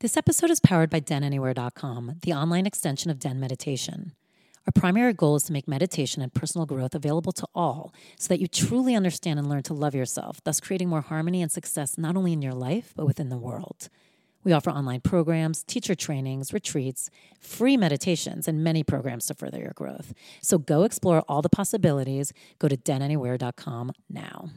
This episode is powered by denanywhere.com, the online extension of Den Meditation. Our primary goal is to make meditation and personal growth available to all so that you truly understand and learn to love yourself, thus creating more harmony and success not only in your life, but within the world. We offer online programs, teacher trainings, retreats, free meditations, and many programs to further your growth. So go explore all the possibilities. Go to denanywhere.com now.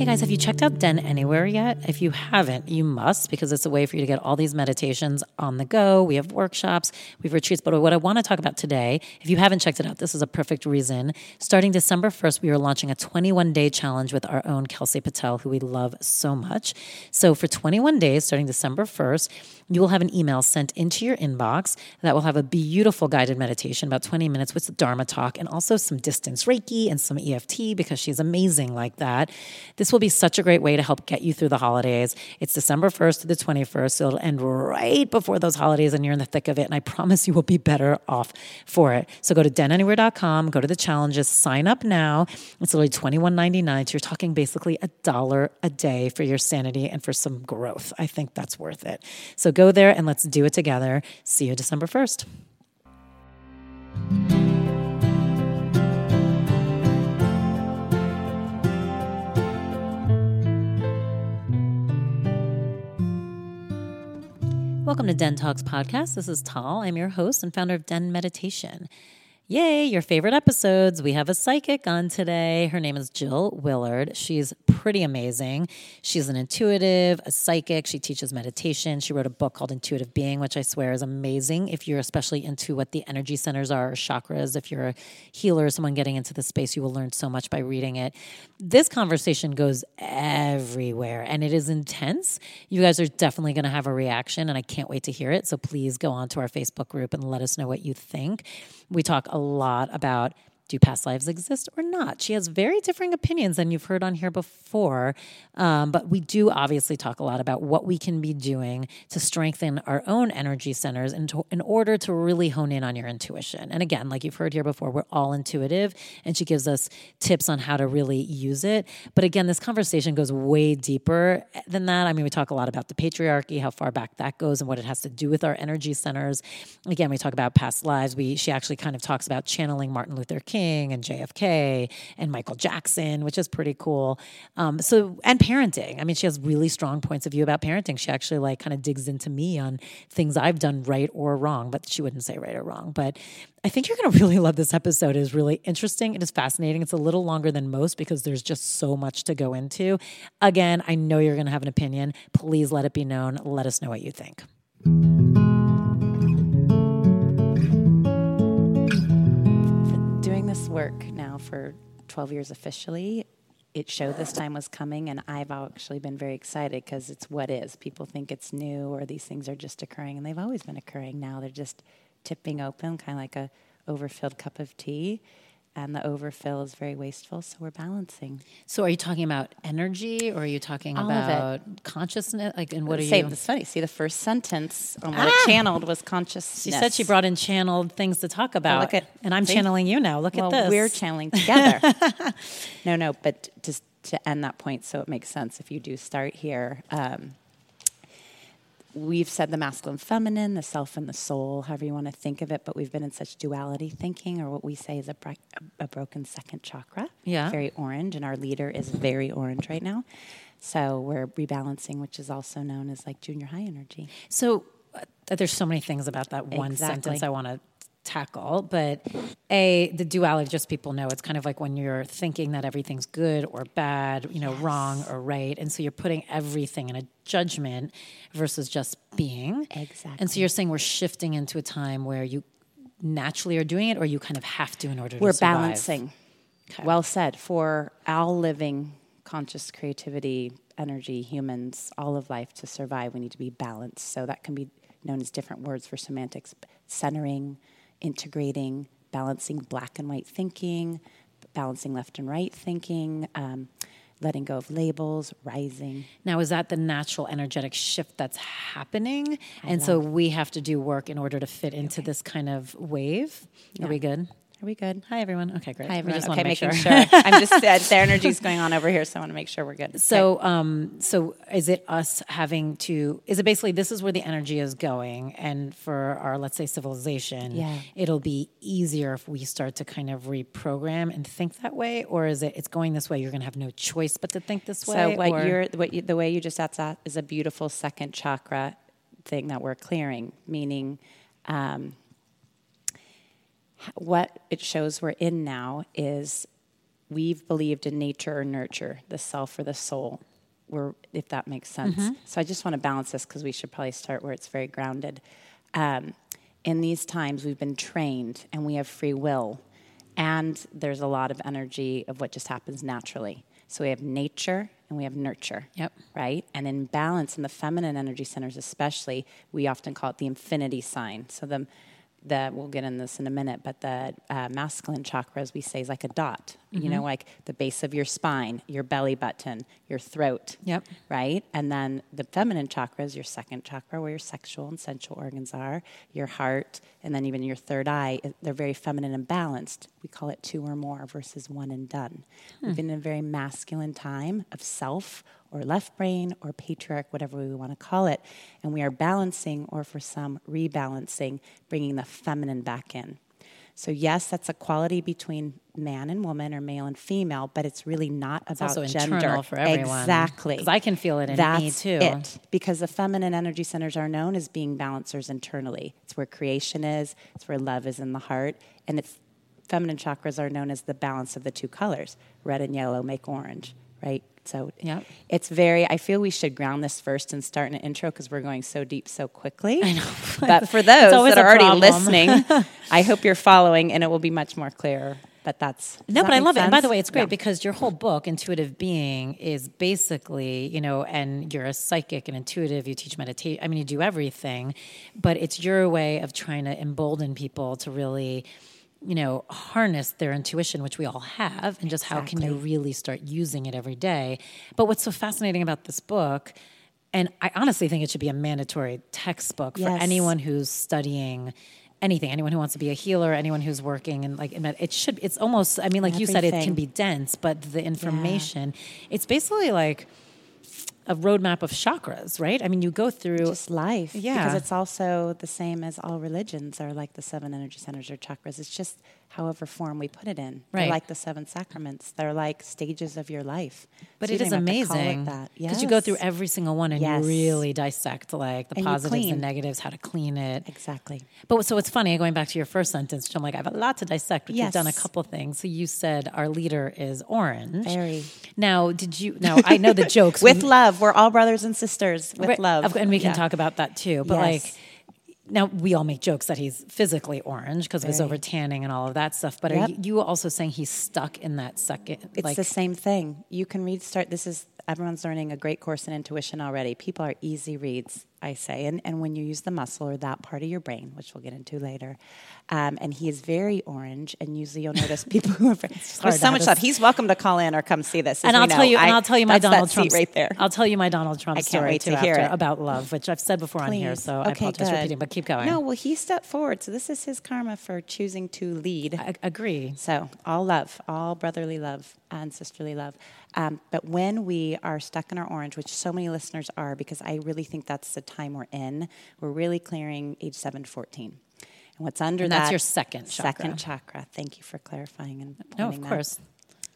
Hey guys, have you checked out Den Anywhere yet? If you haven't, you must because it's a way for you to get all these meditations on the go. We have workshops, we have retreats. But what I want to talk about today, if you haven't checked it out, this is a perfect reason. Starting December 1st, we are launching a 21 day challenge with our own Kelsey Patel, who we love so much. So for 21 days, starting December 1st, you will have an email sent into your inbox that will have a beautiful guided meditation, about 20 minutes with Dharma talk, and also some distance Reiki and some EFT because she's amazing like that. This will be such a great way to help get you through the holidays. It's December 1st to the 21st, so it'll end right before those holidays and you're in the thick of it. And I promise you will be better off for it. So go to denanywhere.com, go to the challenges, sign up now. It's only $21.99. So you're talking basically a dollar a day for your sanity and for some growth. I think that's worth it. So go there and let's do it together. See you December 1st. Welcome to Den Talks Podcast. This is Tal. I'm your host and founder of Den Meditation. Yay, your favorite episodes. We have a psychic on today. Her name is Jill Willard. She's pretty amazing. She's an intuitive, a psychic. She teaches meditation. She wrote a book called Intuitive Being, which I swear is amazing if you're especially into what the energy centers are or chakras. If you're a healer, someone getting into the space, you will learn so much by reading it. This conversation goes everywhere and it is intense. You guys are definitely going to have a reaction, and I can't wait to hear it. So please go on to our Facebook group and let us know what you think. We talk a lot about do past lives exist or not? She has very differing opinions than you've heard on here before. Um, but we do obviously talk a lot about what we can be doing to strengthen our own energy centers in, to, in order to really hone in on your intuition. And again, like you've heard here before, we're all intuitive, and she gives us tips on how to really use it. But again, this conversation goes way deeper than that. I mean, we talk a lot about the patriarchy, how far back that goes, and what it has to do with our energy centers. Again, we talk about past lives. We she actually kind of talks about channeling Martin Luther King King and JFK and Michael Jackson, which is pretty cool. Um, so and parenting. I mean, she has really strong points of view about parenting. She actually like kind of digs into me on things I've done right or wrong, but she wouldn't say right or wrong. But I think you're going to really love this episode. It is really interesting. It is fascinating. It's a little longer than most because there's just so much to go into. Again, I know you're going to have an opinion. Please let it be known. Let us know what you think. Work now for 12 years officially. It showed this time was coming, and I've actually been very excited because it's what is. People think it's new or these things are just occurring, and they've always been occurring. Now they're just tipping open, kind of like a overfilled cup of tea and the overfill is very wasteful. So we're balancing. So are you talking about energy, or are you talking All about consciousness? Like, and what are you? It's funny. See, the first sentence on what ah! it channeled was consciousness. She said she brought in channeled things to talk about. Look at, and I'm see? channeling you now. Look well, at this. We're channeling together. no, no, but just to end that point, so it makes sense if you do start here. Um, we've said the masculine feminine, the self and the soul, however you want to think of it, but we've been in such duality thinking, or what we say is a, bro- a broken second chakra. Yeah. Very orange, and our leader is very orange right now. So we're rebalancing, which is also known as like junior high energy. So uh, there's so many things about that one exactly. sentence I want to tackle, but a the duality just people know it's kind of like when you're thinking that everything's good or bad, you know, yes. wrong or right, and so you're putting everything in a judgment versus just being. Exactly. And so you're saying we're shifting into a time where you naturally are doing it, or you kind of have to in order we're to We're balancing. Okay. Well said. For our living conscious creativity, energy, humans, all of life to survive, we need to be balanced. So that can be known as different words for semantics centering, integrating, balancing black and white thinking, balancing left and right thinking. Um, letting go of labels, rising. Now, is that the natural energetic shift that's happening? and so we have to do work in order to fit into this kind of wave. Are we good? Are we good? Hi, everyone. Okay, great. Hi, everyone. just Okay, making sure. I'm just uh, the energy's going on over here, so I want to make sure we're good. So, um, so is it us having to? Is it basically this is where the energy is going, and for our let's say civilization, Yeah. it'll be easier if we start to kind of reprogram and think that way, or is it it's going this way? You're going to have no choice but to think this way. So what or- you're what you, the way you just asked that is a beautiful second chakra thing that we're clearing, meaning um, what it shows we're in now is we've believed in nature or nurture, the self or the soul. We're, if that makes sense. So I just want to balance this because we should probably start where it's very grounded. Um, in these times, we've been trained and we have free will, and there's a lot of energy of what just happens naturally. So we have nature and we have nurture. Yep. Right? And in balance in the feminine energy centers, especially, we often call it the infinity sign. So the the we'll get in this in a minute, but the uh, masculine chakra, as we say, is like a dot. You Mm-hmm. know, like the base of your spine, your belly button, your throat. Yep. Right, and then the feminine chakra is your second chakra, where your sexual and sensual organs are, your heart, and then even your third eye. They're very feminine and balanced. We call it two or more versus one and done. We've been in a very masculine time of self or left brain or patriarch, whatever we want to call it. And we are balancing, or for some, rebalancing, bringing the feminine back in. So, yes, that's a quality between man and woman or male and female, but it's really not It's about also gender. internal for everyone. Exactly. 'Cause I can feel it in me, That's too. It. Because the feminine energy centers are known as being balancers internally. It's where creation is, it's where love is in the heart. And it's feminine chakras are known as the balance of the two colors. Red and yellow make orange, right? So Yep. it's very, I feel we should ground this first and start an intro because we're going so deep so quickly. I know. but for those that are already problem. listening, I hope you're following and it will be much more clear. But that's No, that but I love it. And by the way, it's great Yeah. because your whole book, Intuitive Being, is basically, you know, and you're a psychic and intuitive, you teach meditation, I mean, you do everything, but it's your way of trying to embolden people to really, you know, harness their intuition, which we all have, and just how can you really start using it every day. But what's so fascinating about this book, and I honestly think it should be a mandatory textbook for anyone who's studying anything anyone who wants to be a healer anyone who's working and like it should it's almost i mean like you said it can be dense but the information it's basically like a roadmap of chakras right i mean you go through just life. Yeah. Because it's also the same as all religions are like the seven energy centers or chakras. It's just however form we put it in. They're Right. like the seven sacraments. They're like stages of your life. but So it is don't even have to call amazing because you go through every single one and Yes. you really dissect like the And positives and negatives how to clean it Exactly. But so it's funny going back to your first sentence. which I'm like, I have a lot to dissect. But you've done a couple things. So you said our leader is orange. Very. Now, did you? Now I know the jokes With love. We're all brothers and sisters with love. and we can Yeah. talk about that too. But Yes. like. Now we all make jokes that he's physically orange because of his over tanning and all of that stuff. But are Yep. you, you also saying he's stuck in that second? It's like, the same thing. You can read start this is everyone's learning a great course in intuition already. People are easy reads, I say. And and when you use the muscle or that part of your brain, which we'll get into later. Um, and he is very orange and usually you'll notice people who are there's so much love. He's welcome to call in or come see this. and I'll tell know. you, and I- I'll tell you my Donald Trump right there. I'll tell you my Donald Trump I can't story too to hear after it. about love, which I've said before on here. Please. So I Okay, apologize for good. repeating, but keep going. No, well, he stepped forward, so this is his karma for choosing to lead. I agree. So, all love, all brotherly love and sisterly love. Um, but when we are stuck in our orange, which so many listeners are, because I really think that's the time we're in, we're really clearing age 7 to 14. What's under And that? that's your second chakra. Second chakra. Thank you for clarifying and No, of that. course.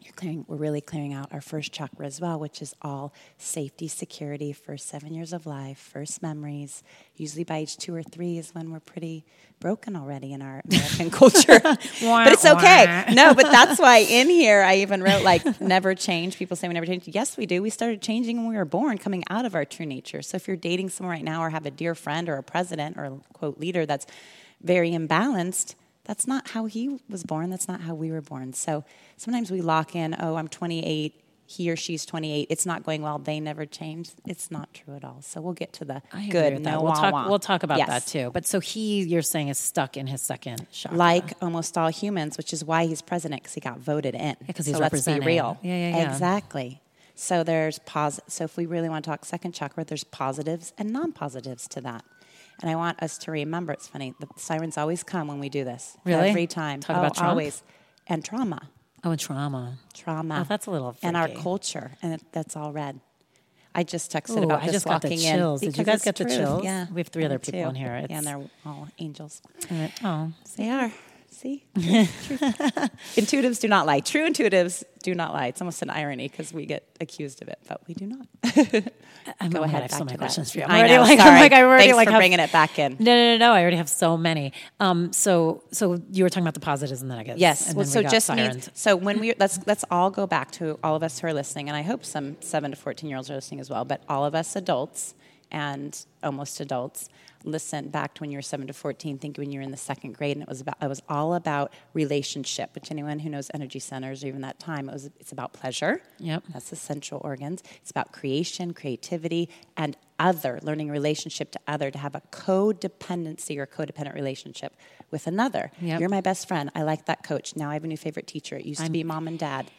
You're clearing, we're really clearing out our first chakra as well, which is all safety, security, first seven years of life, first memories. Usually by age two or three is when we're pretty broken already in our American culture. but it's okay. No, but that's why in here I even wrote like never change. People say we never change. Yes, we do. We started changing when we were born, coming out of our true nature. So if you're dating someone right now or have a dear friend or a president or a quote leader that's very imbalanced, that's not how he was born. That's not how we were born. So sometimes we lock in, oh, I'm 28. he or she's 28, it's not going well, they never change. It's not true at all. So we'll get to the I good. no. We'll wah talk. wah. We'll talk about Yes. that too. But so he, you're saying, is stuck in his second chakra. Like almost all humans, which is why he's president because he got voted in. 'cause he's so let's be real. Yeah, yeah, yeah. Exactly. So there's pos- So if we really want to talk second chakra, there's positives and non-positives to that. And I want us to remember. It's funny. The sirens always come when we do this. Really? Every time. Talk oh, about Trump? always. And trauma. oh, and trauma. Trauma. Oh, that's a little And our culture, and it, that's all red. I just texted Ooh, about I just got the chills. in. Did you guys get the chills? Yeah, We have three other people too. in here. Yeah, and they're all angels. Oh, They are. See? Intuitives do not lie. True intuitives do not lie. It's almost an irony because we get accused of it, but we do not. I'm Go ahead. I have so many questions for you. I'm I already know, like, sorry. I'm like, I already Thanks like for have- bringing it back in. No, no, no, no. I already have so many. Um, so, so you were talking about the positives and the negatives. Yes. And Well, so we just means so when we let's let's all go back to all of us who are listening, and I hope some seven to fourteen year olds are listening as well. But all of us adults and almost adults listen back to when you were seven to fourteen. Think when you were in the second grade, and it was about it was all about relationship. Which anyone who knows energy centers or even that time, it was it's about pleasure. Yep. That's the central organs. It's about creation, creativity, and other, learning relationship to other, to have a codependency or codependent relationship with another. Yep. You're my best friend. I like that coach. Now I have a new favorite teacher. It used to be mom and dad.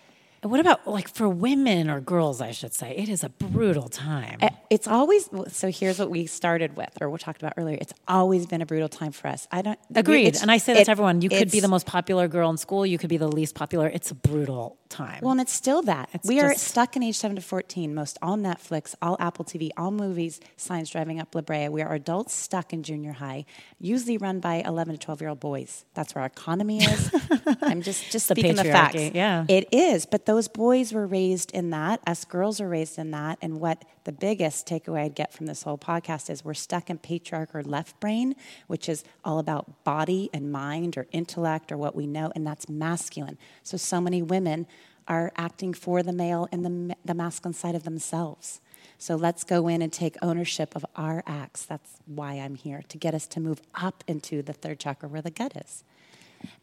What about like for women or girls? I should say it is a brutal time. Eh, It's always so. Here's what we started with, or we talked about earlier. It's always been a brutal time for us. I don't Agreed. And I say that it- to everyone. You could be the most popular girl in school. You could be the least popular. It's a brutal time. Well, and it's still that. It's we are stuck in age 7 to 14, most all Netflix, all Apple TV, all movies, signs driving up La Brea. We are adults stuck in junior high, usually run by 11 to 12 year old boys. That's where our economy is. I'm just, just The speaking the facts. yeah. It is, but those boys were raised in that. Us girls are raised in that. And what the biggest takeaway I'd get from this whole podcast is we're stuck in patriarch or left brain, which is all about body and mind or intellect or what we know, and that's masculine. So, so many women are acting for the male and the, the masculine side of themselves. So let's go in and take ownership of our acts. That's why I'm here to get us to move up into the third chakra where the gut is,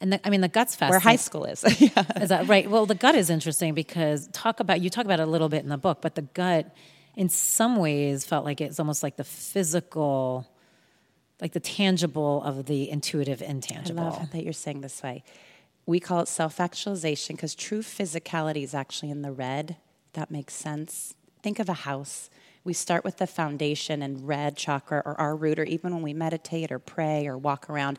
and the, I mean, the gut's fast where high school is. yeah. Is that right? Well, the gut is interesting because talk about you talk about it a little bit in the book, but the gut, in some ways, felt like it's almost like the physical, like the tangible of the intuitive I intangible. love that you're saying this way. We call it self actualization because true physicality is actually in the red. That makes sense. Think of a house. We start with the foundation and red chakra or our root, or even when we meditate or pray or walk around,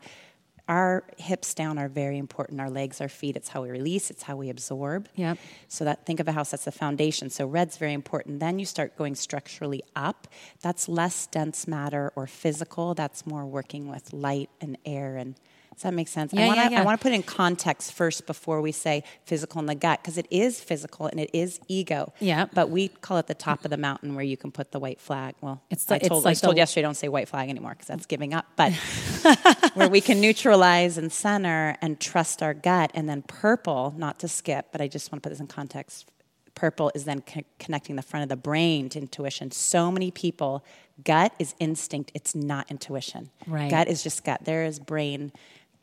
our hips down are very important. Our legs, our feet, it's how we release, it's how we absorb. Yep. So that think of a house that's the foundation. So red's very important. Then you start going structurally up. That's less dense matter or physical. That's more working with light and air and does that make sense? Yeah, I want to yeah, yeah. I want to put it in context first before we say physical in the gut because it is physical and it is ego. Yeah. But we call it the top of the mountain where you can put the white flag. Well, It's I the- it's told, I like was told the- yesterday don't say white flag anymore because that's giving up. But where we can neutralize and center and trust our gut. And then purple, not to skip, but I just want to put this in context. Purple is then co- connecting the front of the brain to intuition. So many people, gut is instinct, it's not intuition. Right. Gut is just gut. There is brain,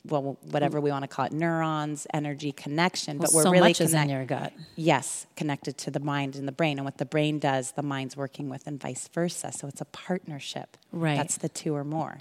well, whatever we want to call it, neurons, energy, connection. Well, but we're so really much is in your gut. Yes, connected to the mind and the brain. And what the brain does, the mind's working with, and vice versa. So it's a partnership. Right. That's the two or more.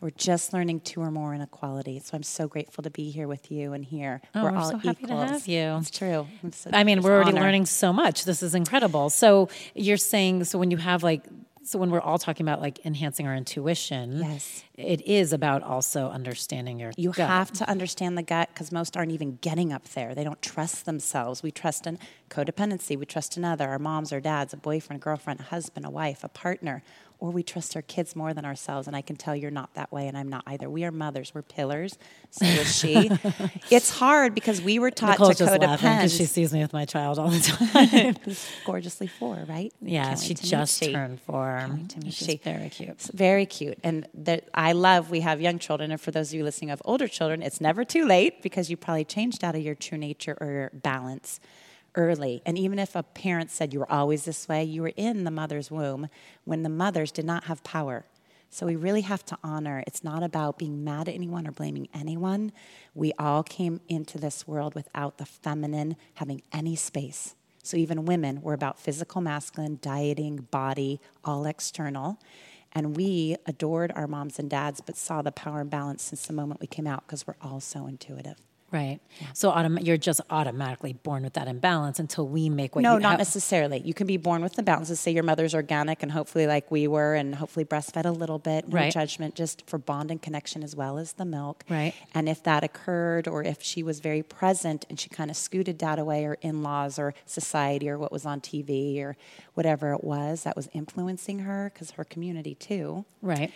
We're just learning two or more inequality. So I'm so grateful to be here with you and here. Oh, we're we're all so happy to have you. It's true. So- I mean, we're already honor. learning so much. This is incredible. So you're saying, so when you have like, so when we're all talking about like enhancing our intuition, Yes. it is about also understanding your You gut. have to understand the gut because most aren't even getting up there. They don't trust themselves. We trust in codependency. We trust another, our moms, our dads, a boyfriend, a girlfriend, a husband, a wife, a partner, or we trust our kids more than ourselves. And I can tell you're not that way, and I'm not either. We are mothers. We're pillars. So is she. it's hard because we were taught Nicole's to because she sees me with my child all the time. Gorgeously four, right? yeah, she wait to meet just turned four. She's she. very cute. It's very cute. And that I love, we have young children. And for those of you listening of older children, it's never too late because you probably changed out of your true nature or your balance early. And even if a parent said you were always this way, you were in the mother's womb when the mothers did not have power. So we really have to honor. It's not about being mad at anyone or blaming anyone. We all came into this world without the feminine having any space. So even women were about physical masculine, dieting, body, all external. And we adored our moms and dads, but saw the power imbalance since the moment we came out because we're all so intuitive. Right. So autom- you're just automatically born with that imbalance until we make what No, you not have. necessarily. You can be born with the balances. Say your mother's organic and hopefully like we were, and hopefully breastfed a little bit. No Right. judgment, just for bond and connection as well as the milk. Right. And if that occurred, or if she was very present and she kind of scooted dad away, or in laws, or society, or what was on TV, or whatever it was that was influencing her, because her community too. Right.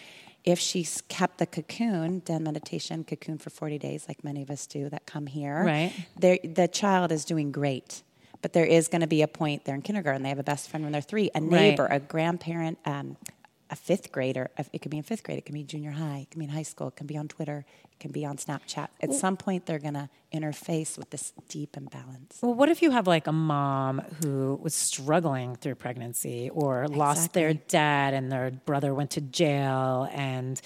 If she's kept the cocoon, den meditation, cocoon for 40 days, like many of us do that come here, Right. the child is doing great. But there is going to be a point, they're in kindergarten, they have a best friend when they're three, a neighbor, a grandparent, um, a fifth grader. It could be in fifth grade, it can be junior high, it can be in high school, it can be on Twitter, it can be on Snapchat. At some point, they're going to interface with this deep imbalance. Well, what if you have like a mom who was struggling through pregnancy or lost their dad and their brother went to jail and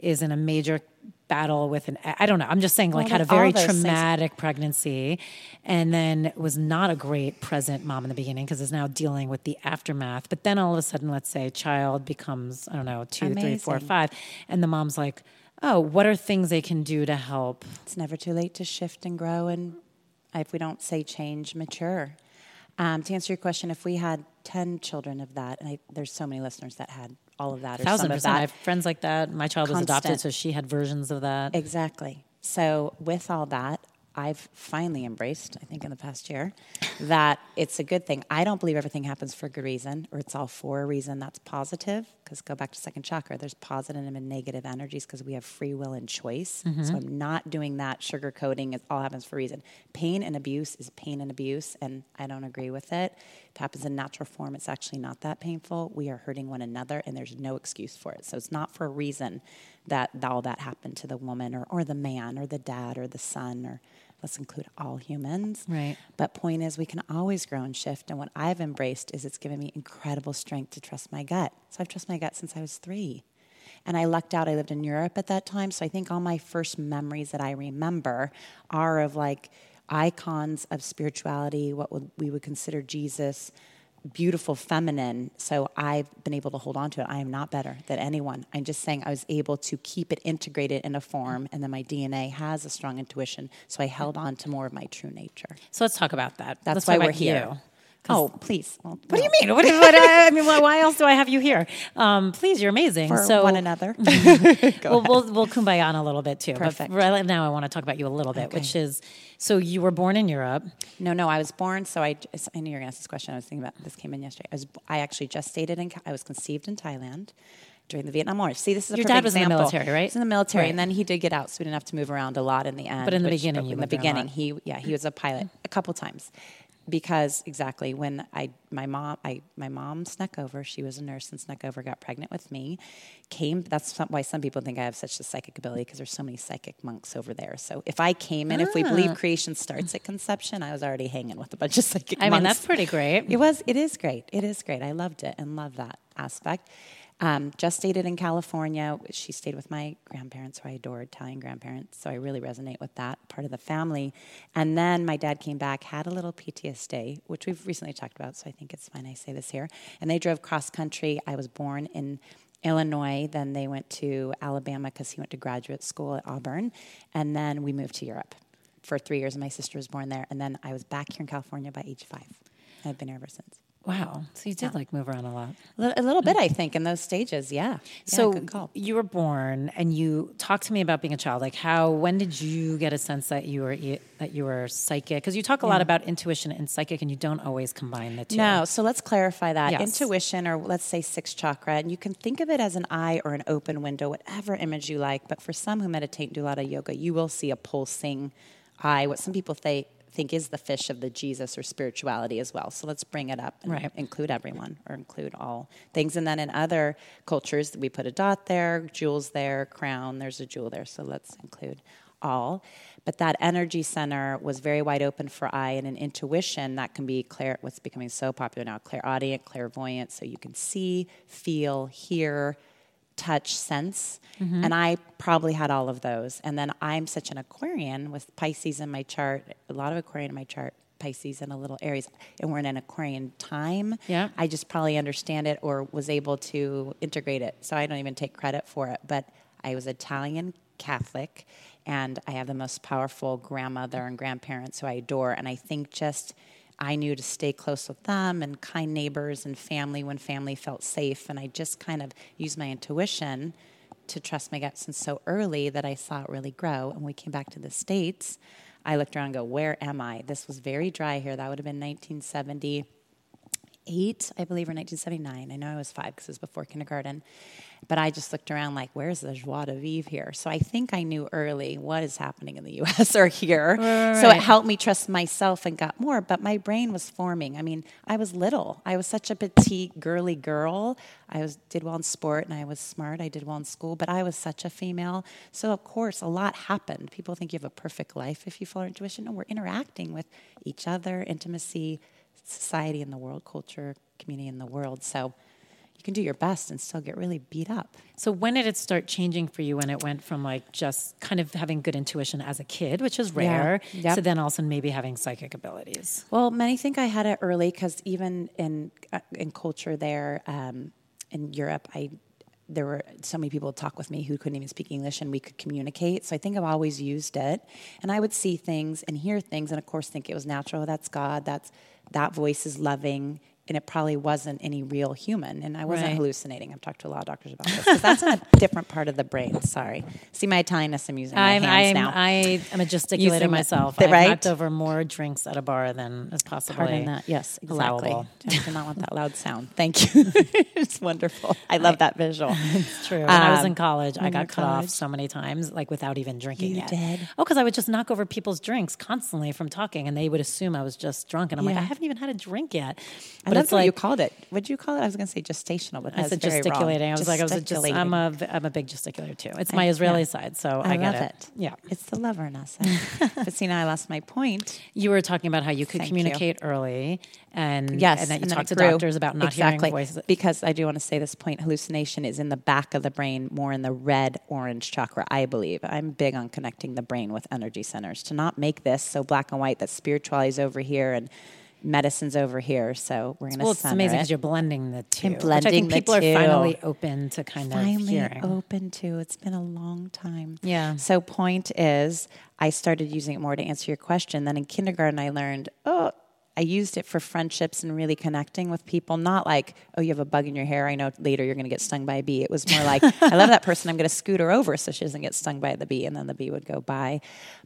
is in a major battle with an I don't know. I'm just saying like Well, had a very those things- traumatic pregnancy and then was not a great present mom in the beginning because is now dealing with the aftermath. But then all of a sudden let's say child becomes I don't know, two, three, four, Amazing. five, and the mom's like, "Oh, what are things they can do to help?" It's never too late to shift and grow, and if we don't say change, mature. Um, to answer your question, if we had 10 children of that, and I, there's so many listeners that had all of that Thousand some of percent. I have friends like that. My child was adopted, so she had versions of that. Exactly. So, with all that, I've finally embraced, I think in the past year, that it's a good thing. I don't believe everything happens for a good reason or it's all for a reason that's positive. Because go back to second chakra, there's positive and negative energies because we have free will and choice. Mm-hmm. So I'm not doing that sugarcoating. It all happens for a reason. Pain and abuse is pain and abuse, and I don't agree with it. It happens in natural form. It's actually not that painful. We are hurting one another, and there's no excuse for it. So it's not for a reason that all that happened to the woman or, or the man or the dad or the son or let's include all humans. Right. But point is, we can always grow and shift. And what I've embraced is it's given me incredible strength to trust my gut. So I've trusted my gut since I was three. And I lucked out. I lived in Europe at that time. So I think all my first memories that I remember are of like icons of spirituality, what would, we would consider Jesus, beautiful feminine. So I've been able to hold on to it. I am not better than anyone. I'm just saying I was able to keep it integrated in a form. And then my DNA has a strong intuition. So I held on to more of my true nature. So let's talk about that. That's Let's why we're here. you. Oh, please. Well, What do you mean? What, what, I mean, why why else do I have you here? Um, please, you're amazing. For so one another. we'll, we'll we'll kumbaya on a little bit too. Perfect. But right now, I want to talk about you a little bit, Okay. which is so you were born in Europe. No, no, I was born. So I, I knew you were going to ask this question. I was thinking about this came in yesterday. I was, I actually just stated in, I was conceived in Thailand during the Vietnam War. See, this is a Your dad was in the military, right? He was in the military, Right. and then he did get out, so we didn't have to move around a lot in the end. But in the which- beginning, you in the moved around a beginning, he yeah, he was a pilot a couple times. Because exactly when I my mom I my mom snuck over, she was a nurse and snuck over, got pregnant with me, came. That's some- why some people think I have such a psychic ability because there's so many psychic monks over there. So if I came in, if we believe ah. creation starts at conception, I was already hanging with a bunch of psychic. I mean, that's pretty great. It was. It is great. It is great. I loved it and love that aspect. Um, just stayed in California. She stayed with my grandparents, who I adore, Italian grandparents. So I really resonate with that part of the family. And then my dad came back, had a little PTSD, which we've recently talked about. So I think it's fine I say this here. And they drove cross country. I was born in Illinois. Then they went to Alabama because he went to graduate school at Auburn. And then we moved to Europe for three years. My sister was born there. And then I was back here in California by age five. I've been here ever since. Wow. So you did like move around a lot. A little, a little bit, mm. I think, in those stages. Yeah. Yeah, So good call. you were born, and you talked to me about being a child. Like how? When did you get a sense that you were that you were psychic? Because you talk a lot about intuition and psychic, and you don't always combine the two. No, so let's clarify that. Yes. Intuition, or let's say sixth chakra, and you can think of it as an eye or an open window, whatever image you like. But for some who meditate and do a lot of yoga, you will see a pulsing eye, what some people think, think is the fish of the Jesus or spirituality as well. So let's bring it up and Right. include everyone or include all things. And then in other cultures, we put a dot there, jewels there, crown, there's a jewel there. So let's include all. But that energy center was very wide open for eye and an intuition that can be clair what's becoming so popular now, clairaudient, clairvoyant, so you can see, feel, hear, touch, sense. Mm-hmm. And I probably had all of those. And then I'm such an Aquarian with Pisces in my chart, a lot of Aquarian in my chart, Pisces and a little Aries, and we're in an Aquarian time. Yeah. I just probably understand it or was able to integrate it. So I don't even take credit for it. But I was Italian Catholic, and I have the most powerful grandmother and grandparents who I adore. And I think just I knew to stay close with them and kind neighbors and family when family felt safe. And I just kind of used my intuition to trust my gut since so early that I saw it really grow. And we came back to the States. I looked around and go, Where am I? This was very dry here. That would have been 1970 eight, I believe, or 1979. I know I was five because it was before kindergarten. But I just looked around like, where's the joie de vivre here? So I think I knew early what is happening in the US or here. Right. So it helped me trust myself and got more. But my brain was forming. I mean, I was little. I was such a petite, girly girl. I was did well in sport and I was smart. I did well in school, but I was such a female. So of course, a lot happened. People think you have a perfect life if you follow intuition. No, we're interacting with each other, intimacy, society in the world, culture, community in the world. So you can do your best and still get really beat up. So when did it start changing for you when it went from like just kind of having good intuition as a kid, which is rare, Yep. to then also maybe having psychic abilities? Well, many think I had it early because even in uh, in culture there um, in Europe, I there were so many people talk with me who couldn't even speak English, and we could communicate. So I think I've always used it, and I would see things and hear things, and of course think it was natural. That's God. That's that voice is loving. And it probably wasn't any real human, and I wasn't Right. hallucinating. I've talked to a lot of doctors about this 'cause that's in a different part of the brain. Sorry, see my Italianness. I'm using I'm, hands I'm, now. I am a gesticulator Using the- myself. I've knocked over more drinks at a bar than is possible. Pardon that. Yes, exactly. allowable. I do not want that loud sound. Thank you. it's wonderful. I love that visual. It's true. When I was in Um, college, I got cut off so many times, like without even drinking You it. did? Oh, because I would just knock over people's drinks constantly from talking, and they would assume I was just drunk. And I'm like, I haven't even had a drink yet. But it's what like you called it. What did you call it? I was going to say gestational, but I that's said very wrong. gesticulating. I was like, I was just, I'm Gesticulating. a, I'm a big gesticulator too. It's I- my Israeli yeah. side, so I, I, get love it. it. Yeah. It's the lover in us. but see, now I lost my point. You were talking about how you could Thank you. communicate early, and Yes, and that you talked to grew. doctors about not exactly. hearing voices. Because I do want to say this point: hallucination is in the back of the brain, more in the red orange chakra. I believe I'm big on connecting the brain with energy centers to not make this so black and white that spirituality is over here and medicine's over here. So we're going to. Well, it's amazing because you're blending the 2 I'm which I think people are finally open to kind of finally open to. It's been a long time. Yeah. So point is, I started using it more to answer your question. Then in kindergarten, I learned, oh, I used it for friendships and really connecting with people. Not like, oh, you have a bug in your hair. I know later you're going to get stung by a bee. It was more like, I love that person. I'm going to scoot her over so she doesn't get stung by the bee, and then the bee would go by.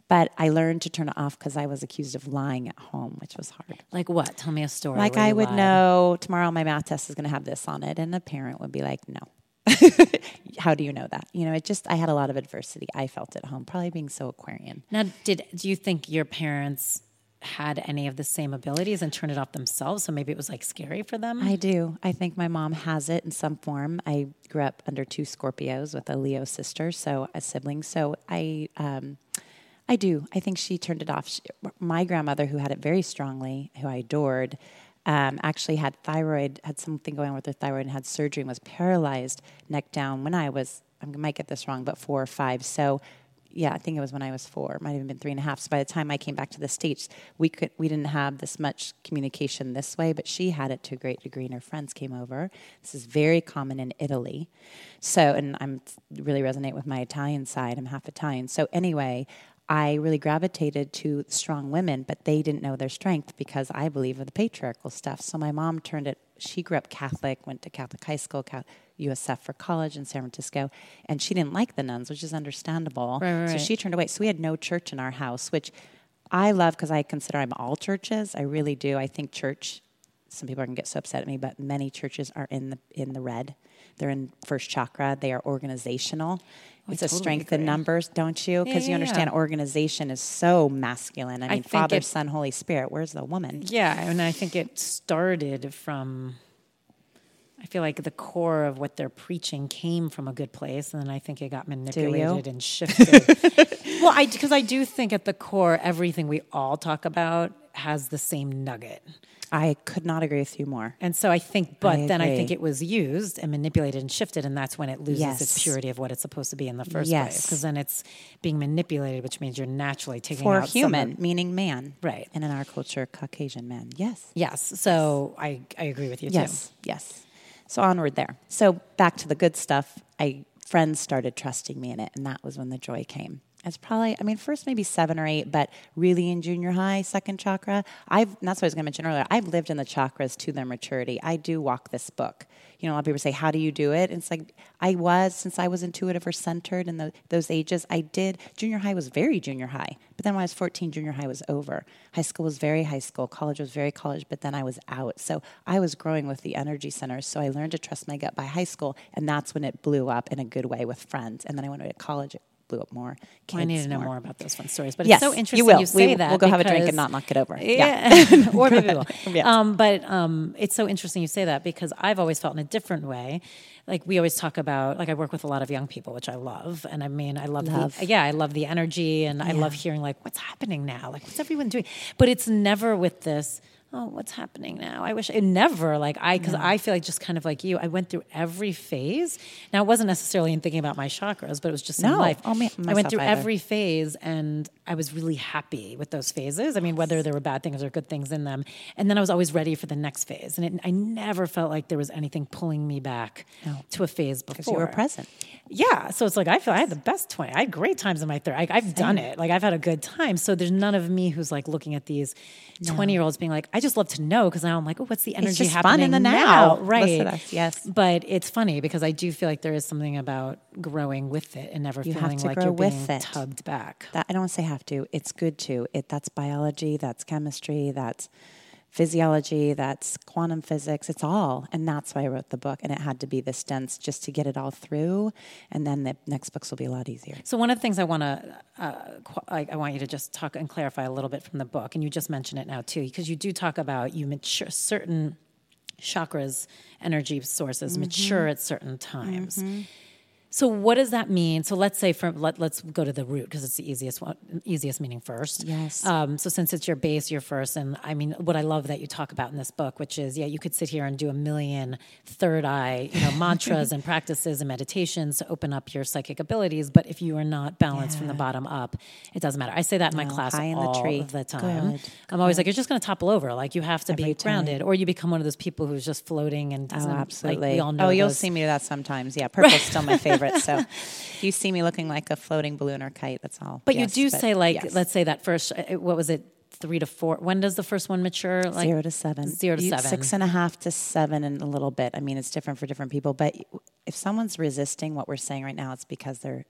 But I learned to turn it off because I was accused of lying at home, which was hard. Like what? Tell me a story. Like I would lied. know tomorrow my math test is going to have this on it, and a parent would be like, "No." How do you know that? You know, it just I had a lot of adversity. I felt at home, probably being so Aquarian. Now, did do you think your parents had any of the same abilities and turned it off themselves? So maybe it was like scary for them. I do. I think my mom has it in some form. I grew up under two Scorpios with a Leo sister, so a sibling. So I, um, I do. I think she turned it off. She, my grandmother, who had it very strongly, who I adored, um, actually had thyroid, had something going on with her thyroid, and had surgery and was paralyzed neck down when I was. I might get this wrong, but four or five. So yeah, I think it was when I was four. It might have been three and a half. So by the time I came back to the states, we could we didn't have this much communication this way, but she had it to a great degree, and her friends came over. This is very common in Italy. So, and I'm really resonate with my Italian side. I'm half Italian. So anyway. I really gravitated to strong women, but they didn't know their strength because I believe in the patriarchal stuff. So my mom turned it. She grew up Catholic, went to Catholic high school, Ca- USF for college in San Francisco, and she didn't like the nuns, which is understandable. Right, right, So right. she turned away. So we had no church in our house, which I love because I consider I'm all churches. I really do. I think church. Some people are gonna get so upset at me, but many churches are in the in the red. They're in first chakra. They are organizational. Oh, it's a totally strength in numbers, don't you? Because Yeah, you understand yeah. organization is so masculine. I mean, think Father, it- Son, Holy Spirit. Where's the woman? Yeah, and I think it started from. I feel like the core of what they're preaching came from a good place, and then I think it got manipulated and shifted. well, I because I do think at the core, everything we all talk about has the same nugget. I could not agree with you more. And so I think, but I then I think it was used and manipulated and shifted, and that's when it loses its purity of what it's supposed to be in the first place. Because then it's being manipulated, which means you're naturally taking For out human, of- meaning man. Right. And in our culture, Caucasian men. Yes. Yes. So I, I agree with you too. Yes, yes. So onward there. So back to the good stuff. I friends started trusting me in it, and that was when the joy came. It's probably, I mean, first maybe seven or eight, but really in junior high, second chakra. I've that's what I was going to mention earlier. I've lived in the chakras to their maturity. I do walk this book. You know, a lot of people say, "How do you do it?" And it's like I was since I was intuitive or centered in the, those ages. I did. Junior high was very junior high, but then when I was 14, junior high was over. High school was very high school. College was very college, but then I was out. So I was growing with the energy centers. So I learned to trust my gut by high school, and that's when it blew up in a good way with friends. And then I went to college. It blew up more. Well, I need to know more about those fun stories, but Yes, it's so interesting you will. We- say that. we'll go have a drink and not knock it over. Yeah, or maybe we will. Yeah. Um, but um, it's so interesting you say that because I've always felt in a different way. Like we always talk about, like I work with a lot of young people, which I love, and I mean, I love, Love. the yeah, I love the energy, and I love hearing like what's happening now, like what's everyone doing, but it's never with this. Oh, what's happening now? I wish it never like I because I feel like just kind of like you. I went through every phase. Now it wasn't necessarily in thinking about my chakras, but it was just in life. Oh, me- I went through either. every phase and I was really happy with those phases. I mean, whether there were bad things or good things in them. And then I was always ready for the next phase. And it, I never felt like there was anything pulling me back to a phase before. because you were present. Yeah. So it's like, I feel I had the best 20. I had great times in my 30s. I, I've done it. Like, I've had a good time. So there's none of me who's like looking at these 20 year olds being like, I just love to know because now I'm like, oh, what's the energy happening in the now? now. Right. Listen to us, yes. But it's funny because I do feel like there is something about growing with it and never You have feeling to like grow you're being with it. tugged back. That I don't say have to. It's good to. It that's biology, that's chemistry, that's physiology, that's quantum physics. It's all, and that's why I wrote the book. And it had to be this dense just to get it all through. And then the next books will be a lot easier. So one of the things I want to, uh, qu- I, I want you to just talk and clarify a little bit from the book, and you just mentioned it now too, because you do talk about you mature certain chakras, energy sources mature at certain times. So what does that mean? So let's say from let, let's go to the root because it's the easiest one, easiest meaning first. Yes. Um, so since it's your base, your first, and I mean what I love that you talk about in this book, which is yeah, you could sit here and do a million third eye, you know, mantras and practices and meditations to open up your psychic abilities, but if you are not balanced from the bottom up, it doesn't matter. I say that in my class high in the all tree. the time. Good, I'm always like, you're just going to topple over. Like you have to be Every time. grounded, or you become one of those people who's just floating and Oh, doesn't. absolutely. Like, we all know. oh, you'll see me do that sometimes. Yeah, purple's still my favorite. So you see me looking like a floating balloon or kite, that's all. But Yes, you do say like, yes. let's say that first. uh, What was it? Three to four. When does the first one mature? Like zero to seven. Zero to You- seven. Six and a half to seven and a little bit. I mean, it's different for different people. But if someone's resisting what we're saying right now, it's because they're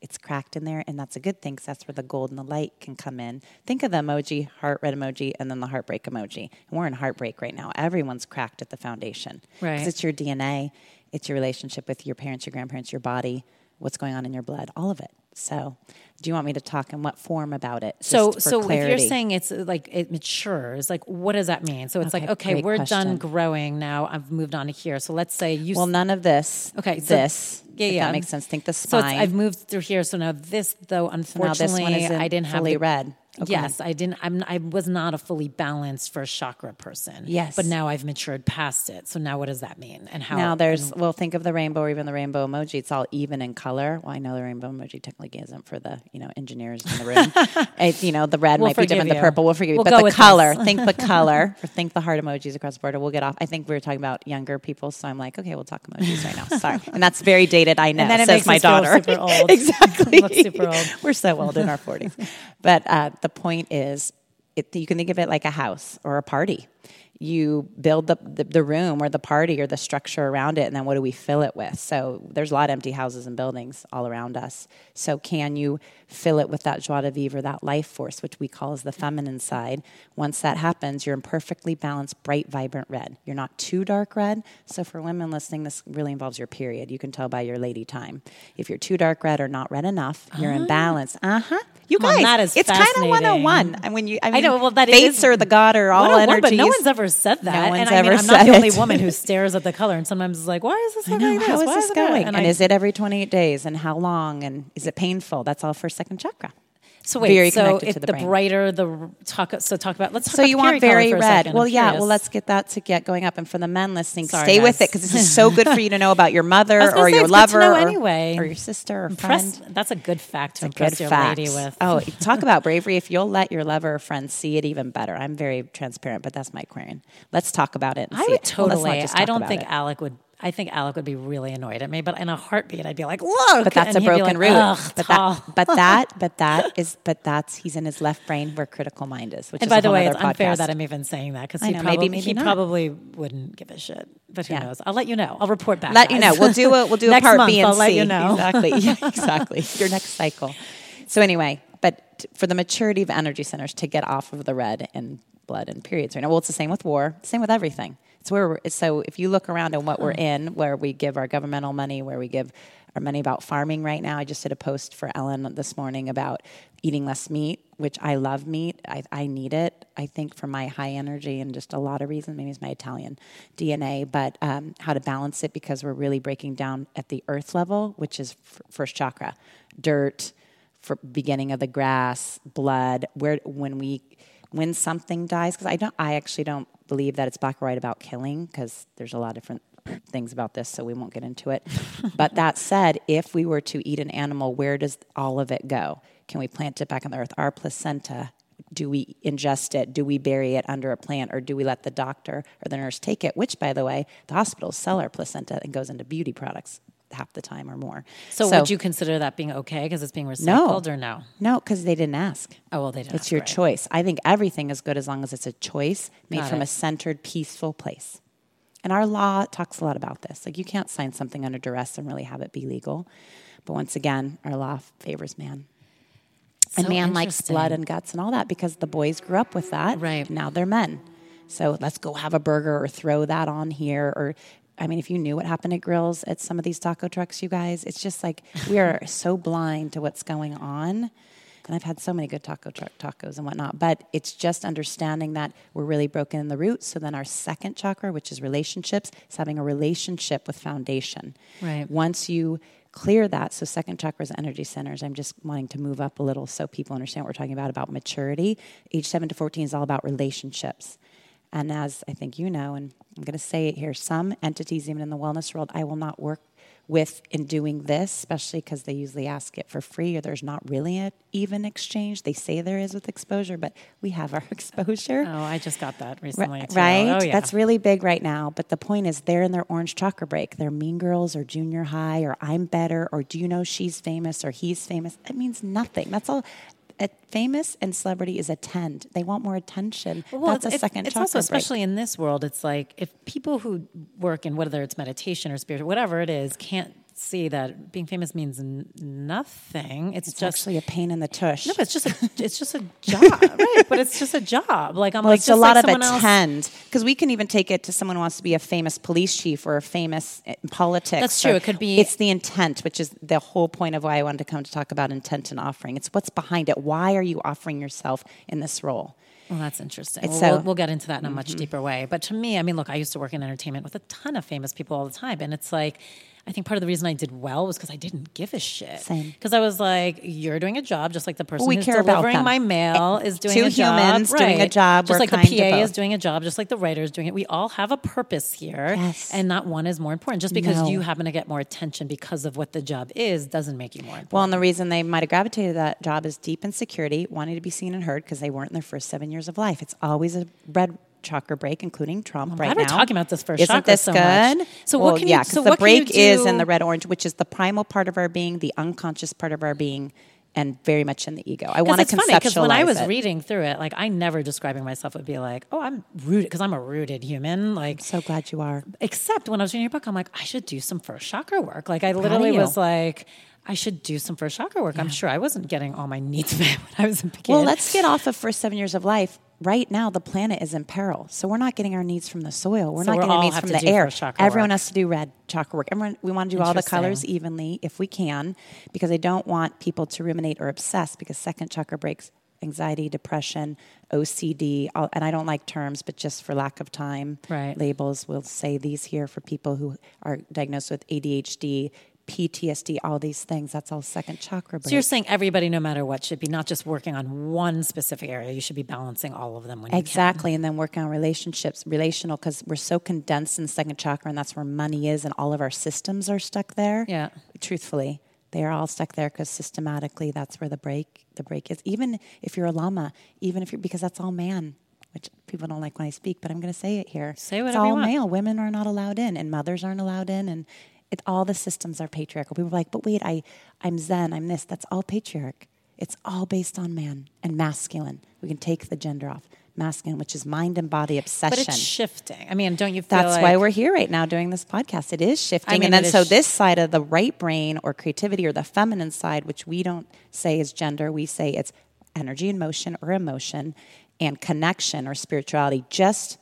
it's cracked in there, and that's a good thing because that's where the gold and the light can come in. Think of the emoji, heart red emoji, and then the heartbreak emoji. And we're in heartbreak right now. Everyone's cracked at the foundation. Right. Because it's your DNA, it's your relationship with your parents, your grandparents, your body, what's going on in your blood, all of it. So, do you want me to talk in what form about it? So, so if you're saying it's uh, like it matures, like what does that mean? So it's like, Okay, okay, we're question. done growing now. I've moved on to here. So let's say you. Well, none of this. Okay, so- this. yeah, if yeah. That makes sense. Think the spine. so it's. I've moved through here. So now this, though, now this unfortunately, one isn't I didn't have fully the, red. Okay. Yes, I didn't. I'm. I was not a fully balanced first chakra person. Yes. but now I've matured past it. So now, what does that mean? And how? now there's well, think of the rainbow or even the rainbow emoji. It's all even in color. Well, I know the rainbow emoji technically isn't for the you know engineers in the room. It- you know, the red We'll might be different. forgive The purple, we'll forgive you. We'll but the color, think the color, or think the heart emojis across the border. We'll get off. I think we were talking about younger people, so I'm like, okay, we'll talk emojis right now. Sorry, and that's very dated. I know. then it says makes my daughter. super old. exactly. Super old. We're so old in our 40s. But uh, the point is, it, you can think of it like a house or a party. You build the, the, the room or the party or the structure around it, and then what do we fill it with? So there's a lot of empty houses and buildings all around us. So can you fill it with that joie de vivre, that life force, which we call as the feminine side? Once that happens, you're in perfectly balanced, bright, vibrant red. You're not too dark red. So for women listening, this really involves your period. You can tell by your lady time. If you're too dark red or not red enough, you're imbalanced. Uh huh. You guys, that is it's kind of fascinating. 101. And when you, I, mean, I know, well, that fates is- are the god or all 101, energies. but no one's ever said that. No one's and I mean, ever I'm not the only it. woman who stares at the color and sometimes is like, why is this I looking know. like this? is Why this is that going? And, And, I, is it every 28 days? And how long? And is it painful? That's all for second chakra. So wait, very so connected to the, the, brain. brighter the talk, so talk about let's talk So about you want very red. Well, I'm yeah. curious. Well, let's get that to get going up. And for the men listening, Sorry, stay with it because this is so good for you to know about your mother or your it's good to lover or, anyway. or your sister or Impress, friend. that's a good fact to impress your facts. lady with. Oh, talk about bravery. If you'll let your lover or friend see it, even better. I'm very transparent, but that's my Aquarian. Let's talk about it. And I see would it. Well, totally. just I don't think it. Alec would. I think Alec would be really annoyed at me, but in a heartbeat, I'd be like, "Look!" But that's and a broken like, root. But that, but that, but that is, but that's he's in his left brain where critical mind is. Which And is by the way, it's unfair that I'm even saying that because I he know, probably maybe- maybe he not. probably wouldn't give a shit. But who Yeah. knows? I'll let you know. I'll report back. let you know. We'll do a we'll do a part month, B and I'll let C. you know. Exactly. Yeah, exactly. Your next cycle. So anyway, but t- for the maturity of energy centers to get off of the red and blood and periods right now. Well, it's the same with war. Same with everything. It's where we're, so if you look around at what we're in, where we give our governmental money, where we give our money about farming right now. I just did a post for Ellen this morning about eating less meat, which I love meat. I, I need it. I think for my high energy and just a lot of reasons. Maybe it's my Italian DNA, but um, how to balance it because we're really breaking down at the earth level, which is f- first chakra, dirt, for beginning of the grass, blood. Where when we when something dies, because I don't, I actually don't believe that it's black or white about killing, because there's a lot of different things about this, so we won't get into it. but that said, if we were to eat an animal, where does all of it go? Can we plant it back on the earth? Our placenta, do we ingest it? Do we bury it under a plant, or do we let the doctor or the nurse take it? Which, by the way, the hospitals sell our placenta and goes into beauty products half the time or more. So, would you consider that being okay because it's being recycled or no? No, because they didn't ask. Oh well, they didn't. It's ask, your right. choice. I think everything is good as long as it's a choice made Got from it. a centered, peaceful place. And our law talks a lot about this. Like you can't sign something under duress and really have it be legal. But once again, our law favors man. and man likes blood and guts and all that because the boys grew up with that. Right. Now they're men. So let's go have a burger or throw that on here or I mean, if you knew what happened at grills at some of these taco trucks, you guys, it's just like we are so blind to what's going on. And I've had so many good taco truck tacos and whatnot, but it's just understanding that we're really broken in the root. So then our second chakra, which is relationships, is having a relationship with foundation. Right. Once you clear that, so second chakra is energy centers. I'm just wanting to move up a little so people understand what we're talking about about maturity. Age seven to fourteen is all about relationships. And as I think you know, and I'm going to say it here, some entities, even in the wellness world, I will not work with in doing this, especially because they usually ask it for free or there's not really an even exchange. They say there is with exposure, but we have our exposure. Oh, I just got that recently. too. Right? Oh, yeah. That's really big right now. But the point is, they're in their orange chakra break. They're mean girls or junior high or I'm better or do you know she's famous or he's famous? It means nothing. That's all. A famous and celebrity is attend. They want more attention. Well, That's a it's, second It's also, break. especially in this world, it's like if people who work in whether it's meditation or spiritual, whatever it is, can't see that being famous means n- nothing. It's, It's just actually a pain in the tush. no, but it's just a it's just a job, right? But it's just a job. Like I'm well, like it's just a lot like of attend because we can even take it to someone who wants to be a famous police chief or a famous in politics. That's true. It could be- It's the intent, which is the whole point of why I wanted to come to talk about intent and offering. It's what's behind it. Why are you offering yourself in this role? Well, that's interesting. Well, so- Mm-hmm. we'll, we'll get into that in a much deeper way. But to me, I mean, look, I used to work in entertainment with a ton of famous people all the time, and it's like. I think part of the reason I did well was because I didn't give a shit. Same. Because I was like, "You're doing a job, just like the person we who's care about delivering them. my mail is doing two a job. humans doing a job, Just like the PA is doing a job, just like the writer is doing it. We all have a purpose here, Yes. and not one is more important. Just because No. you happen to get more attention because of what the job is doesn't make you more important. Well, and the reason they might have gravitated to that job is deep insecurity, wanting to be seen and heard because they weren't in their first seven years of life. It's always a red chakra break, including Trump right glad we're now. talking about this first Isn't chakra this so good? much. So well, what can you- yeah, so because the what break is in the red orange, which is the primal part of our being, the unconscious part of our being, and very much in the ego. I want to funny conceptualize because when I was it. reading through it, like I never describing myself would be like, "Oh, I'm rooted," because I'm a rooted human. Like, so glad you are. except when I was reading your book, I'm like, I should do some first chakra work. Like, I literally was like, I should do some first chakra work. I'm sure I wasn't getting all my needs met when I was a kid. Well, let's get off of first seven years of life. Right now, the planet is in peril, so we're not getting our needs from the soil. We're So not getting our needs from the air. Everyone work. has to do red chakra work. Everyone, we want to do all the colors evenly if we can, because I don't want people to ruminate or obsess. Because second chakra breaks anxiety, depression, OCD, all, and I don't like terms, but just for lack of time, Right. labels. We'll say these here for people who are diagnosed with ADHD, PTSD, all these things. That's all second chakra. So you're saying everybody, no matter what, should be not just working on one specific area. You should be balancing all of them when exactly, and then working on relationships, relational, because we're so condensed in the second chakra, and that's where money is, and all of our systems are stuck there. Yeah. Truthfully, they are all stuck there because systematically, that's where the break the break is. Even if you're a lama, even if you're because that's all man. Which people don't like when I speak, but I'm going to say it here. Say whatever it's all you want. male. Women are not allowed in, and mothers aren't allowed in, and it, all the systems are patriarchal. People are like, but wait, I, I'm Zen, I'm this. That's all patriarch. It's all based on man and masculine. We can take the gender off. Masculine, which is mind and body obsession. But it's shifting. I mean, don't you feel That's like why we're here right now doing this podcast. It is shifting. I mean, and then so sh- this side of the right brain or creativity or the feminine side, which we don't say is gender, we say it's energy and motion or emotion and connection or spirituality. Just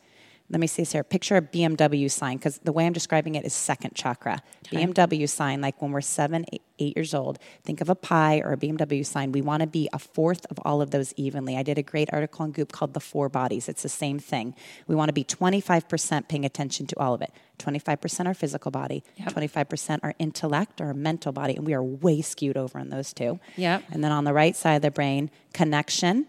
let me see this here. Picture a BMW sign because the way I'm describing it is second chakra. BMW sign, like when we're seven, eight, eight years old, think of a pie or a BMW sign. We want to be a fourth of all of those evenly. I did a great article on Goop called The Four Bodies. It's the same thing. We want to be 25% paying attention to all of it. 25% our physical body, 25% our intellect or our mental body, and we are way skewed over on those two. Yep. And then on the right side of the brain, connection.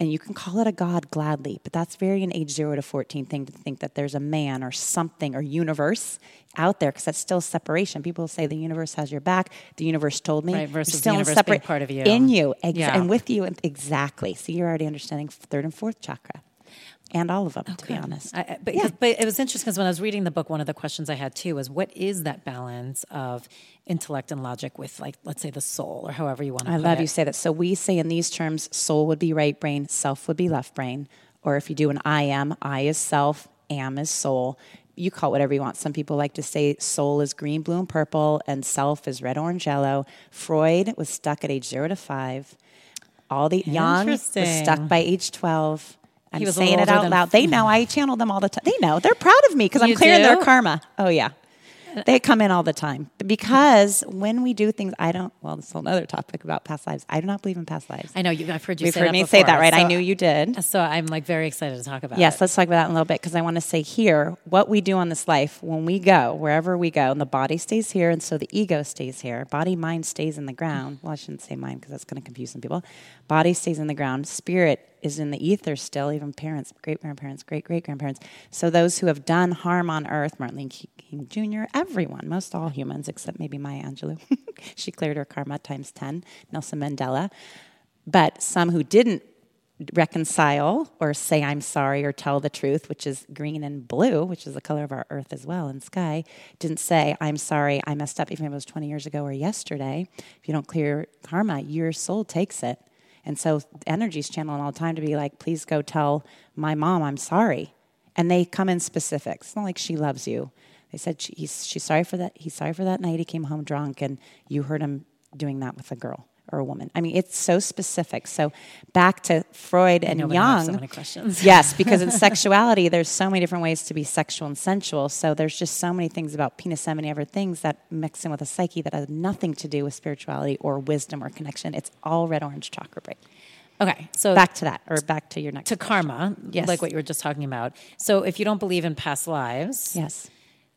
And you can call it a God gladly, but that's very an age zero to 14 thing to think that there's a man or something or universe out there because that's still separation. People say the universe has your back. The universe told me. Right, versus the still in universe separate part of you. In you. Ex- Yeah. And with you. Exactly. So you're already understanding third and fourth chakra and all of them, to be honest. I, but, Yeah. but it was interesting because when I was reading the book, one of the questions I had too was what is that balance of intellect and logic with, like, let's say the soul or however you want to I love it. you say that. So we say in these terms, soul would be right brain, self would be left brain. Or if you do an I am, I is self, am is soul. You call it whatever you want. Some people like to say soul is green, blue, and purple, and self is red, orange, yellow. Freud was stuck at age zero to five. All the young was stuck by age twelve. I'm saying it out loud. They know I channel them all the time. They know. They're proud of me because I'm clearing their karma. Oh yeah. Uh, they come in all the time because when we do things, I don't. Well, this is another topic about past lives. I do not believe in past lives. I know you, I've heard you You've heard that me say that, before, right? I so- knew you did. Uh, so I'm like very excited to talk about it. Yes, it. let's talk about that in a little bit because I want to say here what we do on this life when we go, wherever we go, and the body stays here, and so the ego stays here. Body, mind stays in the ground. Well, I shouldn't say mind because that's going to confuse some people. Body stays in the ground. Spirit is in the ether still, even parents, great grandparents, great great grandparents. So those who have done harm on earth, Martin Luther King Jr., everyone, most all humans, except maybe Maya Angelou. she cleared her karma times 10, Nelson Mandela. But some who didn't reconcile or say I'm sorry or tell the truth, which is green and blue, which is the color of our earth as well and sky, didn't say I'm sorry, I messed up, even if it was 20 years ago or yesterday. If you don't clear karma, your soul takes it. And so energy's channeling all the time to be like, please go tell my mom I'm sorry. And they come in specifics. It's not like she loves you. They said she, he's, she's sorry for that. He's sorry for that night he came home drunk and you heard him doing that with a girl or a woman. I mean, it's so specific. So back to Freud and know, but I have Jung. so many questions. yes, because in sexuality, there's so many different ways to be sexual and sensual. So there's just so many things about penis, many other things that mix in with a psyche that has nothing to do with spirituality or wisdom or connection. It's all red orange chakra break. Okay, so Back to that, or back to your next. to karma, Yes. like what you were just talking about. So if you don't believe in past lives, yes.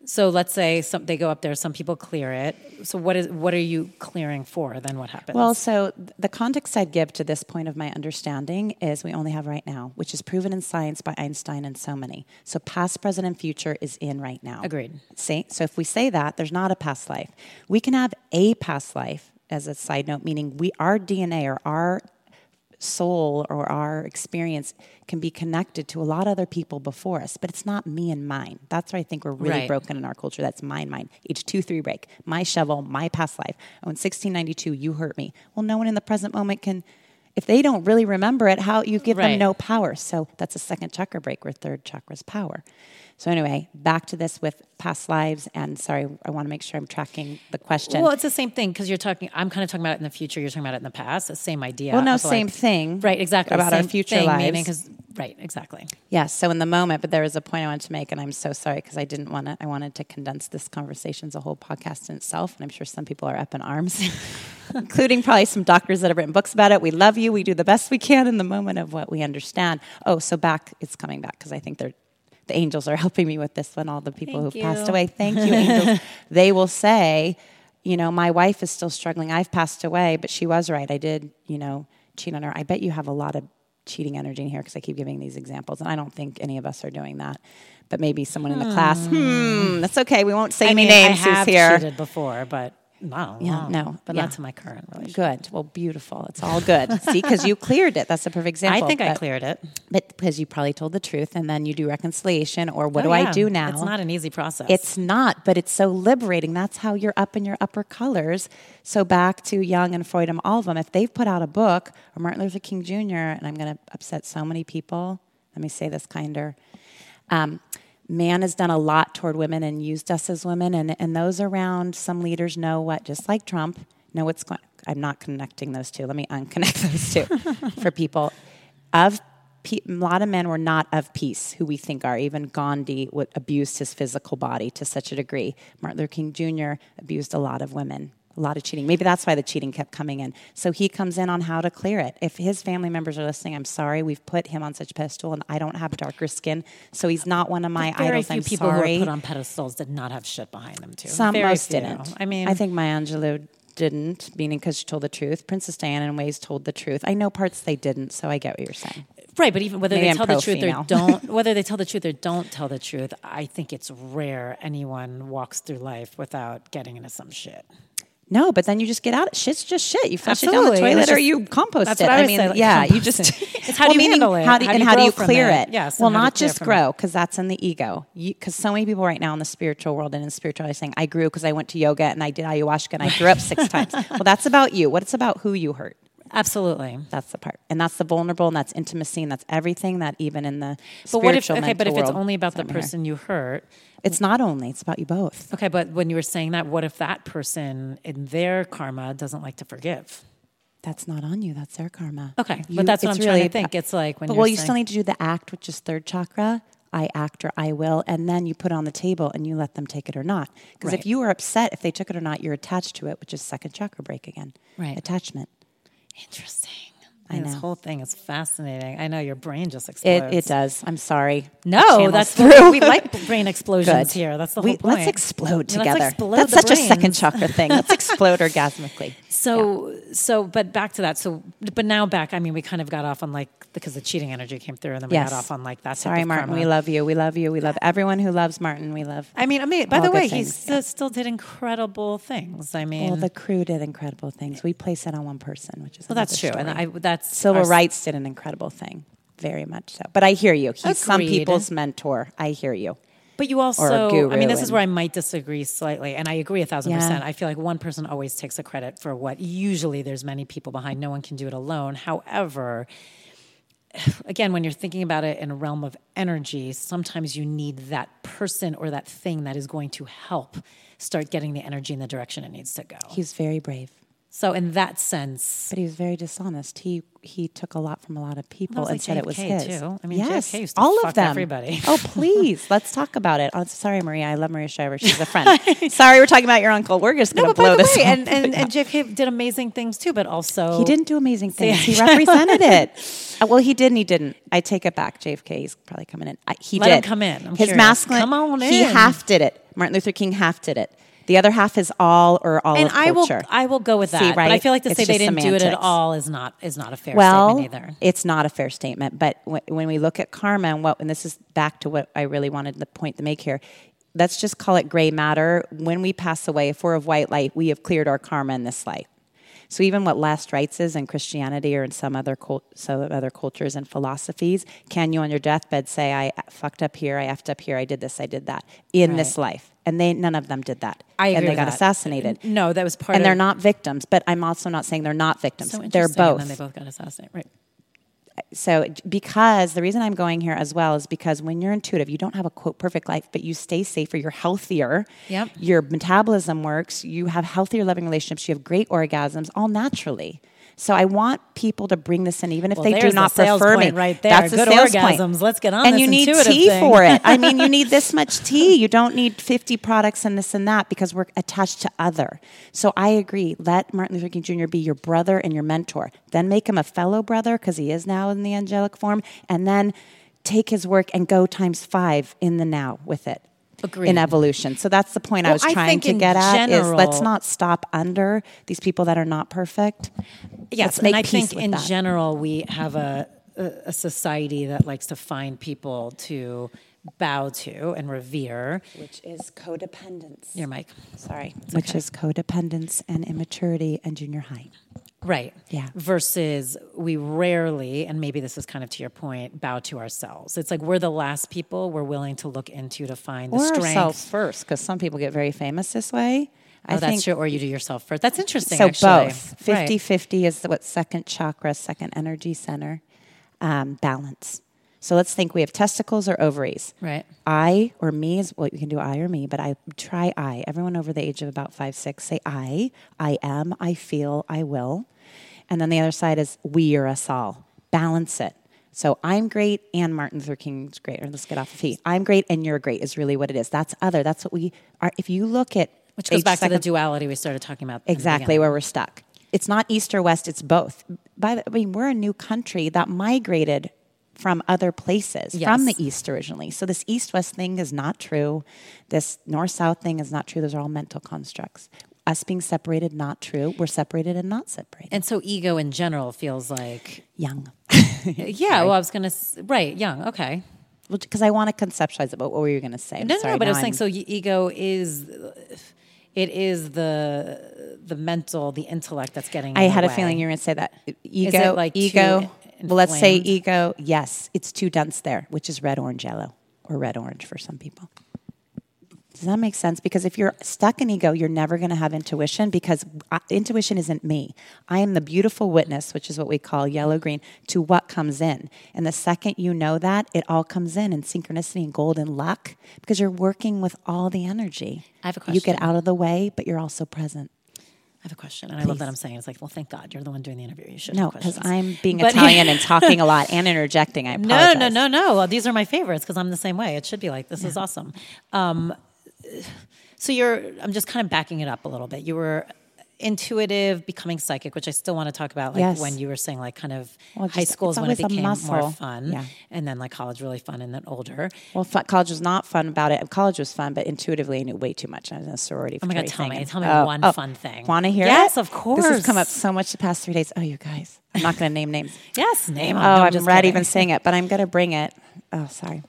So let's say some, they go up there, some people clear it. So what is what are you clearing for? Then what happens? Well, so the context I'd give to this point of my understanding is we only have right now, which is proven in science by Einstein and so many. So past, present, and future is in right now. Agreed. See, so if we say that, there's not a past life. We can have a past life as a side note, meaning we our DNA or our soul or our experience can be connected to a lot of other people before us, but it's not me and mine. That's where I think we're really Right. broken in our culture. That's mine, mine. Each two, three break. My shovel, my past life. Oh, in 1692, you hurt me. Well, no one in the present moment can. If they don't really remember it, how you give Right. them no power. So that's a second chakra break where third chakra's power. So anyway, back to this with past lives. And sorry, I want to make sure I'm tracking the question. well, it's the same thing because you're talking. I'm kind of talking about it in the future. You're talking about it in the past. The same idea. Well, no, of, like- same thing. Right. Exactly. About our future thing, lives. meaning 'cause- right. Exactly. Yes. So in the moment, but there was a point I wanted to make, and I'm so sorry because I didn't want to. I wanted to condense this conversation as a whole podcast in itself, and I'm sure some people are up in arms, including probably some doctors that have written books about it. We love you. We do the best we can in the moment of what we understand. Oh, so back, it's coming back because I think they're. The angels are helping me with this one. All the people Thank who've passed away. Thank you, angels. they will say, you know, my wife is still struggling. I've passed away, but she was right. I did, you know, cheat on her. I bet you have a lot of cheating energy in here because I keep giving these examples, and I don't think any of us are doing that. But maybe someone in the class. Hmm, that's okay. We won't say I any mean, names. I have who's here? cheated before, but no, Yeah, no, but yeah. not to my current relationship. Good. Well, beautiful. It's all good. See, because you cleared it. That's a perfect example. I think I cleared it. But because you probably told the truth, and then you do reconciliation, or what Oh, do I do now? It's not an easy process. It's not, but it's so liberating. That's how you're up in your upper colors. So back to Jung and Freud and all of them, if they've put out a book, or Martin Luther King Jr., and I'm going to upset so many people, let me say this kinder. Um, man has done a lot toward women and used us as women, and, and those around, some leaders know what, just like Trump, know what's going I'm not connecting those two. Let me unconnect those two for people. Of pe- a lot of men were not of peace, who we think are. Even Gandhi would, abused his physical body to such a degree. Martin Luther King Jr. abused a lot of women, a lot of cheating. Maybe that's why the cheating kept coming in. So he comes in on how to clear it. If his family members are listening, I'm sorry. We've put him on such a pedestal, and I don't have darker skin, so he's not one of my Very idols. few I'm people sorry. who are put on pedestals did not have shit behind them too. Some Very most few. didn't. I mean, I think Maya Angelou didn't, meaning because she told the truth. Princess Diana, in ways, told the truth. I know parts they didn't, so I get what you're saying. Right, but even whether Maybe they I'm tell the truth pro-female. or don't, whether they tell the truth or don't tell the truth, I think it's rare anyone walks through life without getting into some shit. No, but then you just get out. Shit's just shit. You flush it down the toilet it's or you compost that's it. I I mean, like yeah, you just. It's how do you handle it? How do, How do and you how do you clear it? it? Yes, Well, and how do you not just grow because that's in the ego. Because so many people right now in the spiritual world and in spirituality are saying, "I grew because I went to yoga and I did ayahuasca and I grew up six times." Well, that's about you. What it's about who you hurt. Absolutely. That's the part, and that's the vulnerable, and that's intimacy, and that's everything that even in the But what if okay, but if mental it's world- only about the Sorry, I'm here. person you hurt, it's not only. It's about you both. okay, but when you were saying that, what if that person in their karma doesn't like to forgive? That's not on you. That's their karma. Okay, You- but that's what I'm trying to think. It's like when But well, you still need to do the act, which is third chakra. I act or I will, and then you put it on the table and you let them take it or not. Because Right. if you are upset if they took it or not, you're attached to it, which is second chakra break again. Right. Attachment. interesting. I This know. whole thing is fascinating. I know your brain just It, explodes. it does. I'm sorry. No, that's true. we like brain explosions Good. here. That's the We- whole point. Let's explode Yeah, let's together. explode That's such a second chakra thing. Let's explode orgasmically. So, so, but back to that. So, but now back. I mean, we kind of got off on like because the cheating energy came through, and then we Yes. got off on like that. Sorry, Martin. karma. We love you. We love you. We love everyone who loves Martin. We love. I mean, I mean. By the way, he things, still, uh, still did incredible things. I mean, Well, the crew did incredible things. We place it on one person, which is well, that's true, another and story. I that's Civil rights did an incredible thing, very much so. But I hear you. He's some people's mentor. I hear you. But you also, I mean, this is where I might disagree slightly, and I agree a thousand Yeah. percent. I feel like one person always takes the credit for what usually there's many people behind. No one can do it alone. However, again, when you're thinking about it in a realm of energy, sometimes you need that person or that thing that is going to help start getting the energy in the direction it needs to go. He's very brave, So, in that sense, but he was very dishonest. He he took a lot from a lot of people and like said it was JFK his. too. I mean, yes, JFK used to all of them. everybody. oh, please, let's talk about it. Oh, sorry, Maria. I love Maria Shriver. She's a friend. sorry, we're talking about your uncle. We're just going no, to by blow the this. way, and, and, and. JFK did amazing things too, but also He didn't do amazing things. He represented it. Uh, well, he did and he didn't. I take it back. JFK is probably coming in. I, he Let did. him come in. I'm His curious. masculine. Come on in. He half did it. Martin Luther King half did it. The other half is all or all and of I will. I will go with See, that. But I feel like to It's say they didn't do it at all is not is not a fair well, statement either. it's not a fair statement. But when, when we look at karma and what, and this is back to what I really wanted the point to make here. Let's just call it gray matter. When we pass away, if we're of white light, we have cleared our karma in this life. So even what last rites is in Christianity or in some other cult, some other cultures and philosophies, can you on your deathbed say, "I fucked up here, I effed up here, I did this, I did that" in this life? And they none of them did that, I agree and they got that. assassinated. No, that was part and of they're not victims. But I'm also not saying they're not victims. so they're both And they both got assassinated. Right. So because the reason I'm going here as well is because when you're intuitive, you don't have a quote perfect life, but you stay safer, you're healthier. Yep. Your metabolism works, you have healthier loving relationships, you have great orgasms, all naturally. So I want people to bring this in, even if Well, they do the not sales prefer me. right there. That's a Good sales point. Let's get on And you need tea thing. for it. I mean, you need this much tea. You don't need 50 products and this and that because we're attached to other. So I agree. Let Martin Luther King Jr. be your brother and your mentor. Then make him a fellow brother because he is now in the angelic form. And then take his work and go times five in the now with it. Agreed. in evolution. So that's the point I was trying think to get at is let's not stop under these people that are not perfect. Yes, and I think in that. general we have a a society that likes to find people to bow to and revere. which is codependence. Your mic, Sorry, which is codependence and immaturity and junior high. right? Yeah. Versus we rarely, and maybe this is kind of to your point, bow to ourselves. It's like we're the last people we're willing to look into to find the Or strength. ourselves first, because some people get very famous this way. I Oh, that's think true. Or you do yourself first. That's interesting. so actually. both 50 Right. 50 is what second chakra second energy center um, balance so let's think we have testicles or ovaries. Right. i or me is well you can do i or me but i try i. Everyone over the age of about five six say i. I am i feel i will. And then the other side is we or us all. Balance it. So i'm great and martin luther king's great. Or let's get off the feet. I'm great and you're great is really what it is. That's other. That's what we are. If you look at Which goes back to the duality we started talking about. exactly where we're stuck. It's not east or west, it's both. By the, I mean, we're a new country that migrated from other places, from the east originally. So this east west thing is not true. This north south thing is not true. Those are all mental constructs. Us being separated, not true. We're separated and not separated. And so ego in general feels like Jung. yeah. Well, I was gonna s- right young. Okay. Because I want to conceptualize it, but what were you going to say? I'm No, no, sorry, no, but I was saying I'm- so. Ego is it is the the mental, the intellect that's getting. I had a way. feeling you were going to say that. Ego, it, like, too ego. Well, let's say ego. Yes, it's too dense there, which is red, orange, yellow, or red, orange for some people. Does that make sense? Because if you're stuck in ego, you're never going to have intuition because uh, intuition isn't me. I am the beautiful witness, which is what we call yellow green, to what comes in. And the second you know that, it all comes in in synchronicity and golden luck because you're working with all the energy. I have a question. You get out of the way, but you're also present. I have a question, and I love that I'm saying it. it's like, well, thank God you're the one doing the interview. You should No, because. I'm being But- Italian and talking a lot and interjecting. I No, apologize. no, no, no. Well, these are my favorites because I'm the same way. It should be like this is awesome. Um, so you're. I'm just kind of backing it up a little bit. You were intuitive, becoming psychic, which I still want to talk about. Like Yes. when you were saying, like kind of Well, high school is when it became more fun, Yeah. and then like college really fun, and then older. Well, college was not fun about it. College was fun, but intuitively I knew way too much. I was in a sorority. Oh my God, tell thing me. and- Tell me oh, one oh. fun thing. Want to hear Yes, it? of This has come up so much the past three days. Oh, you guys. I'm not going to name names. Yes, name. Oh, I'm just red kidding. even saying it, but I'm going to bring it. Oh, sorry.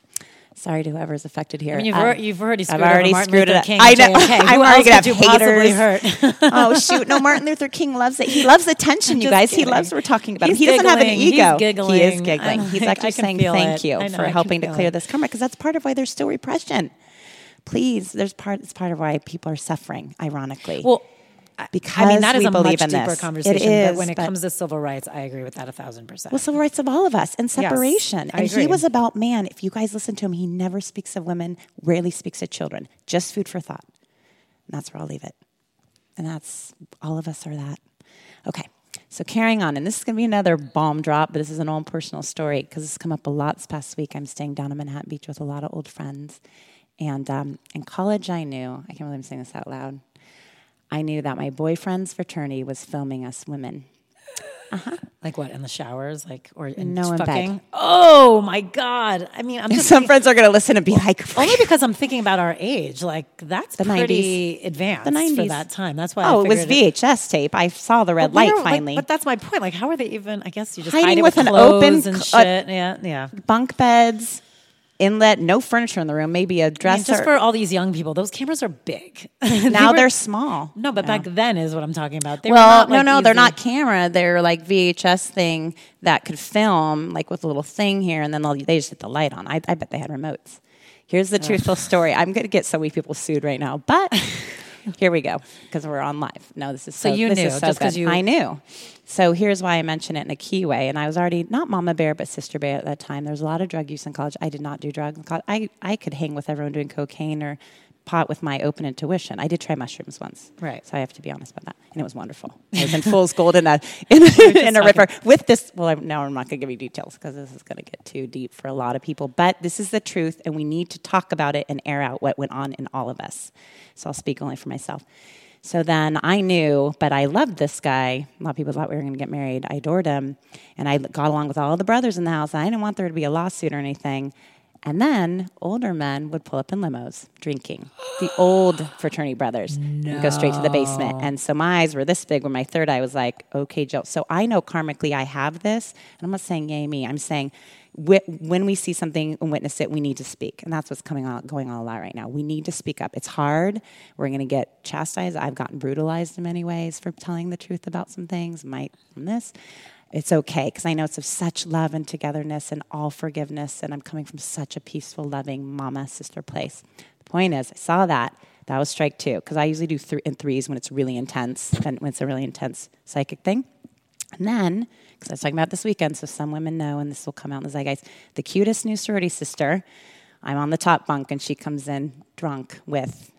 Sorry to whoever's affected here. I mean, you've, Um, already, you've already screwed I've already Martin screwed Luther it up. King. I know. JFK. I'm Who already gonna have haters. hurt? oh shoot! No, Martin Luther King loves it. He loves attention, you guys. He kidding. loves we're talking about. him. He's He doesn't have an giggling. He's ego. He is giggling. giggling. He's actually saying thank it. you know, for helping to clear it. this karma because that's part of why there's still repression. Please, there's part. It's part of why people are suffering. Ironically, Well, because I mean, that is a much deeper this. Conversation. is, but when it but- comes to civil rights, I agree with that a thousand percent. well, civil rights of all of us and separation. I and he was about man. If you guys listen to him, he never speaks of women, rarely speaks of children. Just food for thought. And that's where I'll leave it. And that's all of us are that. Okay. So carrying on, and this is going to be another bomb drop, but this is an own personal story because this has come up a lot this past week. I'm staying down in Manhattan Beach with a lot of old friends, and um, in college, I knew I can't believe I'm saying this out loud. I knew that my boyfriend's fraternity was filming us women Uh-huh. like what in the showers, like or in No, in bed. Oh my god! I mean, I'm just Some thinking- friends are going to listen and be like, only because I'm thinking about our age. Like that's The pretty advanced The 90s. for that time. That's why. I "Oh, it was VHS tape. I saw the red light don't- like, finally." but that's my point. Like, how are they even? I guess you just Hiding hide it with with, an open and cl- uh, yeah, yeah. Bunk beds, inlet, no furniture in the room, maybe a I mean, dresser. just for all these young people, those cameras are big. now were- they're small. no, but back then is what I'm talking about. They were Well, not, no, like, no, they're not camera. They're like VHS thing that could film, like with a little thing here, and then they just hit the light on. I, I bet they had remotes. Here's the truthful story. I'm going to get so many people sued right now, but here we go because we're on live. No, this is so. So you this knew, is so just 'cause good. you- I knew. So here's why I mention it in a key way. And I was already not mama bear, but sister bear at that time. There was a lot of drug use in college. I did not do drugs. in college. I I could hang with everyone doing cocaine or pot with my open intuition. I did try mushrooms once. Right. So I have to be honest about that. And it was wonderful. I was in fool's gold in a, in, in a river with this. Well, I'm, now I'm not going to give you details because this is going to get too deep for a lot of people. But this is the truth, and we need to talk about it and air out what went on in all of us. So I'll speak only for myself. So then I knew, but I loved this guy. A lot of people thought we were going to get married. I adored him. And I got along with all the brothers in the house. I didn't want there to be a lawsuit or anything. And then older men would pull up in limos drinking. The old fraternity brothers and go straight to the basement. And so my eyes were this big where my third eye was like, okay, Jill. So I know karmically I have this. And I'm not saying yay me. I'm saying when we see something and witness it, we need to speak. And that's what's coming on, going on a lot right now. We need to speak up. It's hard. We're going to get chastised. I've gotten brutalized in many ways for telling the truth about some things, might from this it's okay because I know it's of such love and togetherness and all forgiveness, and I'm coming from such a peaceful, loving mama sister place. The point is, I saw that. That was strike two because I usually do in threes when it's really intense and when it's a really intense psychic thing. And then, because I was talking about this weekend, so some women know, and this will come out in the zeitgeist, the cutest new sorority sister. I'm on the top bunk, and she comes in drunk with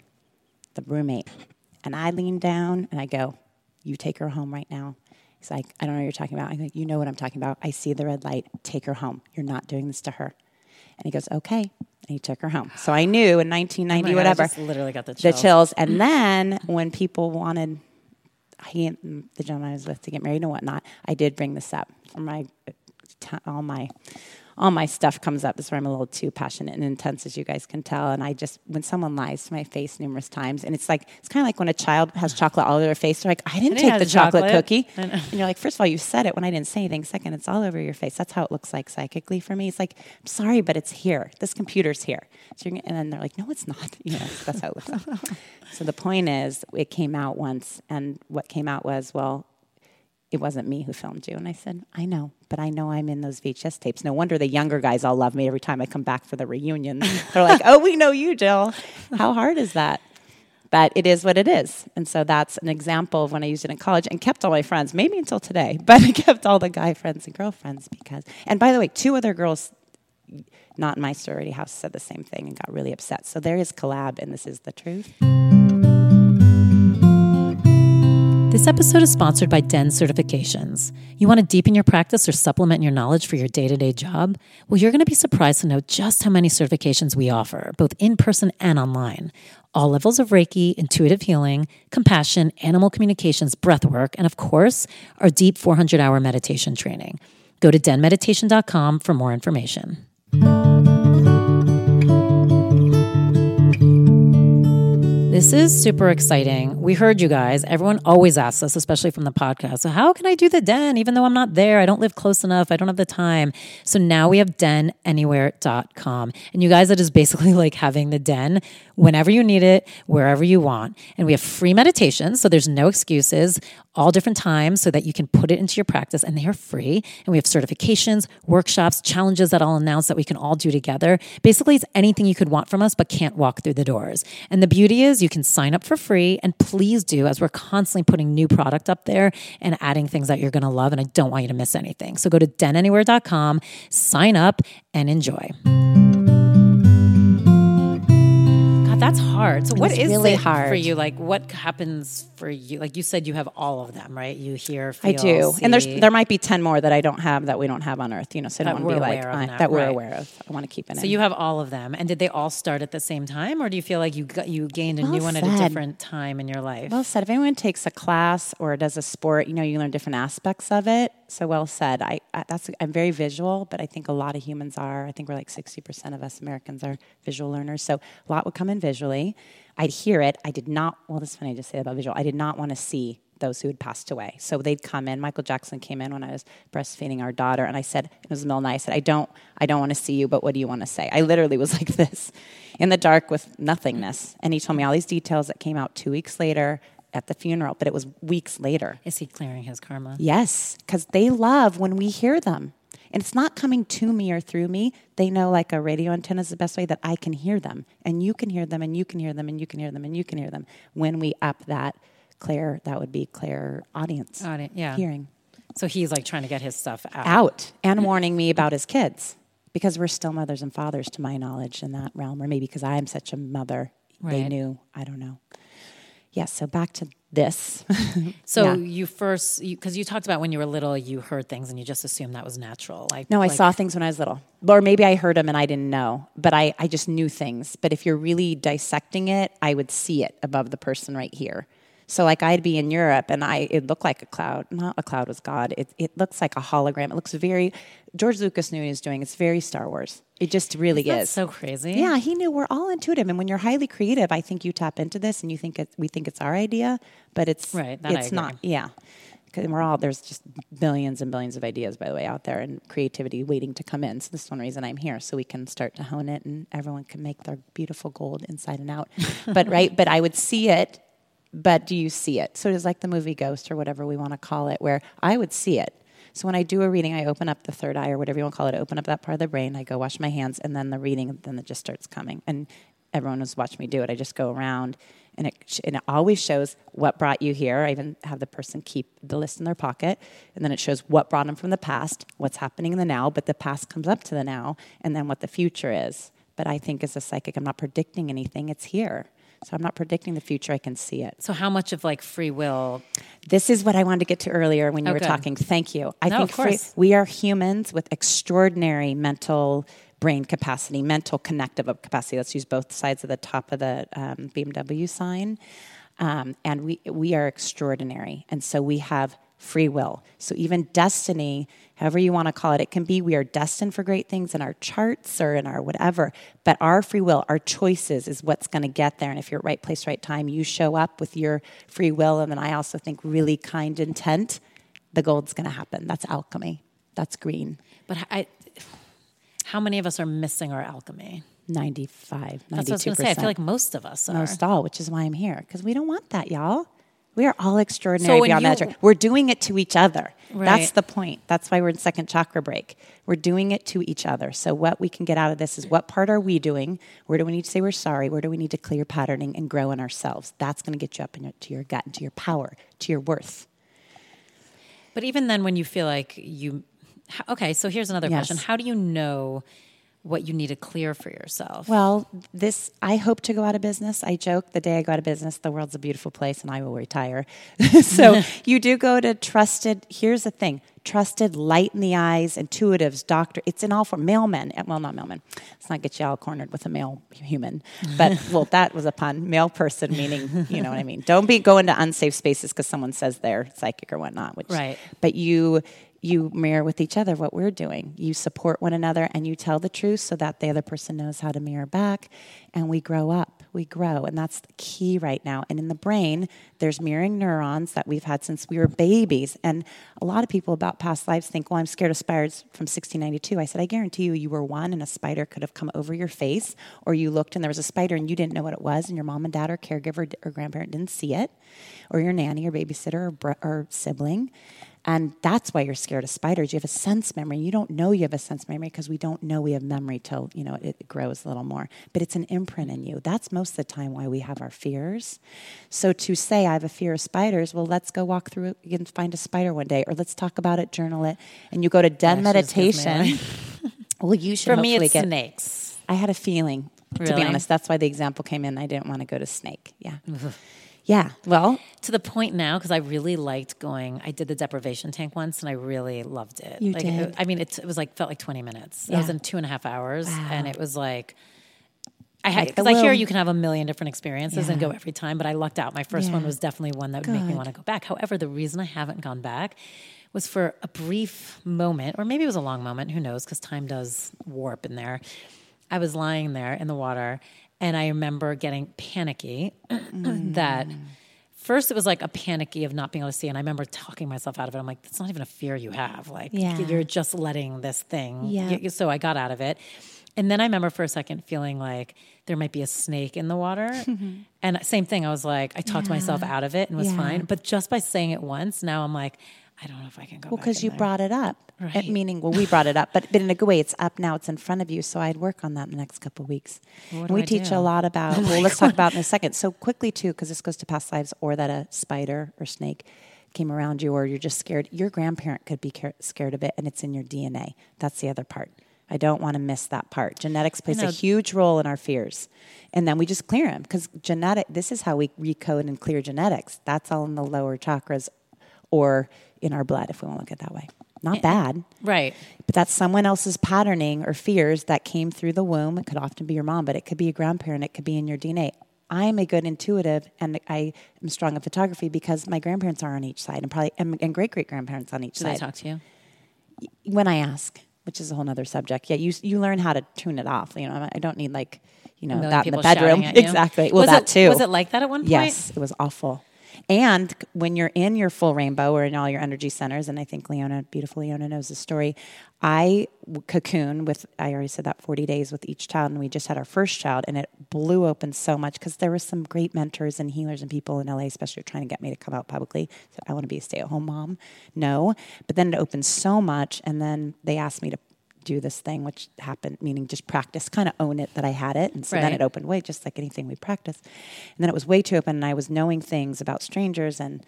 the roommate. And I lean down and I go, You take her home right now. He's like, I don't know what you're talking about. I go, You know what I'm talking about. I see the red light. Take her home. You're not doing this to her. And he goes, Okay. And he took her home. So I knew in 1990, Oh God, whatever, just literally got the chills. the chills. chills. And then when people wanted he, the gentleman I was with to get married and whatnot, I did bring this up for my uh, all my all my stuff comes up. This is where I'm a little too passionate and intense, as you guys can tell. And I just when someone lies to my face numerous times, and it's like it's kind of like when a child has chocolate all over their face. They're like, "I didn't didn't take the chocolate, chocolate." cookie," and you're like, first of all, you said it when I didn't say anything. Second, it's all over your face. That's how it looks like psychically for me. It's like, I'm sorry, but it's here. This computer's here. So you're, and then they're like, no, it's not. You know, that's how it looks. like. so the point is, it came out once, and what came out was, well, it wasn't me who filmed you. And I said, I know, but I know I'm in those VHS tapes. No wonder the younger guys all love me every time I come back for the reunion. They're like, oh, we know you, Jill. How hard is that? But it is what it is. And so that's an example of when I used it in college and kept all my friends, maybe until today, but I kept all the guy friends and girlfriends because, and by the way, two other girls not in my sorority house said the same thing and got really upset. So there is collab, and this is the truth. This episode is sponsored by Den Certifications. You want to deepen your practice or supplement your knowledge for your day to day job? Well, you're going to be surprised to know just how many certifications we offer, both in person and online. All levels of Reiki, intuitive healing, compassion, animal communications, breath work, and of course, our deep 400 hour meditation training. Go to denmeditation.com for more information. This is super exciting. We heard you guys. Everyone always asks us, especially from the podcast. So, how can I do the den even though I'm not there? I don't live close enough. I don't have the time. So, now we have denanywhere.com. And you guys, it is basically like having the den whenever you need it, wherever you want. And we have free meditations. So, there's no excuses, all different times so that you can put it into your practice and they are free. And we have certifications, workshops, challenges that I'll announce that we can all do together. Basically, it's anything you could want from us but can't walk through the doors. And the beauty is you can sign up for free and please do as we're constantly putting new product up there and adding things that you're going to love and I don't want you to miss anything. So go to denanywhere.com, sign up and enjoy. That's hard. So what It's is really it for you? Like what happens for you? Like you said you have all of them, right? You hear, feel, I do, and there's there might be ten more that I don't have that we don't have on Earth. You know, so I don't want to be like I- now, that we're right. aware of. I want to keep it. So in. you have all of them, and did they all start at the same time, or do you feel like you got, you gained a Well new one at a different time in your life? Well said. If anyone takes a class or does a sport, you know, you learn different aspects of it. So well said. I, I that's I'm very visual, but I think a lot of humans are. I think we're like sixty percent of us Americans are visual learners. So a lot would come in visually. I'd hear it. I did not. Well, this is funny I just say about visual. I did not want to see those who had passed away. So they'd come in. Michael Jackson came in when I was breastfeeding our daughter, and I said, it was night. I said, I don't, I don't want to see you, but what do you want to say? I literally was like this, in the dark with nothingness. And he told me all these details that came out two weeks later at the funeral, but it was weeks later. Is he clearing his karma? Yes, because they love when we hear them. And it's not coming to me or through me. They know like a radio antenna is the best way that I can hear them. And you can hear them, and you can hear them, and you can hear them, and you can hear them. When we up that clear, that would be clear audience. Audi- yeah. Hearing So he's like trying to get his stuff out. out and warning me about his kids because we're still mothers and fathers to my knowledge in that realm or maybe because i'm such a mother they knew i don't know yes so back to this So Yeah. you first, because you, talked about when you were little, you heard things and you just assumed that was natural. Like no i like- saw things when i was little or maybe i heard them and i didn't know but I, I just knew things but if you're really dissecting it i would see it above the person right here So like I'd be in Europe and I it looked like a cloud. Not a cloud was God. It it looks like a hologram. It looks very George Lucas knew what he was doing. It's very Star Wars. It just really That's is. so crazy. Yeah, he knew we're all intuitive, and when you're highly creative, I think you tap into this, and you think it, we think it's our idea, but it's Right, It's not. Yeah, because we're all there's just billions and billions of ideas, by the way, out there, and creativity waiting to come in. So this is one reason I'm here, so we can start to hone it, and everyone can make their beautiful gold inside and out. but right, but I would see it. But do you see it? So it is like the movie Ghost or whatever we want to call it, where I would see it. So when I do a reading, I open up the third eye or whatever you want to call it, open up that part of the brain. I go wash my hands, and then the reading, then it just starts coming. And everyone has watched me do it. I just go around, and it and it always shows what brought you here. I even have the person keep the list in their pocket, and then it shows what brought them from the past, what's happening in the now, but the past comes up to the now, and then what the future is. But I think as a psychic, I'm not predicting anything. It's here. So I'm not predicting the future. I can see it. So how much of like free will? This is what I wanted to get to earlier when you Oh, were good. talking. Thank you. I No, think of free- course. we are humans with extraordinary mental brain capacity, mental connective capacity. Let's use both sides of the top of the um, BMW sign. Um, and we, we are extraordinary. And so we have free will. So even destiny, however you want to call it, it can be we are destined for great things in our charts or in our whatever. But our free will, our choices is what's going to get there. And if you're at right place, right time, you show up with your free will. And then I also think really kind intent, the gold's going to happen. That's alchemy. That's green. But I, how many of us are missing our alchemy? 95, 92%. That's what I was going to say. I feel like most of us are. most all, which is why I'm here because we don't want that, y'all. We are all extraordinary So beyond you- measure. We're doing it to each other. Right. That's the point. That's why we're in second chakra break. We're doing it to each other. So what we can get out of this is what part are we doing? Where do we need to say we're sorry? Where do we need to clear patterning and grow in ourselves? That's going to get you up in your, to your gut, into your power, to your worth. But even then, when you feel like you, okay, so here's another Yes. question: How do you know what you need to clear for yourself? Well, this I hope to go out of business. I joke the day I go out of business, the world's a beautiful place and I will retire. so you do go to trusted. Here's the thing: trusted, light in the eyes, intuitives, doctor. It's in all for mailmen. eh, Well, not mailmen. Let's not get you all cornered with a male human. But well, that was a pun. Male person meaning you know what I mean. Don't be going to unsafe spaces because someone says they're psychic or whatnot. Which Right. but you you mirror with each other what we're doing. You support one another and you tell the truth so that the other person knows how to mirror back and we grow up. We grow and that's the key right now. And in the brain, there's mirroring neurons that we've had since we were babies. And a lot of people about past lives think, "Well, I'm scared of spiders from 1692." I said, "I guarantee you you were one and a spider could have come over your face or you looked and there was a spider and you didn't know what it was and your mom and dad or caregiver or grandparent didn't see it or your nanny or babysitter or, br- or sibling." And that's why you're scared of spiders. You have a sense memory. You don't know you have a sense memory because we don't know we have memory till, you know, it, grows a little more. But it's an imprint in you. That's most of the time why we have our fears. So to say I have a fear of spiders, well, let's go walk through and find a spider one day, or let's talk about it, journal it, and you go to den Yeah, she me meditation. well, you should for me, it's get. snakes. I had a feeling, to be honest. That's why the example came in. I didn't want to go to snake. Yeah. Yeah. Well, To the point now, because I really liked going. I did the deprivation tank once, and I really loved it. You like, did? It, I mean, it, it was like felt like twenty minutes. It was in two and a half hours, and it was like. I had Like because I hear you can have a million different experiences and go every time, but I lucked out. My first one was definitely one that would make me want to go back. However, the reason I haven't gone back was for a brief moment, or maybe it was a long moment. Who knows? Because time does warp in there. I was lying there in the water, and I remember getting panicky mm. that first it was like a panicky of not being able to see. And i remember talking myself out of it. I'm like that's not even a fear you have. Like Yeah. you're just letting this thing Yeah. so i got out of it. And then i remember for a second feeling like there might be a snake in the water. And same thing i was like i talked myself out of it and was Yeah. fine. But just by saying it once now i'm like i don't know if i can go Well, because you there. brought it up. Right. Meaning, well, we brought it up, but, but in a good way, it's up now. It's in front of you. So I'd work on that in the next couple of weeks. What and do we I teach do? a lot about. well, let's talk about it in a second. So quickly too, because this goes to past lives, or that a spider or snake came around you, or you're just scared. Your grandparent could be car- scared of it, and it's in your DNA. That's the other part. I don't want to miss that part. Genetics plays a know. huge role in our fears. And then we just clear them because genetic, this is how we recode and clear genetics. That's all in the lower chakras or in our blood, if we want to look at it that way. Not bad, right but that's someone else's patterning or fears that came through the womb. It could often be your mom, but it could be a grandparent. It could be in your DNA. I'm a good intuitive and I am strong in photography because my grandparents are on each side and probably and, and great great grandparents on each Do side. they talk to you? When I ask, which is a whole other subject. Yeah, you you learn how to tune it off. You know, I don't need like you know that in the bedroom. Exactly. Well, Was that it- too. was it like that at one point? Yes, it was awful. And when you're in your full rainbow or in all your energy centers, and I think Leona, beautiful Leona, knows the story. I cocoon with, I already said that 40 days with each child, and we just had our first child, and it blew open so much because there were some great mentors and healers and people in LA, especially trying to get me to come out publicly. So I want to be a stay at home mom. No. But then it opened so much, and then they asked me to do this thing, which happened, meaning just practice, kind of own it that I had it. And so then it opened way, just like anything we practice. And then it was way too open, and I was knowing things about strangers. And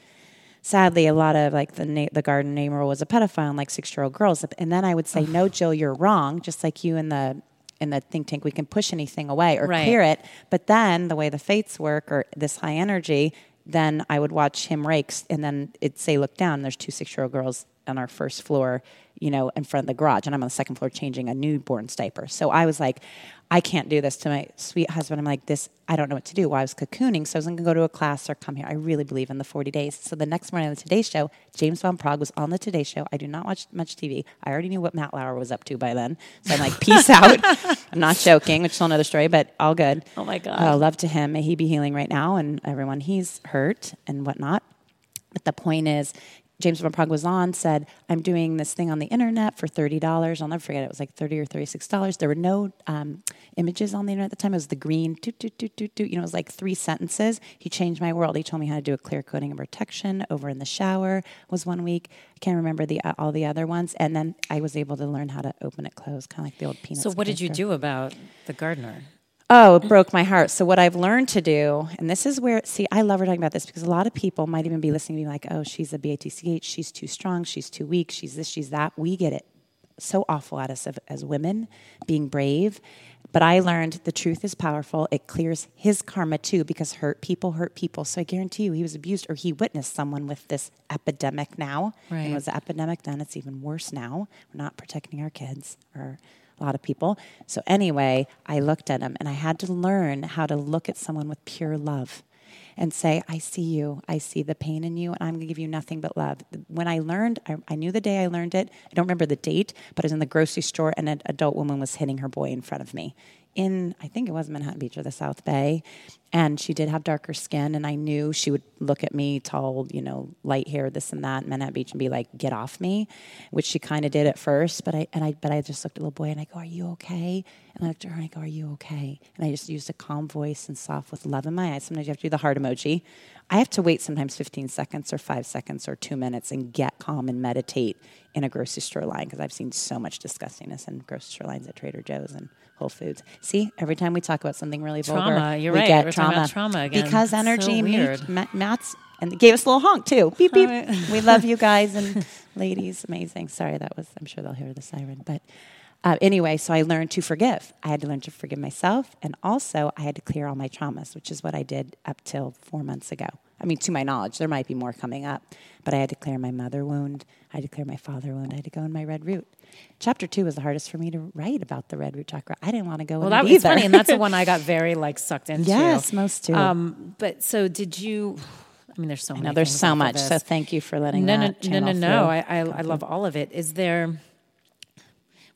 sadly, a lot of like the na- the garden name rule was a pedophile and like six year old girls. And then I would say, "No, Jill, you're wrong." Just like you in the in the think tank, we can push anything away or Right. clear it. But then the way the fates work, or this high energy, then I would watch him rakes, and then it'd say, "Look down." There's two six year old girls on our first floor, you know, in front of the garage, and I'm on the second floor changing a newborn's diaper. So I was like, I can't do this to my sweet husband. I'm like, this, I don't know what to do. Well, I was cocooning, so I wasn't going to go to a class or come here. I really believe in the 40 days. So the next morning on the Today Show, James Van Praagh was on the Today Show. I do not watch much TV. I already knew what Matt Lauer was up to by then. So I'm like, peace out. I'm not joking, which is another story, but all good. Oh my God. Uh, love to him. May he be healing right now and everyone he's hurt and whatnot. But the point is, James Van Praagh was on, said, I'm doing this thing on the internet for $30. I'll never forget it. It was like 30 or $36. There were no um, images on the internet at the time. It was the green, toot, toot, toot, toot, toot. You know, it was like three sentences. He changed my world. He told me how to do a clear coating and protection over in the shower was one week. I can't remember the uh, all the other ones. And then I was able to learn how to open it close, kind of like the old peanuts. So what did you do about the gardener? Oh, it broke my heart. So what I've learned to do, and this is where see, I love her talking about this because a lot of people might even be listening to me like, oh, she's a BATCH, she's too strong, she's too weak, she's this, she's that. We get it so awful at us of, as women being brave. But I learned the truth is powerful. It clears his karma too because hurt people hurt people. So I guarantee you he was abused or he witnessed someone with this epidemic now. Right. And it was the epidemic then. It's even worse now. We're not protecting our kids or a lot of people. So anyway, I looked at him and I had to learn how to look at someone with pure love and say, I see you. I see the pain in you, and I'm going to give you nothing but love. When I learned, I, I knew the day I learned it. I don't remember the date, but I was in the grocery store and an adult woman was hitting her boy in front of me in, I think it was Manhattan Beach or the South Bay. And she did have darker skin, and I knew she would look at me, tall, you know, light hair, this and that, Manhattan Beach, and be like, "Get off me," which she kind of did at first. But I and I, but I just looked at the little boy, and I go, "Are you okay?" And I looked at her, and I go, "Are you okay?" And I just used a calm voice and soft with love in my eyes. Sometimes you have to do the heart emoji. I have to wait sometimes 15 seconds or five seconds or two minutes and get calm and meditate in a grocery store line because I've seen so much disgustingness in grocery store lines at Trader Joe's and Whole Foods. See, every time we talk about something really vulgar, Trauma, you're we right. get We're trauma. trauma again. Because so energy, weird. Ma- Matt's, and gave us a little honk too. Beep beep. We love you guys and ladies. Amazing. Sorry, that was. I'm sure they'll hear the siren, but. Uh, anyway, so I learned to forgive. I had to learn to forgive myself, and also I had to clear all my traumas, which is what I did up till four months ago. I mean, to my knowledge, there might be more coming up, but I had to clear my mother wound. I had to clear my father wound. I had to go in my red root. Chapter two was the hardest for me to write about the red root chakra. I didn't want to go Well, in that was either. funny, and that's the one I got very like sucked into. Yes, most too. Um, but so did you? I mean, there's so many. now there's so much, so thank you for letting no, no, no, no, no. I, I, I love all of it. Is there?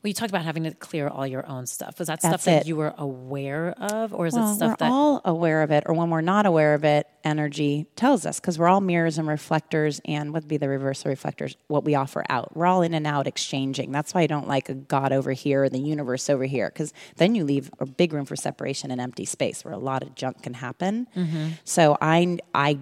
Well, you talked about having to clear all your own stuff. Was that stuff That's that it. you were aware of, or is well, it stuff that we're that? all aware of it, or when we're not aware of it, energy tells us because we're all mirrors and reflectors, and would be the reverse of reflectors? What we offer out. We're all in and out exchanging. That's why I don't like a God over here or the universe over here, because then you leave a big room for separation and empty space where a lot of junk can happen. Mm-hmm. So I, I,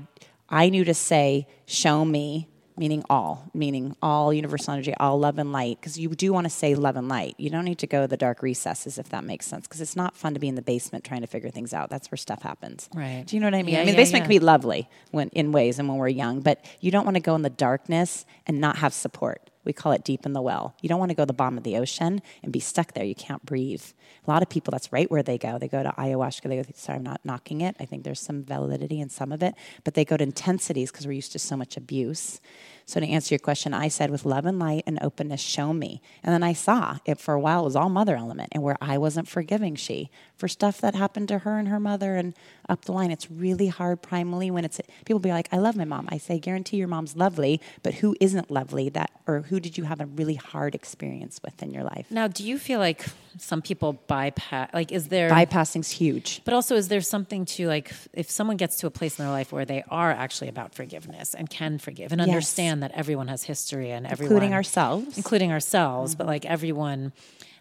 I knew to say, show me. Meaning all, meaning all universal energy, all love and light. Because you do want to say love and light. You don't need to go to the dark recesses if that makes sense. Because it's not fun to be in the basement trying to figure things out. That's where stuff happens. Right. Do you know what I mean? Yeah, I mean, yeah, the basement yeah. can be lovely when in ways and when we're young, but you don't want to go in the darkness and not have support. We call it deep in the well. You don't want to go to the bottom of the ocean and be stuck there. You can't breathe. A lot of people, that's right where they go. They go to ayahuasca. They go, sorry, I'm not knocking it. I think there's some validity in some of it, but they go to intensities because we're used to so much abuse. So to answer your question, I said with love and light and openness, show me. And then I saw it for a while it was all mother element and where I wasn't forgiving she for stuff that happened to her and her mother and up the line. It's really hard primally when it's people be like, I love my mom. I say, guarantee your mom's lovely, but who isn't lovely that or who did you have a really hard experience with in your life? Now, do you feel like some people bypass like is there Bypassing's huge. But also, is there something to like if someone gets to a place in their life where they are actually about forgiveness and can forgive and Yes. understand that everyone has history and everyone, Including ourselves. including ourselves, but mm-hmm. like everyone,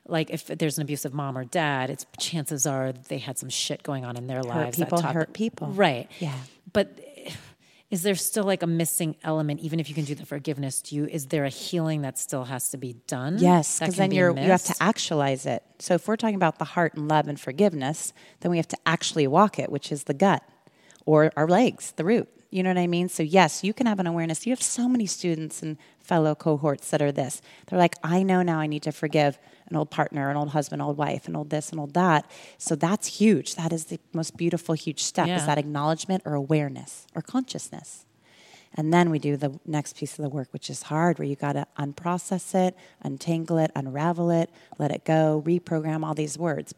like if there's an abusive mom or dad, it's chances are they had some shit going on in their lives. that people taught hurt them- people. right? Yeah. but. Is there still like a missing element, even if you can do the forgiveness? Do you? Is there a healing that still has to be done? Yes, because then be you're you have to actualize it. So if we're talking about the heart and love and forgiveness, then we have to actually walk it, which is the gut or our legs, the root. You know what I mean? So yes, you can have an awareness. You have so many students and fellow cohorts that are this. They're like, I know now I need to forgive an old partner, an old husband, old wife, an old this, an old that. So that's huge. That is the most beautiful, huge step. Yeah. Is that acknowledgement or awareness or consciousness? And then we do the next piece of the work, which is hard, where you got to unprocess it, untangle it, unravel it, let it go, reprogram all these words.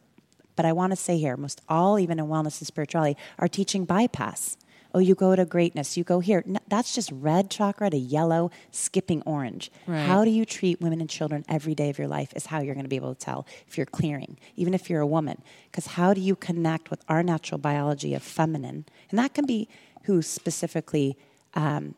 But I want to say here, most all, even in wellness and spirituality, are teaching bypass. Oh, you go to greatness, you go here. No, that's just red chakra to yellow, skipping orange. Right. How do you treat women and children every day of your life is how you're going to be able to tell if you're clearing, even if you're a woman. Because how do you connect with our natural biology of feminine? And that can be who specifically um,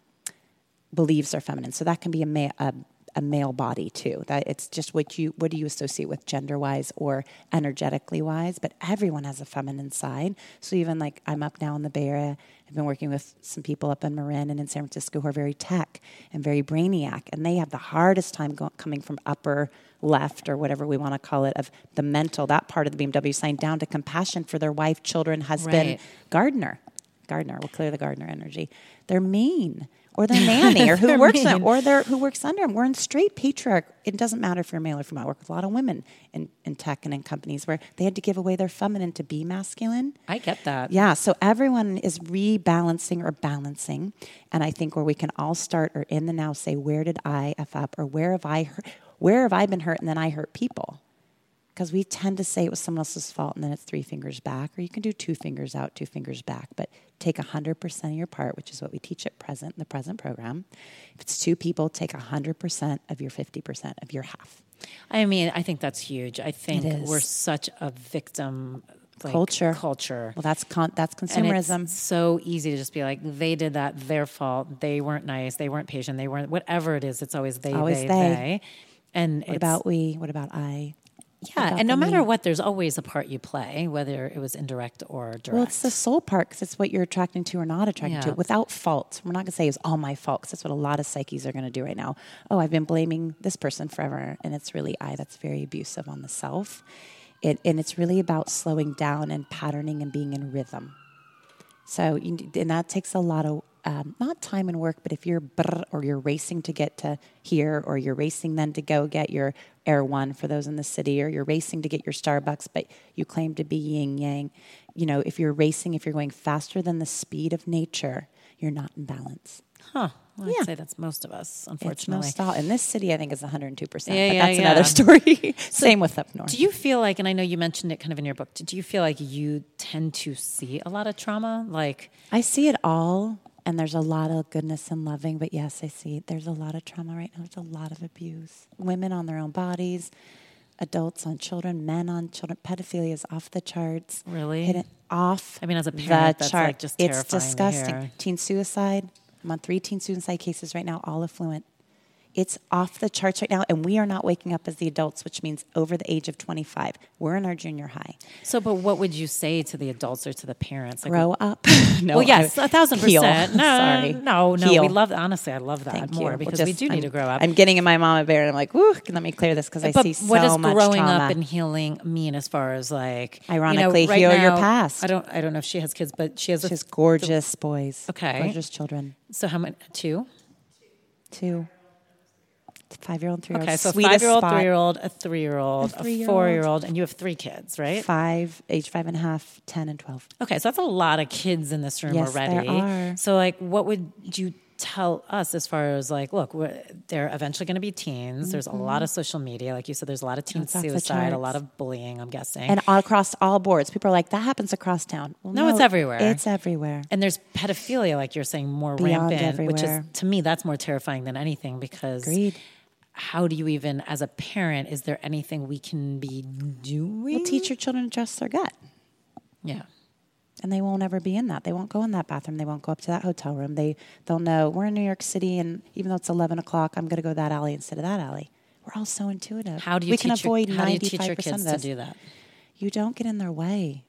believes are feminine. So that can be a, ma- a, a male body too. That it's just what you what do you associate with gender wise or energetically wise. But everyone has a feminine side. So even like I'm up now in the Bay Area. I've been working with some people up in Marin and in San Francisco who are very tech and very brainiac, and they have the hardest time go- coming from upper left or whatever we want to call it of the mental that part of the BMW sign down to compassion for their wife, children, husband, Right. gardener. Gardener, we'll clear the gardener energy. They're mean, or they're nanny, or who works, mean. or they're who works under them. We're in straight patriarch. It doesn't matter if you're male or female. I work with a lot of women in, in tech and in companies where they had to give away their feminine to be masculine. I get that. Yeah, so everyone is rebalancing or balancing, and I think where we can all start or in the now say, where did I f up, or where have I hurt, where have I been hurt, and then I hurt people because we tend to say it was someone else's fault and then it's three fingers back, or you can do two fingers out, two fingers back, but take 100% of your part, which is what we teach at present in the present program. If it's two people, take 100% of your 50% of your half. I mean, I think that's huge. I think we're such a victim like, Culture. Culture. Well, that's con- that's consumerism. it's so easy to just be like, they did that, their fault. They weren't nice. They weren't patient. They weren't whatever it is. It's always they, Always they, they. they. And what about we? What about I? Yeah? And no matter what, there's always a part you play, whether it was indirect or direct. Well, it's the soul part because it's what you're attracting to or not attracting Yeah. to without fault. We're not going to say it's all my fault because that's what a lot of psyches are going to do right now. Oh, I've been blaming this person forever, and it's really I that's very abusive on the self. It, and it's really about slowing down and patterning and being in rhythm. So, you, and that takes a lot of um, not time and work, but if you're or you're racing to get to here, or you're racing then to go get your Erewhon for those in the city, or you're racing to get your Starbucks, but you claim to be yin yang. You know, if you're racing, if you're going faster than the speed of nature, you're not in balance. huh? Well, Yeah. I'd say that's most of us, It's unfortunately. most all in this city. I think is 102. percent Yeah, But yeah, that's yeah. another story. Same with up north. Do you feel like, and I know you mentioned it kind of in your book, do you feel like you tend to see a lot of trauma? Like, I see it all, and there's a lot of goodness and loving. But yes, I see it. there's a lot of trauma right now. There's a lot of abuse. Women on their own bodies, adults on children, men on children. Pedophilia is off the charts. Really? Hidden off. I mean, as a the parent, that's, chart. like, just it's disgusting. Teen suicide. I'm on three teen suicide cases right now, all affluent. It's off the charts right now, and we are not waking up as the adults, which means over the age of 25. We're in our junior high. so, but what would you say to the adults or to the parents? Like, Grow up. no, well, yes, a thousand percent. No, Sorry. no, no. Heal. We love. Honestly, I love that Thank more you. Well, because we just- do need I'm- to grow up. I'm getting in my mama bear, and I'm like, woo, let me clear this because I see so much what does much growing trauma. up and healing mean as far as like you know, Ironically, right heal your past. I don't. I don't know if she has kids, but she has a She's gorgeous boys. Okay. Gorgeous children. So how many? Two. Two. Five year old, three year old. Okay, so five year old, three year old, a three year old, A four year old, and you have three kids, right? Five, age five and a half, ten, and twelve. Okay, so that's a lot of kids in this room Yes, there already. are. So, like, what would you tell us as far as like, look, we're- they're eventually going to be teens. There's a lot of social media, like you said. There's a lot of teen Mm-hmm. It's off the suicide, a lot of bullying. I'm guessing, And all across all boards, people are like, that happens across town. Well, No, it's everywhere. It's everywhere. And there's pedophilia, like you're saying, more Beyond rampant, which is to me that's more terrifying than anything because Agreed. How do you even, as a parent, is there anything we can be doing? Well, teach your children to trust their gut. yeah, and they won't ever be in that. They won't go in that bathroom. They won't go up to that hotel room. They they'll know we're in New York City, and even though it's eleven o'clock, I'm going to go that alley instead of that alley. We're all so intuitive. how do you we teach can avoid your, how do you teach your percent kids of to do that? You don't get in their way.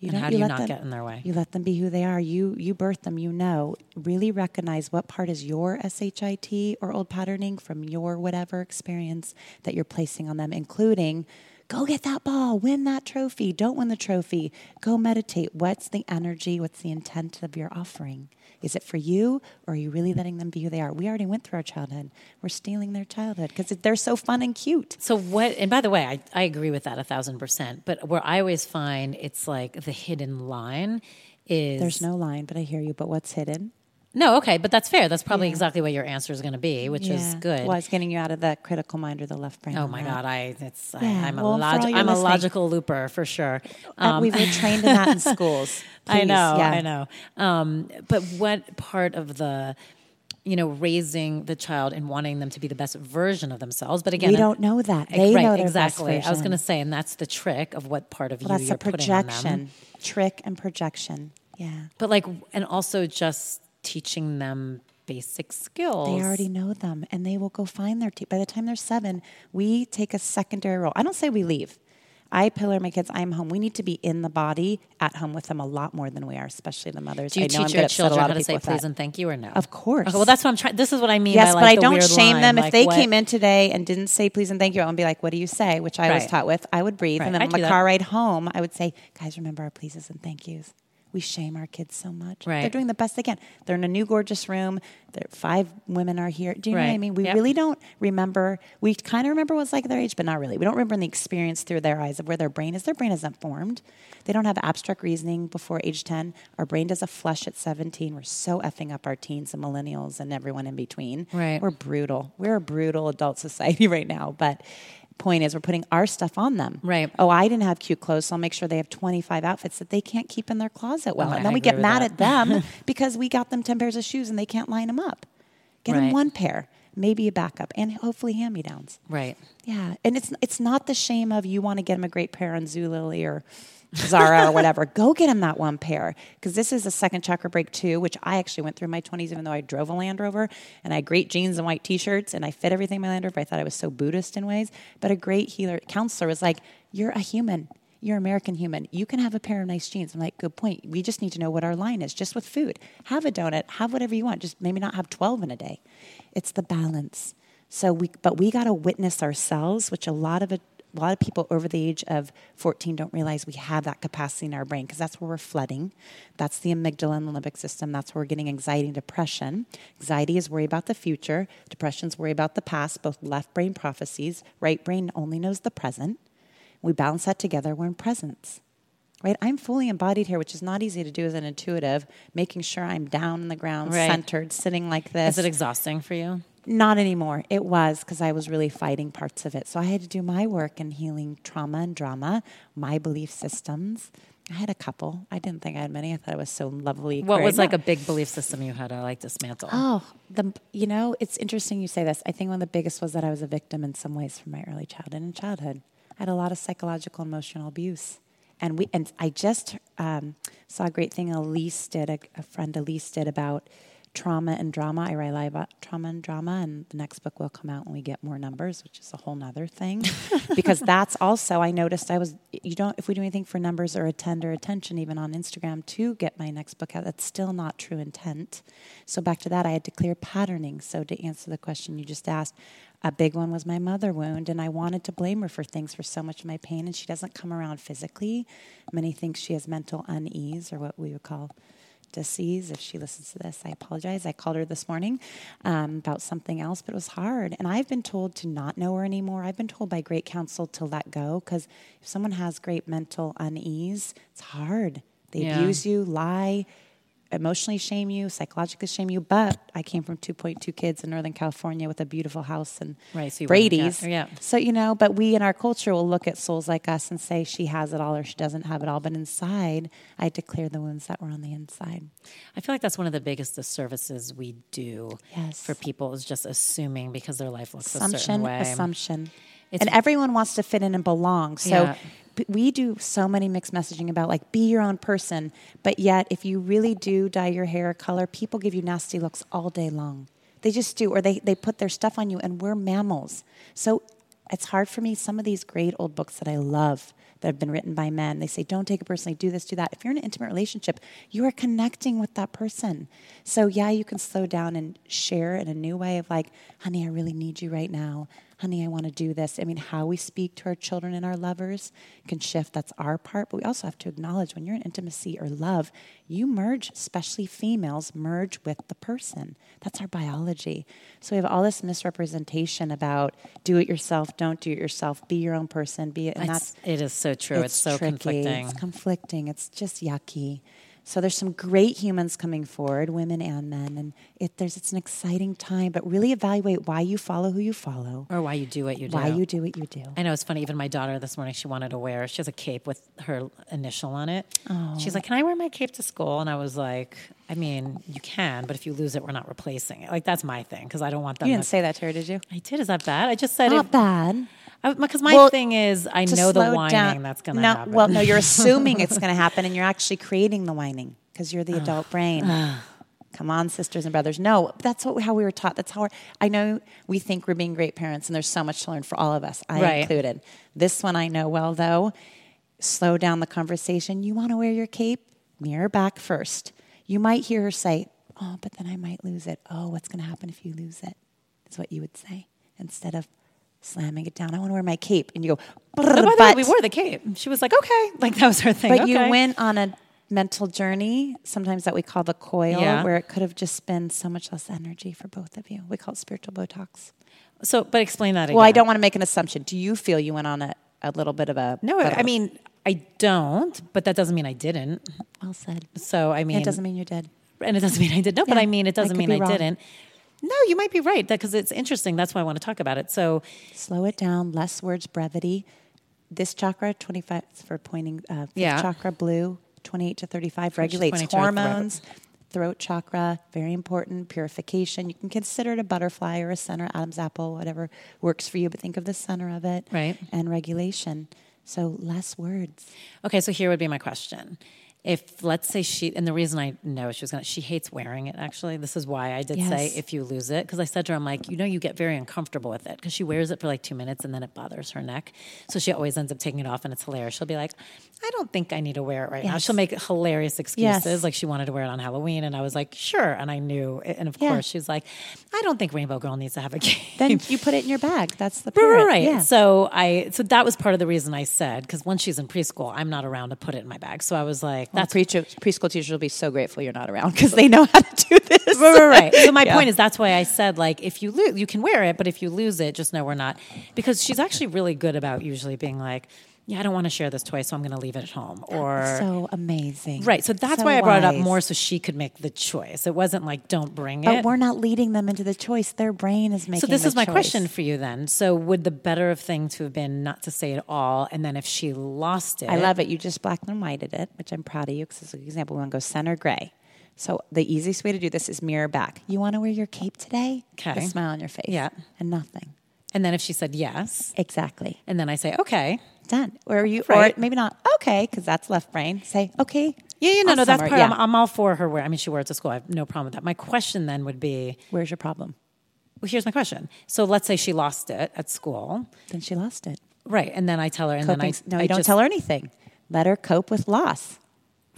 You And how do you let not them, get in their way? You let them be who they are. You you birth them. You know. Really recognize what part is your shit or old patterning from your whatever experience that you're placing on them, including. Go get that ball, win that trophy. Don't win the trophy. Go meditate. What's the energy? What's the intent of your offering? Is it for you or are you really letting them be who they are? We already went through our childhood. We're stealing their childhood because they're so fun and cute. So what? And by the way, I, I agree with that a thousand percent. But where I always find it's like the hidden line is There's no line, but I hear you. But what's hidden? No. Okay, but that's fair. That's probably exactly what your answer is going to be, which is good. Well, it's getting you out of the critical mind or the left brain. Oh my. God, I it's I, Yeah, I'm a well, for log- I'm a logical looper for sure. Uh, we were trained in that in schools. I know, yeah. I know. Um, but what part of the, you know, raising the child and wanting them to be the best version of themselves? But again, We don't know that. They right, know exactly. I was going to say, and that's the trick of what part of Well, you that's you're a putting on them. projection, trick and projection. Yeah, But like, and also just teaching them basic skills. they already know them, and they will go find their. Te- By the time they're seven, we take a secondary role. I don't say we leave. I pillar my kids. I'm home. We need to be in the body at home with them a lot more than we are, especially the mothers. Do you I know I'm teach your children how to say please that. and thank you or no? Of course. Okay, well, that's what I'm trying. This is what I mean. Yes, by, but I don't shame line, them if they what- came in today and didn't say please and thank you. I would be like, "What do you say?" Which I was taught with. I would breathe, Right. and then I on the car ride home, I would say, "Guys, remember our pleases and thank yous." We shame our kids so much. They're doing the best they can. They're in a new gorgeous room. There, five women are here. Do you know what I mean? We Yep. really don't remember. We kind of remember what's like their age, but not really. We don't remember the experience through their eyes of where their brain is. Their brain isn't formed. They don't have abstract reasoning before age 10. Our brain does a flush at 17. We're so effing up our teens and millennials and everyone in between. Right. We're brutal. We're a brutal adult society right now. But point is, we're putting our stuff on them. Right. Oh, I didn't have cute clothes, so I'll make sure they have 25 outfits that they can't keep in their closet well. Oh, and I then we get mad that. at them because we got them 10 pairs of shoes and they can't line them up. Get them one pair, maybe a backup, and hopefully hand me downs. Right. Yeah, and it's it's not the shame of you want to get them a great pair on Zulily or Zara or whatever. Go get him that one pair because this is a second chakra break too, which I actually went through in my twenties, even though I drove a Land Rover and I had great jeans and white T-shirts and I fit everything in my Land Rover. I thought I was so Buddhist in ways, but a great healer counselor was like, "You're a human." You're American human. You can have a pair of nice jeans. I'm like, good point. We just need to know what our line is, just with food. Have a donut, have whatever you want. Just maybe not have 12 in a day. It's the balance. So we, but we got to witness ourselves, which a lot of it, a lot of people over the age of 14 don't realize we have that capacity in our brain because that's where we're flooding. That's the amygdala and the limbic system. That's where we're getting anxiety and depression. Anxiety is worry about the future. Depression is worry about the past. Both left brain prophecies. Right brain only knows the present. We balance that together. We're in presence right? I'm fully embodied here, which is not easy to do as an intuitive, making sure I'm down on the ground, Right. centered, sitting like this. Is it exhausting for you? Not anymore. It was because I was really fighting parts of it. So I had to do my work in healing trauma and drama, my belief systems. I had a couple. I didn't think I had many. I thought it was so lovely. What was like a big belief system you had to like dismantle? Oh, the you know, it's interesting you say this. I think one of the biggest was that I was a victim in some ways from my early childhood and childhood. I had a lot of psychological emotional abuse. And we and I just um, saw a great thing Elise did, a, a friend Elise did about trauma and drama. I write a lot about trauma and drama, and the next book will come out when we get more numbers, which is a whole nother thing. because that's also I noticed I was you don't if we do anything for numbers or attend or attention even on Instagram to get my next book out, that's still not true intent. So back to that, I had to clear patterning. So to answer the question you just asked, a big one was my mother wound, and I wanted to blame her for things for so much of my pain, and she doesn't come around physically. Many think she has mental unease, or what we would call disease. If she listens to this, I apologize. I called her this morning um, about something else, but it was hard. And I've been told to not know her anymore. I've been told by great counsel to let go because if someone has great mental unease, it's hard. They Yeah. abuse you, lie, emotionally shame you, psychologically shame you. But I came from 2.2 kids in Northern California with a beautiful house and Right, so Brady's. yeah. So, you know, but we in our culture will look at souls like us and say she has it all or she doesn't have it all. But inside, I had to clear the wounds that were on the inside. I feel like that's one of the biggest disservices we do Yes. for people is just assuming because their life looks a certain Assumption, way. assumption. It's- and everyone wants to fit in and belong. So Yeah. We do so many mixed messaging about like be your own person, but yet if you really do dye your hair color, people give you nasty looks all day long. They just do, or they, they put their stuff on you, and we're mammals. So it's hard for me. Some of these great old books that I love that have been written by men, they say, don't take it personally, do this, do that. If you're in an intimate relationship, you are connecting with that person. So, yeah, you can slow down and share in a new way of like, honey, I really need you right now. Honey, I want to do this. I mean, how we speak to our children and our lovers can shift. That's our part. But we also have to acknowledge when you're in intimacy or love, you merge, especially females, merge with the person. That's our biology. So we have all this misrepresentation about do it yourself, don't do it yourself, be your own person, be it. And It's, that's it is so true. It's, so tricky. conflicting. It's conflicting. It's just yucky. So there's some great humans coming forward, women and men, and it, there's it's an exciting time. But really evaluate why you follow who you follow, or why you do what you do. why you do what you do. I know it's funny. Even my daughter this morning, she wanted to wear. She has a cape with her initial on it. Oh. She's like, "Can I wear my cape to school?" And I was like, "I mean, you can, but if you lose it, we're not replacing it. Like that's my thing because I don't want them." You didn't say that to her, did you? I did. Is that bad? I just said it Not it bad. Uh, because my Well, thing is I know the whining down- that's going to no, happen. Well, no, you're assuming it's going to happen, and you're actually creating the whining because you're the adult brain. Come on, sisters and brothers. No, that's what how we were taught. That's how we're, I know we think we're being great parents, and there's so much to learn for all of us, I Right. included. This one I know well, though. Slow down the conversation. You want to wear your cape? Mirror back first. You might hear her say, "Oh, but then I might lose it." Oh, what's going to happen if you lose it? Is what you would say instead of slamming it down. I want to wear my cape, and you go. Oh, by the way, we wore the cape. She was like, "Okay," like that was her thing. But you went on a mental journey, sometimes that we call the coil, Yeah. where it could have just been so much less energy for both of you. We call it spiritual Botox. So, but explain that again. Well, I don't want to make an assumption. Do you feel you went on a, a little bit of a. No, I mean I don't, but that doesn't mean I didn't. Well said. So I mean, it doesn't mean you did. and it doesn't mean I did. No, but I mean, it doesn't could mean I wrong. didn't. No, you might be right because it's interesting. That's why I want to talk about it. So, Slow it down, less words, brevity. This chakra, 25 for pointing, uh, fifth Yeah. chakra, blue, 28 to 35, is regulates 22 to 35. hormones. Throat chakra, very important. Purification. You can consider it a butterfly or a center, Adam's apple, whatever works for you, but think of the center of it. Right. And regulation. So less words. okay, so here would be my question. If let's say she, and the reason I know she was gonna, she hates wearing it. Actually, this is why I did say if you lose it, because I said to her, I'm like, you know, you get very uncomfortable with it because she wears it for like two minutes and then it bothers her neck, so she always ends up taking it off, and it's hilarious. She'll be like, I don't think I need to wear it right now. She'll make hilarious excuses, Yes. like she wanted to wear it on Halloween, and I was like, sure, and I knew, and of Yeah. course she's like, I don't think Rainbow Girl needs to have a cape. Then you put it in your bag. That's the parent. right. Yeah. So I, so that was part of the reason I said because once she's in preschool, I'm not around to put it in my bag. So I was like, Well, that's pre- preschool teachers will be so grateful you're not around because they know how to do this. right, right, right. So my Yeah. point is that's why I said like if you lose, you can wear it, but if you lose it, just know we're not because she's actually really good about usually being like, yeah, I don't want to share this toy, so I'm going to leave it at home or. so amazing. Right, so that's So why I brought it up more so she could make the choice. It wasn't like don't bring But it. But we're not leading them into the choice. Their brain is making So this is my choice. question for you then. So would the better of thing to have been not to say it all, and then if she lost it, I love it. You just black and whited it, which I'm proud of you because, as an example, we want to go center gray. So the easiest way to do this is mirror back. You want to wear your cape today? Okay. A smile on your face. Yeah. And nothing. And then if she said yes, Exactly. and then I say okay, Done. Or are you, Right. or maybe not okay, because that's left brain. Say, okay. yeah, yeah, no, no, that's part. Yeah. I'm, I'm all for her wear. I mean, she wore it to school. I have no problem with that. My question then would be, Where's your problem? well, here's my question. So let's say she lost it at school, Then she lost it. right? And then I tell her, and Coping, then I no, I you don't just, tell her anything. Let her cope with loss.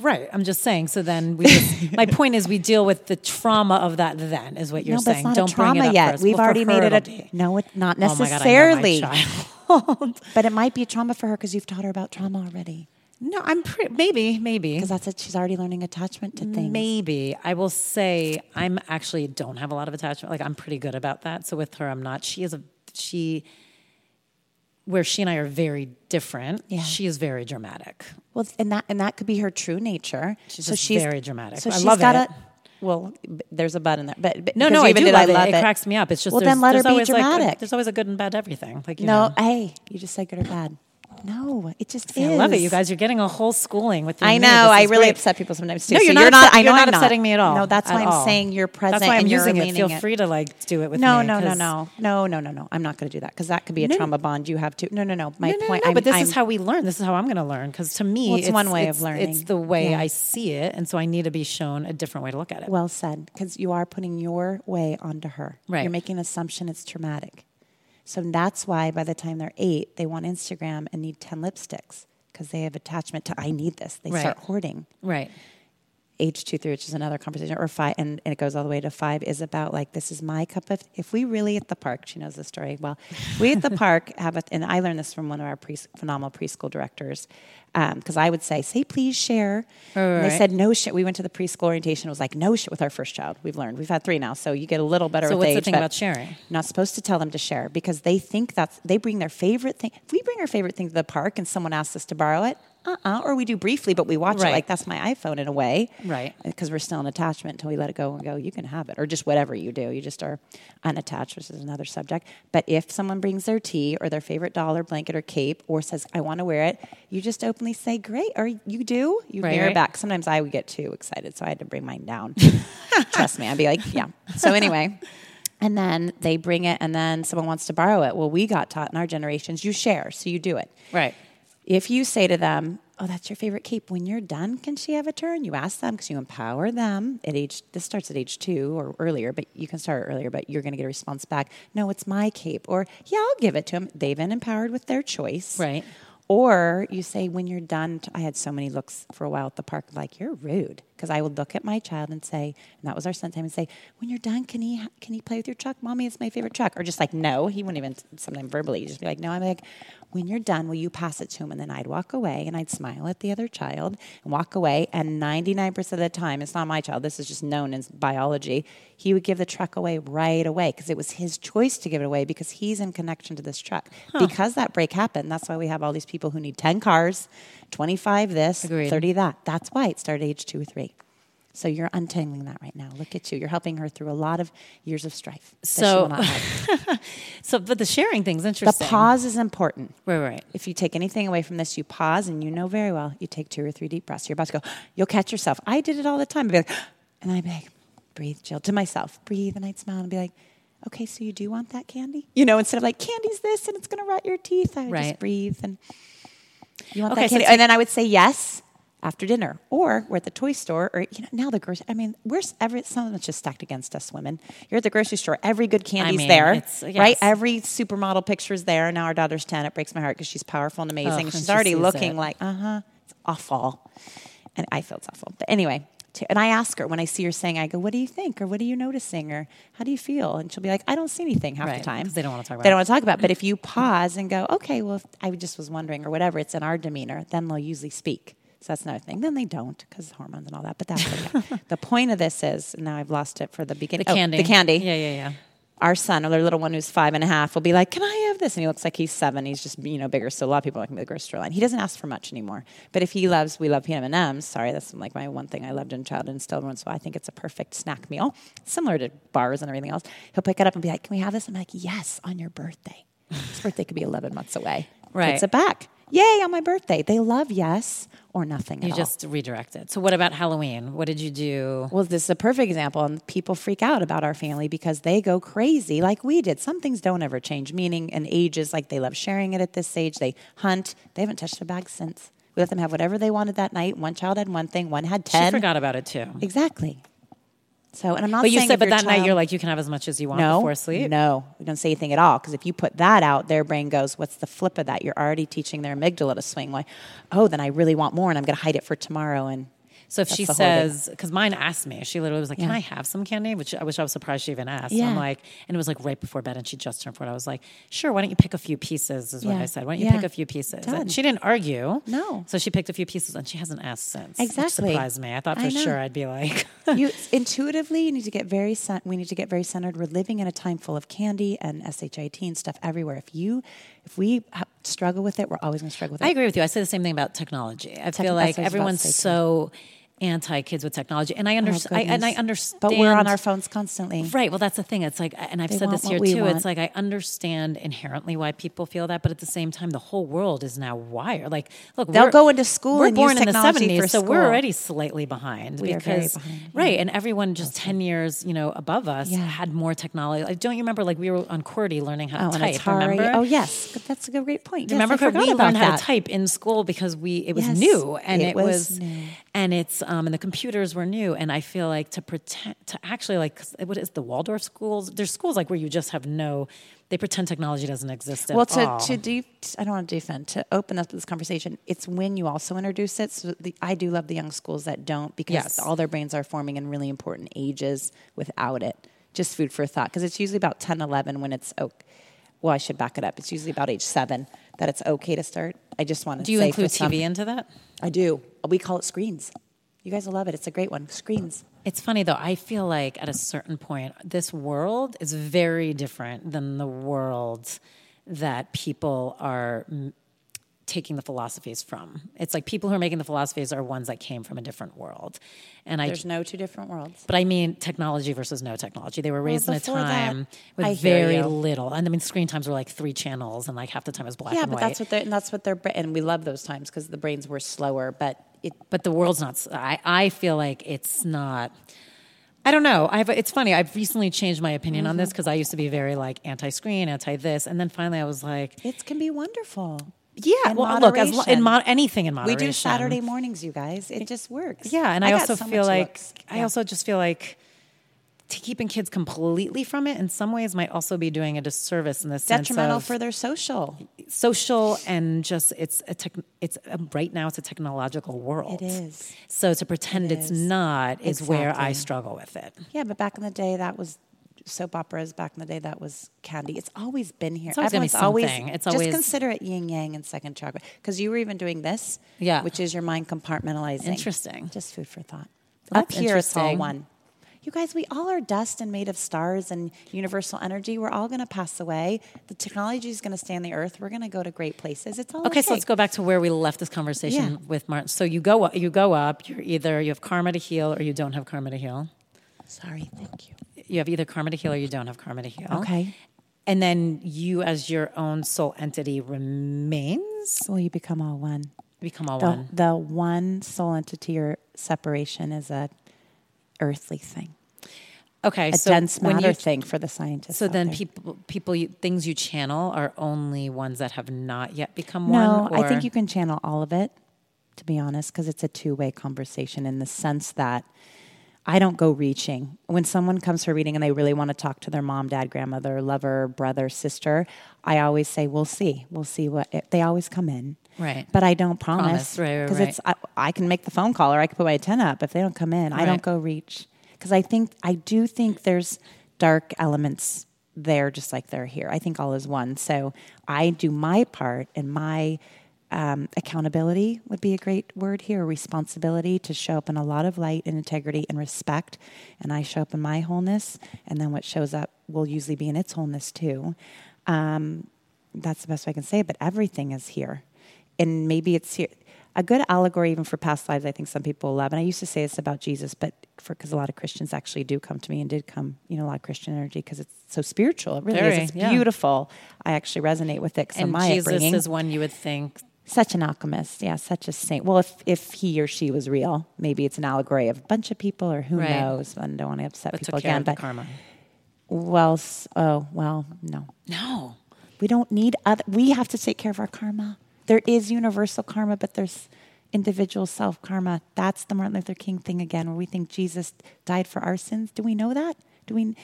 Right. I'm just saying. So then we. Just, my point is, we deal with the trauma of that. Then is what you're no, but saying. it's not don't a trauma bring it up yet. first. We've Well, already made it a no. It not necessarily. Oh my God, I know my necessarily. child. but it might be a trauma for her because you've taught her about trauma already. no, I'm pretty. Maybe, maybe. Because that's it. She's already learning attachment to things. Maybe I will say I'm actually don't have a lot of attachment. Like I'm pretty good about that. So with her, I'm not. She is a she. where she and I are very different. Yeah. She is very dramatic. Well, and that and that could be her true nature. She's just very dramatic. So I she's love got it. A, well, there's a but in there, but, but No, no, I do did love it. love It cracks me up. It's just well, then let her be always like dramatic. there's always a good and bad to everything. Like you no, know. hey, you just said good or bad. No, it just is. I love it, you guys. You're getting a whole schooling with. Me. I know. I really great. upset people sometimes too. No, you're you're not. not. I know you're not I'm upsetting me at all. No, that's at why I'm all. saying you're present. That's why I'm and using it. Feel free to like do it with no, me. no, no, no, no, no, no, no. No. I'm not going to do that because that could be a No, no. trauma bond you have to. No, no, no. My no, no, point. No, but this I'm, is how we learn. This is how I'm going to learn. Because to me, Well, it's one way of learning. It's the way Yeah. I see it, and so I need to be shown a different way to look at it. Well said, because you are putting your way onto her. Right. You're making an assumption it's traumatic. So that's why by the time they're eight, they want Instagram and need 10 lipsticks because they have attachment to, I need this. They Right. start hoarding. right. Age two, three, which is another conversation, or five, and, and it goes all the way to five, is about like, this is my cup of, if we really at the park, she knows the story well, we at the park have, a, and I learned this from one of our pre, phenomenal preschool directors, um, because I would say, say please share. Oh, and they said no shit. We went to the preschool orientation. It was like no shit with our first child. We've learned. We've had three now, so you get a little better So with what's the thing about sharing? not supposed to tell them to share because they think that's they bring their favorite thing. If we bring our favorite thing to the park and someone asks us to borrow it, uh uh or we do briefly, but we watch Right. it like that's my iPhone in a way, Right. Because we're still an attachment until we let it go and go. You can have it, or just whatever you do. You just are unattached, which is another subject. But if someone brings their tea or their favorite doll or blanket or cape, or says I want to wear it, you just openly say great, or you do. You Right, it back. Sometimes I would get too excited, so I had to bring mine down. Trust me, I'd be like, yeah. So anyway. And then they bring it, and then someone wants to borrow it. Well, we got taught in our generations you share, so you do it. Right. If you say to them, "Oh, that's your favorite cape," when you're done, can she have a turn? You ask them because you empower them at age. This starts at age two or earlier, but you can start earlier. But you're going to get a response back. No, it's my cape, or yeah, I'll give it to them. They've been empowered with their choice, Right. Or you say, when you're done, I had so many looks for a while at the park, like, you're rude. Because I would look at my child and say, and that was our son time, and say, when you're done, can he, ha- can he play with your truck? Mommy, it's my favorite truck. Or just like, no, he wouldn't even, sometimes verbally, just be like, no. I'm like, when you're done, will you pass it to him? And then I'd walk away and I'd smile at the other child and walk away. And 99% of the time, it's not my child, this is just known as biology, he would give the truck away right away because it was his choice to give it away because he's in connection to this truck. Because that break happened, that's why we have all these people who need 10 cars, 25 this, Agreed. 30 that. That's why it started age two or three. So you're untangling that right now. Look at you. You're helping her through a lot of years of strife. that she So- will not. So, but the sharing thing's interesting. the pause is important. Right, right. If you take anything away from this, you pause and you know very well, you take two or three deep breaths. You're about to go, you'll catch yourself. I did it all the time. I'd be like, and I'd be like, breathe, Jill, to myself, breathe, and I'd smile and be like, okay, so you do want that candy? You know, instead of like, candy's this and it's going to rot your teeth, I would Right. just breathe and you want Okay, that candy? take- and then I would say yes after dinner. Or we're at the toy store, or you know, now the grocery. I mean, where's every some of it's just stacked against us women. You're at the grocery store, every good candy's mean, there, it's- right? Every supermodel picture's there. And now our daughter's ten. It breaks my heart because she's powerful and amazing. And she's she already looking it. like, uh huh, it's awful. And I feel it's awful. But anyway, t- and I ask her when I see her saying, I go, "What do you think?" or "What are you noticing?" or "How do you feel?" And she'll be like, "I don't see anything half Right, the time." they don't wanna talk about They don't want to talk about. it. But if you pause and go, "Okay, well, I just was wondering," or whatever, it's in our demeanor, then they'll usually speak. So that's another thing. Then they don't because hormones and all that. But that's okay. the point of this is and now I've lost it for the beginning. The Oh, candy. the candy Yeah, yeah, yeah. our son, or their little one who's five and a half, will be like, "Can I have this?" And he looks like he's seven. He's just you know bigger. So a lot of people like him the grocery line. He doesn't ask for much anymore. But if he loves, we love peanut M and M's. Sorry, that's like my one thing I loved in childhood and still everyone. So I think it's a perfect snack meal, similar to bars and everything else. He'll pick it up and be like, "Can we have this?" I'm like, "Yes, on your birthday." His birthday could be 11 months away. Right. Puts it back. Yay on my birthday. They love yes or nothing. You at all. just redirect it. So, what about Halloween? What did you do? Well, this is a perfect example, and people freak out about our family because they go crazy like we did. Some things don't ever change, meaning in ages, like they love sharing it at this age. They hunt. They haven't touched their bag since. We let them have whatever they wanted that night. One child had one thing, one had 10. She 10. forgot about it too. Exactly. So, and I'm not But you said, but that night you're like, you can have as much as you want no, before sleep. No, we don't say anything at all. Because if you put that out, their brain goes, "What's the flip of that?" You're already teaching their amygdala to swing. Like, oh, then I really want more, and I'm going to hide it for tomorrow. And So if That's she says, because mine asked me, she literally was like, "Can Yeah. I have some candy?" Which I wish I was surprised she even asked. Yeah. I'm like, and it was like right before bed, and she just turned four. I was like, "Sure, why don't you pick a few pieces?" Is what Yeah. I said. Why don't you pick a few pieces? Done. And she didn't argue. No. So she picked a few pieces, and she hasn't asked since. which Exactly. surprised me. I thought for I sure I'd be like, you intuitively you need to get very we need to get very centered we're living in a time full of candy and shit and stuff everywhere if you if we ha- struggle with it, we're always going to struggle with it. I agree with you. I say the same thing about technology. I Tech- feel like what I was about to everyone's so anti kids with technology, and I Oh, understand. and I understand. But we're on our phones constantly. Right. Well, that's the thing. It's like, and I've They said this here too. want. It's like I understand inherently why people feel that, but at the same time, the whole world is now wired. Like, look, They'll go into school We're born in the seventies, so we're already slightly behind We because behind, right, and everyone just ten years, you know, above us Yeah. had more technology. Like, don't you remember? Like we were on QWERTY learning how Oh, to type. Remember? Oh, yes. But that's a great point. Yes, Remember, we learned how to type in school because we it was Yes, new and it it, was was, new. And it's um and the computers were new and I feel like to pretend to actually like what is the Waldorf schools? There's schools like where you just have no they pretend technology doesn't exist at Well, to, all. to de- I don't want to defend, to open up this conversation, it's when you also introduce it. So the, I do love the young schools that don't because Yes. all their brains are forming in really important ages without it. Just food for thought. Because it's usually about 10, 11 when it's, oh, well, I should back it up. It's usually about age seven that it's okay to start. I just want to Do you say include some- TV into that? I do. We call it screens. You guys will love it. It's a great one. Screens. It's funny though. I feel like at a certain point, this world is very different than the world that people are taking the philosophies from. It's like people who are making the philosophies are ones that came from a different world, and I. There's no two different worlds. But I mean, technology versus no technology. They were raised in a before that, time with I very little, and I mean, screen times were like three channels, and like half the time was black Yeah, and but that's what they're, and that's what they're, and we love those times because the brains were slower, but it, but the world's not. I I feel like it's not. I don't know. I've, it's funny. I've recently changed my opinion on Mm-hmm. this because I used to be very like anti-screen, anti this, and then finally I was like, it can be wonderful. Yeah. Well, look, as in moderation. mo- anything in We do Saturday mornings, you guys. It just works. Yeah, and I, got also so feel like looks. I also just feel like keeping kids completely from it in some ways might also be doing a disservice in the sense detrimental for their social. social and just it's a tech, it's a, right now it's a technological world. It is. So to pretend It it's is. not is where I struggle with it. Yeah, but back in the day, that was soap operas. Back in the day, that was candy. It's always been here. It's always Everyone's always. It's just always- consider it yin yang and second chakra because you were even doing this. Yeah. which is your mind compartmentalizing. Interesting. Just food for thought. Well, Up here, it's all one. You guys, we all are dust and made of stars and universal energy. We're all going to pass away. The technology is going to stay on the earth. We're going to go to great places. It's all okay. Okay, so let's go back to where we left this conversation Yeah. with Martin. So you go up, you go up. You're either you have karma to heal or you don't have karma to heal. Sorry, thank you. You have either karma to heal or you don't have karma to heal. Okay. And then you, as your own soul entity, remains. Well, you become all one. Become all The, one. the one soul entity or separation is a earthly thing, Okay, a so dense matter you, thing for the scientists. So then there. people, people, you, things you channel are only ones that have not yet become No, one. No, I think you can channel all of it, to be honest, because it's a two way conversation in the sense that I don't go reaching. When someone comes for reading and they really want to talk to their mom, dad, grandmother, lover, brother, sister, I always say, "We'll see. We'll see what." It, they always come in, Right. But I don't Promise. promise Right, right, because right. it's I, I can make the phone call or I can put my antenna up. If they don't come in, I don't go reach because I think I do think there's dark elements there, just like they're here. I think all is one. So I do my part and my um, accountability would be a great word here responsibility to show up in a lot of light and integrity and respect. And i show up in my wholeness and then what shows up will usually be in its wholeness too. Um, that's the best way i can say it but everything is here. And maybe it's here. A good allegory even for past lives i think some people love and i used to say this about jesus but for because a lot of christians actually do come to me and did come you know a lot of christian energy because it's so spiritual. It really Very, is it's yeah. beautiful. I actually resonate with it and my Jesus upbringing. is one you would think. Such an alchemist yeah such a saint well if if he or she was real maybe it's an allegory of a bunch of people or who Right. knows i don't want to upset But people again but karma. well s- oh well no No. we don't need other we have to take care of our karma there is universal karma but there's individual self karma that's the martin luther king thing again where we think jesus died for our sins do we know that do we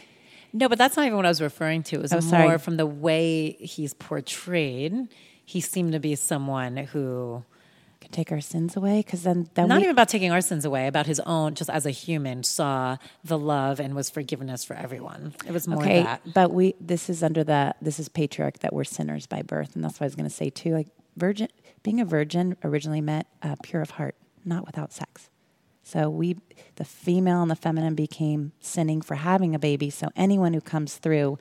No, but that's not even what I was referring to. It was Oh, more sorry. from the way he's portrayed. He seemed to be someone who, could take our sins away because then, then not we, even about taking our sins away, about his own, just as a human, saw the love and was forgiveness for everyone. It was more okay that. but we this is under the this is patriarch that we're sinners by birth and that's what i was going to say too like virgin being a virgin originally meant uh, pure of heart not without sex so we the female and the feminine became sinning for having a baby so anyone who comes through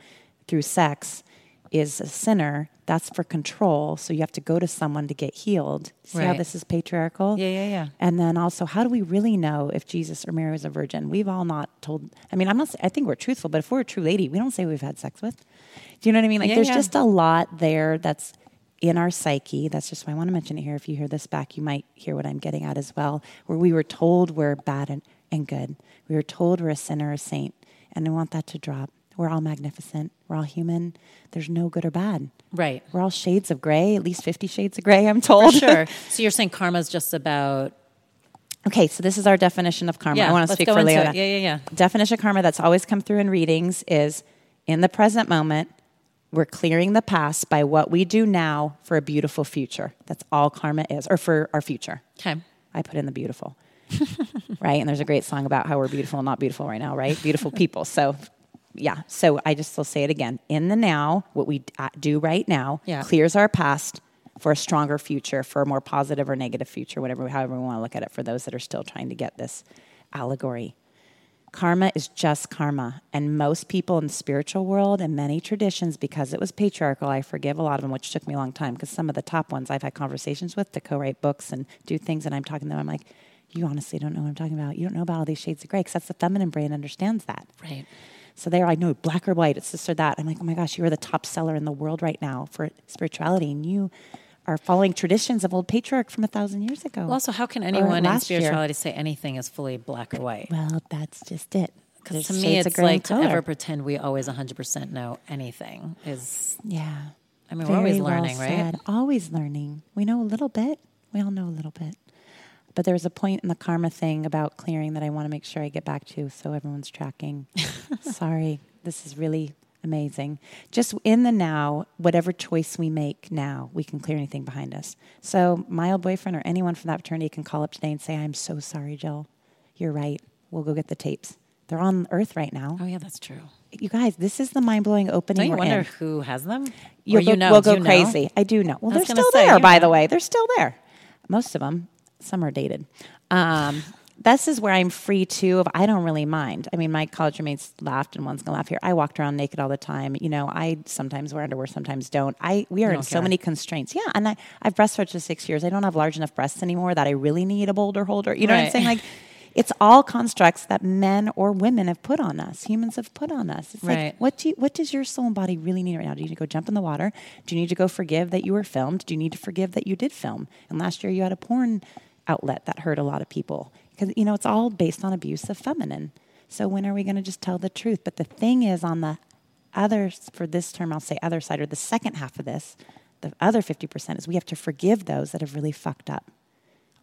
through sex is a sinner, that's for control. So you have to go to someone to get healed. See how this is patriarchal? Yeah, yeah, yeah. And then also, how do we really know if Jesus or Mary was a virgin? We've all not told. I mean, I'm not. I think we're truthful, but if we're a true lady, we don't say we've had sex with. Do you know what I mean? Like, Yeah, there's yeah. just a lot there that's in our psyche. That's just why I want to mention it here. If you hear this back, you might hear what I'm getting at as well. Where we were told we're bad and, and good. We were told we're a sinner a saint, and I want that to drop. We're all magnificent. We're all human. There's no good or bad. Right. We're all shades of gray, at least 50 shades of gray, I'm For told. sure. So you're saying karma's just about Okay, so this is our definition of karma. yeah. I want to speak for Leona. it. Yeah, yeah, yeah. Definition of karma that's always come through in readings is in the present moment, we're clearing the past by what we do now for a beautiful future. That's all karma is, or for our future. Okay. I put in the beautiful, right? And there's a great song about how we're beautiful and not beautiful right now, right? Beautiful people. So, yeah. So I just will say it again. In the now, what we uh, do right now Yeah. clears our past for a stronger future, for a more positive or negative future, whatever, however we want to look at it. For those that are still trying to get this allegory, karma is just karma, and most people in the spiritual world and many traditions, because it was patriarchal, I forgive a lot of them, which took me a long time. Because some of the top ones I've had conversations with to co-write books and do things, and I'm talking to them. I'm like, you honestly don't know what I'm talking about. You don't know about all these shades of gray, because that's the feminine brain understands that. Right. So they're like, no, black or white, it's this or that. I'm like, oh my gosh, you are the top seller in the world right now for spirituality, and you are following traditions of old patriarch from a thousand years ago. Well, also, how can anyone in last year. spirituality say anything is fully black or white? Well, that's just it. Because to me, it's like to ever pretend we always 100% know anything is, Yeah. I mean, we're always Very well learning, right? said. Always learning. We know a little bit. We all know a little bit. But there's a point in the karma thing about clearing that I want to make sure I get back to so everyone's tracking. Sorry. This is really amazing. Just in the now, whatever choice we make now, we can clear anything behind us. So my old boyfriend or anyone from that fraternity can call up today and say, I'm so sorry, Jill. You're right. We'll go get the tapes. They're on Earth right now. Oh, yeah, that's true. You guys, this is the mind blowing opening. Don't you wonder in. who has them? You'll or you go, know? we'll go you know? crazy. I do know. Well, they're still say, there, by know. the way. They're still there. Most of them. Some are dated. Um, this is where I'm free too. Of I don't really mind. I mean, my college roommates laughed, and one's gonna laugh here. I walked around naked all the time. You know, I sometimes wear underwear, sometimes don't. I we are in so care. many constraints. Yeah, and I I've breastfed for six years. I don't have large enough breasts anymore that I really need a boulder holder. You know what I'm saying? Like. It's all constructs that men or women have put on us. Humans have put on us. It's Right. like, what do you, what does your soul and body really need right now? Do you need to go jump in the water? Do you need to go forgive that you were filmed? Do you need to forgive that you did film? And last year you had a porn outlet that hurt a lot of people because you know it's all based on abuse of feminine. So when are we going to just tell the truth? But the thing is, on the other for this term, I'll say other side or the second half of this, the other fifty percent is we have to forgive those that have really fucked up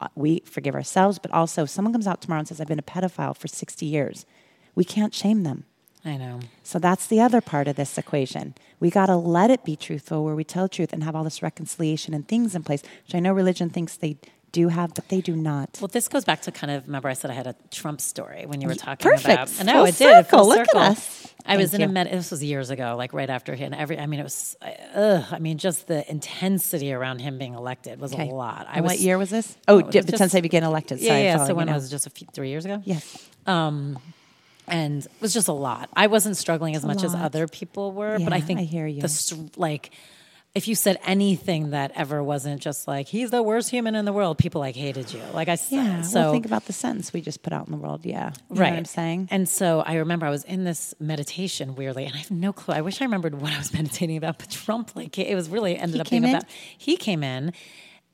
Uh, we forgive ourselves, but also if someone comes out tomorrow and says, I've been a pedophile for 60 years, we can't shame them. I know. So that's the other part of this equation. We got to let it be truthful where we tell truth and have all this reconciliation and things in place, which I know religion thinks they do have, but they do not. Well, this goes back to kind of remember I said I had a Trump story when you were talking Perfect. about. I know Full it did. Full circle. Look at us. I was Thank in a med. This was years ago, like right after him. Every. I mean, it was. Ugh. I mean, just the intensity around him being elected was Okay. a lot. I was. what year was this? Oh, was just- since they began elected. Yeah, yeah. So when now. it was just a few, three years ago. Yes. Um, and it was just a lot. I wasn't struggling as a much as other people were, but I think I hear you. The str- like, if you said anything that ever wasn't just like he's the worst human in the world, people like hated you. Like I said, Yeah. so well, think about the sentence we just put out in the world. Yeah. You know right. what I'm saying? And so I remember I was in this meditation weirdly, and I have no clue. I wish I remembered what I was meditating about. But Trump, like, it was really ended He up being in? about. He came in,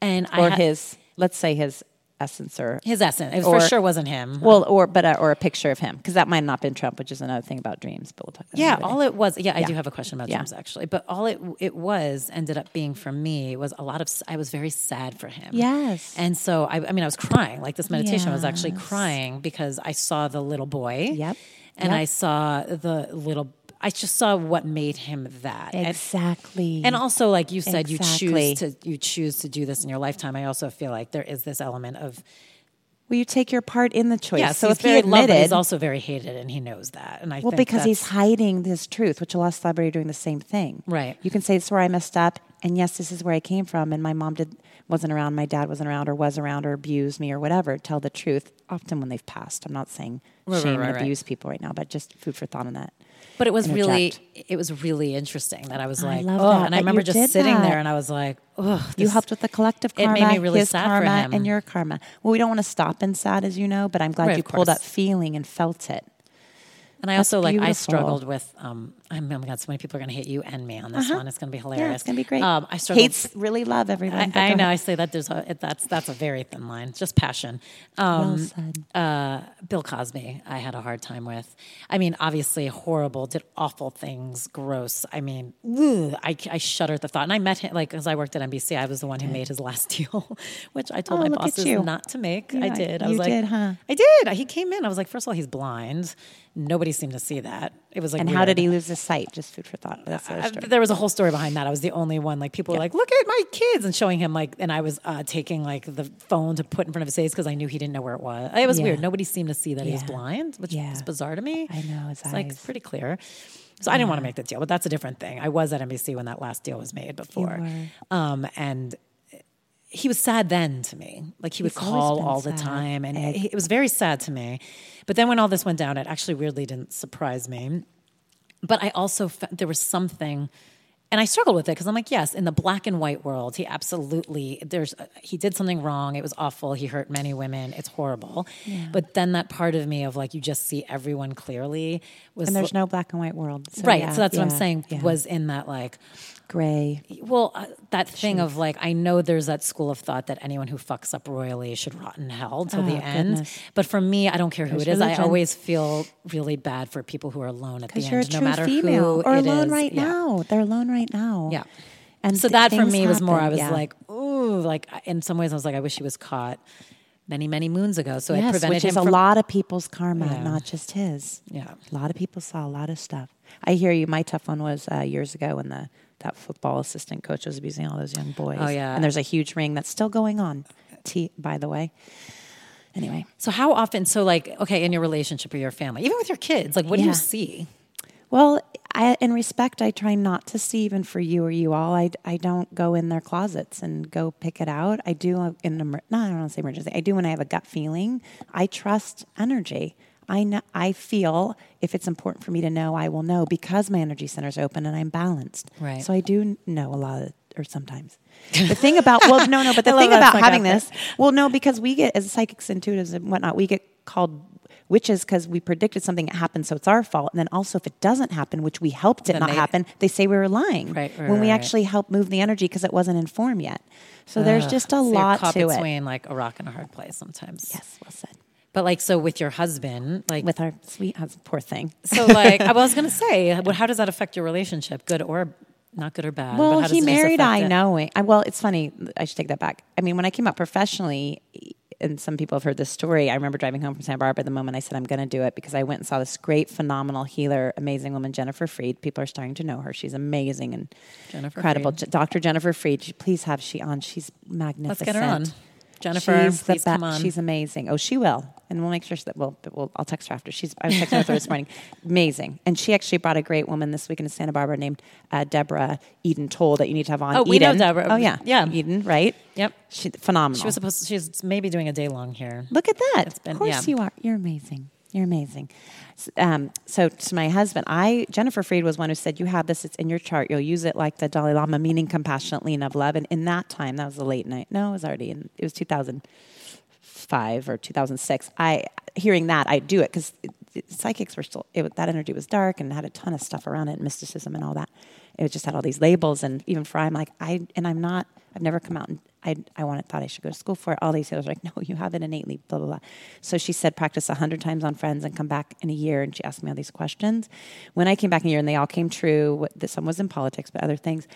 and I or had, his, let's say his essence or his essence. It or- for sure wasn't him. Well, or but uh, or a picture of him because that might not have been Trump, which is another thing about dreams. But we'll talk. About Yeah, that all it was. Yeah, I do have a question about Yeah. James actually, but all it it was ended up being for me was a lot of. I was very sad for him. Yes. and so I, I mean, I was crying. Like this meditation I was actually crying because I saw the little boy. Yep. and Yep. I saw the little. I just saw what made him that. Exactly. and also, like you said, Exactly. you choose to you choose to do this in your lifetime. I also feel like there is this element of will you take your part in the choice? yeah. so if he very loved, admitted, he's also very hated, and he knows that. And I well, because he's hiding this truth, which a lot of celebrities are doing the same thing. Right. You can say this is where I messed up, and yes, this is where I came from, and my mom did wasn't around, my dad wasn't around, or was around, or abused me, or whatever. Tell the truth. Often when they've passed, I'm not saying Right, shame right, and right, right. abuse people right now, but just food for thought on that. But it was really, it was really interesting that I was like, love oh, that, and I remember just sitting that. there and I was like, oh, You helped with the collective karma, It made me really his sad for him. and your karma. Well, we don't want to stop in sad, as you know, but I'm glad Right, you pulled that course. feeling and felt it. And I That's also like I struggled with um oh my god so many people are gonna hate you and me on this one. It's gonna be hilarious Uh-huh. Yeah, it's gonna be great. um I struggled Hates really love everyone. I, I know. I say that there's a it, that's that's a very thin line just passion. Um Well said. uh Bill Cosby I had a hard time with. I mean obviously horrible did awful things gross. I mean ugh, I, I shudder at the thought. And I met him like as I worked at NBC I was the one who made his last deal which I told Oh, my bosses not to make. Yeah, I did. I was like did, huh? I did. He came in. I was like first of all he's blind. Nobody seemed to see that it was like And how did he lose his sight? Just food for thought. Uh, there was a whole story behind that. I was the only one. Like people were like, "Look at my kids," and showing him like, and I was uh, taking like the phone to put in front of his face because I knew he didn't know where it was. It was Yeah. weird. Nobody seemed to see that he was blind, which Yeah. was bizarre to me. I know, it's like pretty clear. So I didn't want to make the deal, but that's a different thing. I was at NBC when that last deal was made before, um, and he was sad then to me. Like he would He's call all the time, and it, it was very sad to me. But then when all this went down, it actually weirdly didn't surprise me but I also fe- there was something, and I struggled with it because I'm like, yes, in the black and white world, he absolutely there's he did something wrong. It was awful. He hurt many women. It's horrible. But then that part of me of like you just see everyone clearly was and there's no black and white world. So right. yeah, so that's what I'm saying yeah. was in that like gray. well, uh, that thing of like, I know there's that school of thought that anyone who fucks up royally should rot in hell till the Oh, end. goodness. But for me, I don't care who There's it is. I always feel really bad for people who are alone at the end, no matter female who or it alone is. right Yeah. now. They're alone right now. Yeah. And So th- that for me was more. I was yeah. like, ooh, like in some ways, I was like, I wish he was caught many, many moons ago. So it yes, prevented which him is a lot of people's karma, Yeah. not just his. Yeah. A lot of people saw a lot of stuff. I hear you. My tough one was uh, years ago when the that football assistant coach was abusing all those young boys. Oh, yeah. And there's a huge ring that's still going on. T, by the way. Anyway, So how often? So like, okay, in your relationship or your family, even with your kids, like, what do you see? well, I, in respect, I try not to see even for you or you all. I, I don't go in their closets and go pick it out. I do uh, in an emer- no, I don't want to say emergency. I do when I have a gut feeling. I trust energy. I know, I feel if it's important for me to know, I will know because my energy center is open and I'm balanced. Right. So I do know a lot of, or sometimes. The thing about well, no, no, but the thing about having this, well, no, because we get as psychics, intuitives, and whatnot, we get called witches because we predicted something that happened, so it's our fault. And then also, if it doesn't happen, which we helped it Then not they- happen, they say we were lying Right, right, when we right, actually helped move the energy because it wasn't informed yet. So there's just a So lot to it. between like a rock and a hard place sometimes. Yes, well said. But like, so with your husband, like, With our sweet husband, poor thing. so like, I was gonna say, well, how does that affect your relationship? Good or not good or bad? but Well, how he married I it? knowing. Well, it's funny. I should take that back. I mean, when I came out professionally, and some people have heard this story. I remember driving home from Santa Barbara the moment I said I'm going to do it because I went and saw this great, phenomenal healer, amazing woman, Jennifer Freed. People are starting to know her. She's amazing and Jennifer incredible. J- Dr. Jennifer Freed. Please have she on. She's magnificent. Let's get her on. Jennifer, She's please come on. She's amazing. Oh, she will, and we'll make sure that we'll, we'll. I'll text her after. She's. I was texting with her this morning. Amazing, and she actually brought a great woman this week in Santa Barbara named uh, Deborah Eden Tull that you need to have on. Oh, we know Eden. Deborah. Oh yeah, Yeah. Eden, right? Yep. She phenomenal. She was supposed. To, she's maybe doing a day long here. Look at that. It's been- of course yeah. you are. You're amazing. You're amazing. Um, so to my husband, I Jennifer Freed was one who said, "You have this. It's in your chart. You'll use it like the Dalai Lama, meaning compassionately and of love." And in that time, that was the late night. No, it was already in. It was 2005 or 2006. I hearing that I do it because psychics were still it, that energy was dark and had a ton of stuff around it, mysticism and all that. It just had all these labels, and even for I'm like I and I'm not. I've never come out and I I wanted thought I should go to school for it. All these were like, no, you have it innately. Blah blah blah. So she said practice a hundred times on friends and come back in a year. And she asked me all these questions. When I came back in a year, and they all came true. That some was in politics, but other things.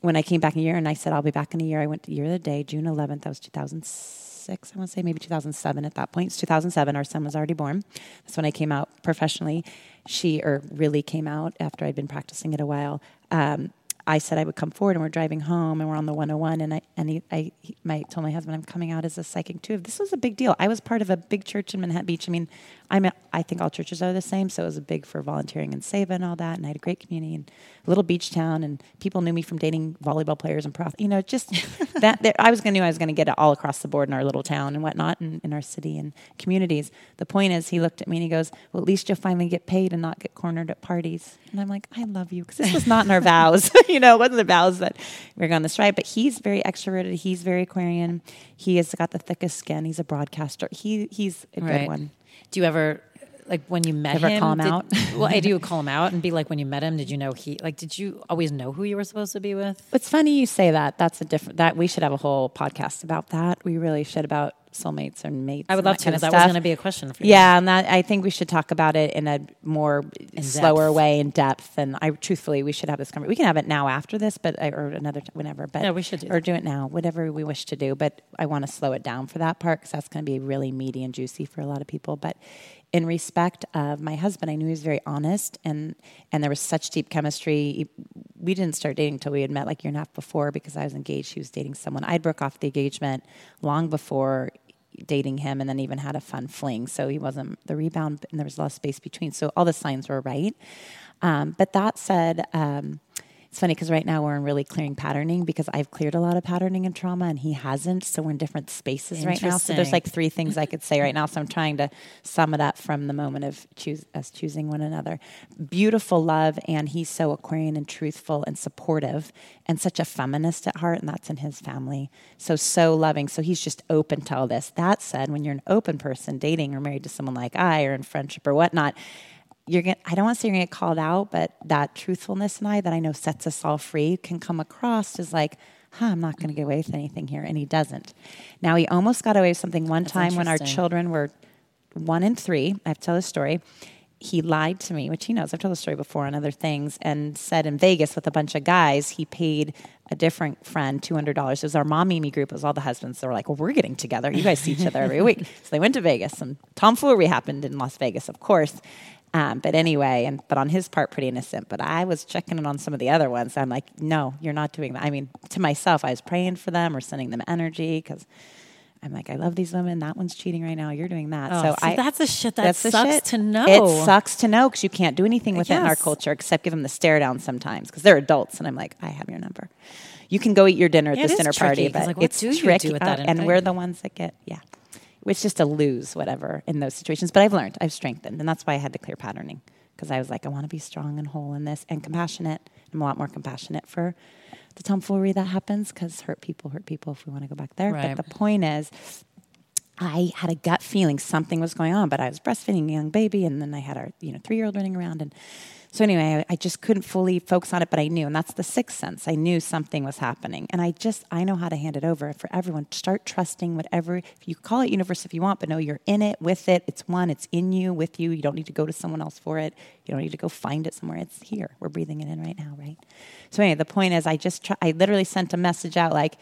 When I came back in a year, and I said I'll be back in a year, I went to year of the day, June 11th. That was 2006. I want to say maybe 2007 at that point. It's 2007. Our son was already born. That's when I came out professionally. She or really came out after I'd been practicing it a while. Um, I said I would come forward, and we're driving home, and we're on the 101, and I and he, I he, my told my husband I'm coming out as a psychic too. This was a big deal. I was part of a big church in Manhattan Beach. I mean, I'm a, I think all churches are the same, so it was a big for volunteering and Seva and all that, and I had a great community and a little beach town, and people knew me from dating volleyball players and prof. You know, just that, that I was going to knew I was to get it all across the board in our little town and whatnot, and in our city and communities. The point is, he looked at me and he goes, "Well, at least you'll finally get paid and not get cornered at parties." And I'm like, "I love you," because this was not in our vows. you know, it wasn't the vows that we are going this right. But he's very extroverted. He's very Aquarian. He has got the thickest skin. He's a broadcaster. He he's a Right. good one. Do you ever like when you met Ever him? call him did- out? well, I do call him out and be like, when you met him, did you know he like? Did you always know who you were supposed to be with? It's funny you say that. That's a different. That we should have a whole podcast about that. We really should about soulmates and mates. I would love that to. kind Because of that was going to be a question for you. Yeah, and that I think we should talk about it in a more slower depth. way, in depth. And I truthfully, we should have this conversation. We can have it now after this, but or another t- whenever. But Yeah, we should do or that. do it now, whatever we wish to do. But I want to slow it down for that part because that's going to be really meaty and juicy for a lot of people. But in respect of my husband, I knew he was very honest, and and there was such deep chemistry. We didn't start dating until we had met like a year and a half before because I was engaged. He was dating someone. I broke off the engagement long before dating him and then even had a fun fling. So he wasn't the rebound, and there was a lot of space between. So all the signs were right. Um, but that said, um, it's funny because right now we're in really clearing patterning because I've cleared a lot of patterning and trauma and he hasn't. So we're in different spaces right now. So there's like three things I could say right now. So I'm trying to sum it up from the moment of choose us choosing one another. Beautiful love, and he's so Aquarian and truthful and supportive, and such a feminist at heart, and that's in his family. So so loving. So he's just open to all this. That said, when you're an open person dating or married to someone like I, or in friendship or whatnot, you're going I don't want to say you're gonna get called out, but that truthfulness in I that I know sets us all free can come across as like, huh, I'm not gonna get away with anything here. And he doesn't. Now he almost got away with something one time when our children were one and three. I have to tell the story. He lied to me, which he knows. I've told the story before on other things, and said in Vegas with a bunch of guys, he paid a different friend two hundred dollars. It was our mommy me group. It was all the husbands. They were like, "Well, we're getting together. You guys see each other every week." So they went to Vegas, and tomfoolery happened in Las Vegas, of course. Um, but anyway, and but on his part, pretty innocent. But I was checking in on some of the other ones. I'm like, no, you're not doing that. I mean, to myself, I was praying for them or sending them energy because I'm like, I love these women. That one's cheating right now. You're doing that. Oh, so I that's the shit that that's sucks shit. to know. It sucks to know because you can't do anything with it in our culture except give them the stare down sometimes because they're adults. And I'm like, I have your number. You can go eat your dinner at Yeah, it this dinner tricky, party, but like, what it's do you do with that Uh, and we're the ones that get yeah. It's just a lose, whatever, in those situations. But I've learned, I've strengthened, and that's why I had the clear patterning because I was like, I want to be strong and whole in this and compassionate. I'm a lot more compassionate for the tomfoolery that happens because hurt people hurt people. If we want to go back there, Right. but the point is, I had a gut feeling something was going on, but I was breastfeeding a young baby, and then I had our you know three year old running around, and so anyway, I, I just couldn't fully focus on it, but I knew, and that's the sixth sense. I knew something was happening, and I just I know how to hand it over for everyone. Start trusting whatever if you call it universe if you want, but no, you're in it with it. It's one. It's in you with you. You don't need to go to someone else for it. You don't need to go find it somewhere. It's here. We're breathing it in right now, right? So anyway, the point is, I just try, I literally sent a message out like,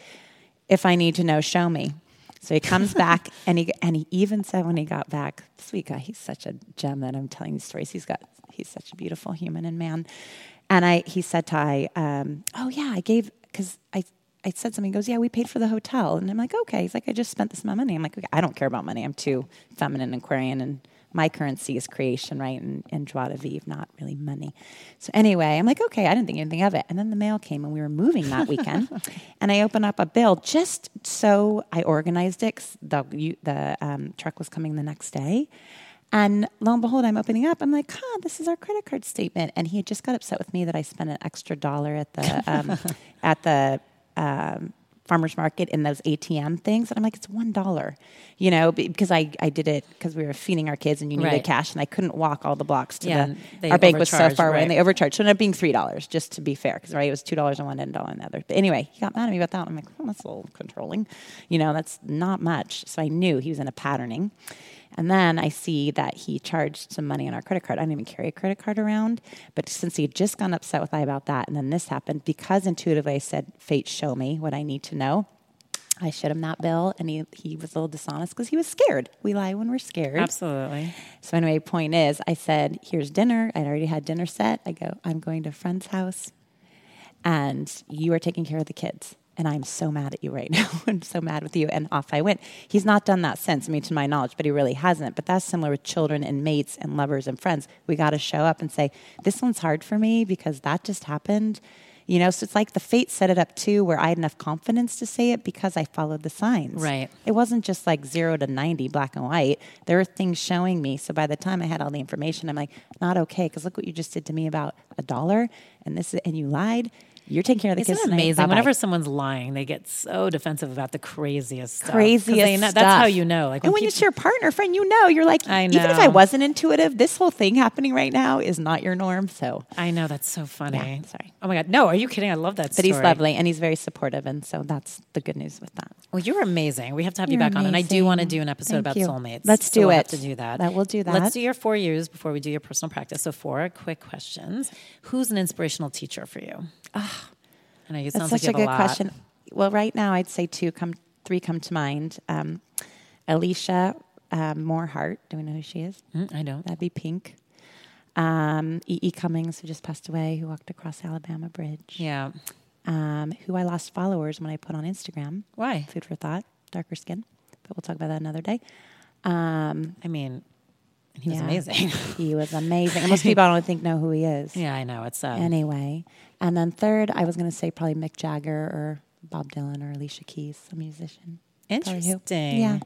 if I need to know, show me. So he comes back and he and he even said when he got back, sweet guy, he's such a gem that I'm telling these stories. He's got he's such a beautiful human and man. And I he said to I, um, oh yeah, I gave because I I said something. He goes, yeah, we paid for the hotel, and I'm like, okay. He's like, I just spent this amount of money. I'm like, okay, I don't care about money. I'm too feminine, and Aquarian, and my currency is creation, right? And, and joie de vivre, not really money. So anyway, I'm like, okay, I didn't think anything of it. And then the mail came, and we were moving that weekend, and I opened up a bill just so I organized it. the you, the um, truck was coming the next day. And lo and behold, I'm opening up. I'm like, huh, this is our credit card statement. And he had just got upset with me that I spent an extra dollar at the um, at the um, farmers market in those ATM things. And I'm like, it's one dollar, you know, because I, I did it because we were feeding our kids and you needed Right. cash, and I couldn't walk all the blocks to Yeah, the. Our bank was so far away, and they overcharged. So it ended up being three dollars, just to be fair, because right, it was two dollars on one end, dollar on the other. But anyway, he got mad at me about that. I'm like, oh, that's a little controlling, you know, that's not much. So I knew he was in a patterning. And then I see that he charged some money on our credit card. I don't even carry a credit card around. But since he had just gone upset with I about that, and then this happened, because intuitively I said, Fate, show me what I need to know. I showed him that bill, and he, he was a little dishonest because he was scared. We lie when we're scared. Absolutely. So anyway, point is, I said, "Here's dinner." I'd already had dinner set. I go, "I'm going to a friend's house," and you are taking care of the kids. And I'm so mad at you right now. I'm so mad with you. And off I went. He's not done that since, I mean, to my knowledge, but he really hasn't. But that's similar with children and mates and lovers and friends. We got to show up and say, this one's hard for me because that just happened. You know, so it's like the fate set it up too, where I had enough confidence to say it because I followed the signs. Right. It wasn't just like zero to 90, black and white. There were things showing me. So by the time I had all the information, I'm like, not okay, because look what you just did to me about a dollar, and this, is, and you lied. You're taking care of the Isn't kids. it tonight. amazing? Whenever someone's lying, they get so defensive about the craziest stuff. craziest know- stuff. That's how you know. Like and when people- it's your partner, friend, you know, you're like, I even if I wasn't intuitive, this whole thing happening right now is not your norm. So, I know that's so funny. Yeah, sorry. Oh my god, no! Are you kidding? I love that. but he's lovely and he's very supportive, and so that's the good news with that. Well, you're amazing. We have to have you You're back on, and I do want to do an episode Thank about you. soulmates. Let's So do we'll it. Have to do that. That- we'll do that. Let's do your four years before we do your personal practice. So, four quick questions. Who's an inspirational teacher for you? Ah, I know you That's sounds such like a good lot. question. Well, right now, I'd say two come, three come to mind. Um, Alicia um, Moorhart. Do we know who she is? Mm, I don't. That'd be Pink. Um, E. E. Cummings, who just passed away, who walked across Alabama Bridge. Yeah. Um, who I lost followers when I put on Instagram. Why? Food for thought, darker skin. But we'll talk about that another day. Um, I mean, he was yeah. amazing. he was amazing. And most people I don't think know who he is. yeah, I know. It's um, Anyway, and then third, I was going to say probably Mick Jagger or Bob Dylan or Alicia Keys, a musician. Interesting. Yeah.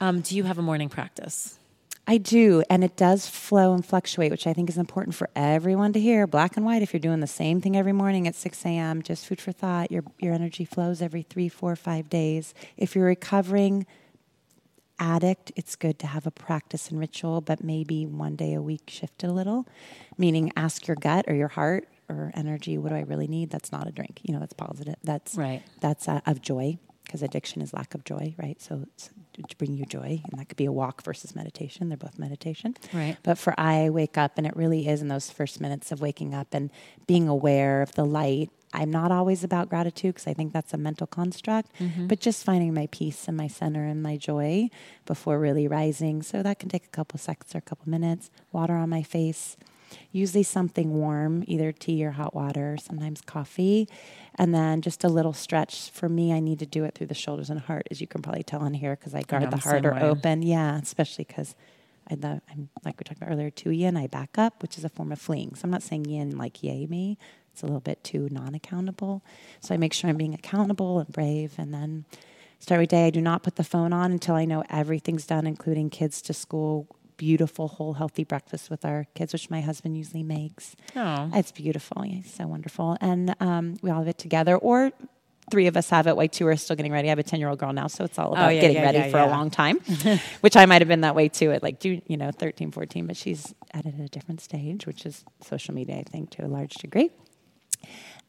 Um, do you have a morning practice? I do, and it does flow and fluctuate, which I think is important for everyone to hear. Black and white. If you're doing the same thing every morning at 6 a.m., just food for thought. Your your energy flows every three, four, five days. If you're recovering addict, it's good to have a practice and ritual, but maybe one day a week shift a little. Meaning, ask your gut or your heart or energy, what do I really need? That's not a drink. You know, that's positive. That's Right. That's uh, of joy because addiction is lack of joy, right? So it's to bring you joy, and that could be a walk versus meditation. They're both meditation, Right. But for I wake up, and it really is in those first minutes of waking up and being aware of the light. I'm not always about gratitude because I think that's a mental construct, but just finding my peace and my center and my joy before really rising. So that can take a couple seconds or a couple minutes. Water on my face, usually something warm, either tea or hot water, sometimes coffee, and then just a little stretch. For me, I need to do it through the shoulders and heart, as you can probably tell in here, because I guard the heart or open. Yeah, especially because I love, I'm like we talked about earlier, too yin. I back up, which is a form of fleeing. So I'm not saying yin like yay me. It's a little bit too non-accountable. So I make sure I'm being accountable and brave, and then start every day. I do not put the phone on until I know everything's done, including kids to school. Beautiful, whole, healthy breakfast with our kids, which my husband usually makes. Oh. It's beautiful. Yeah, it's so wonderful. And um, we all have it together, or three of us have it while two are still getting ready. I have a 10 year old girl now, so it's all about Oh, yeah, getting yeah, ready yeah, for a long time, which I might have been that way too at like, do you know, 13, 14, but she's at at a different stage, which is social media, I think, to a large degree.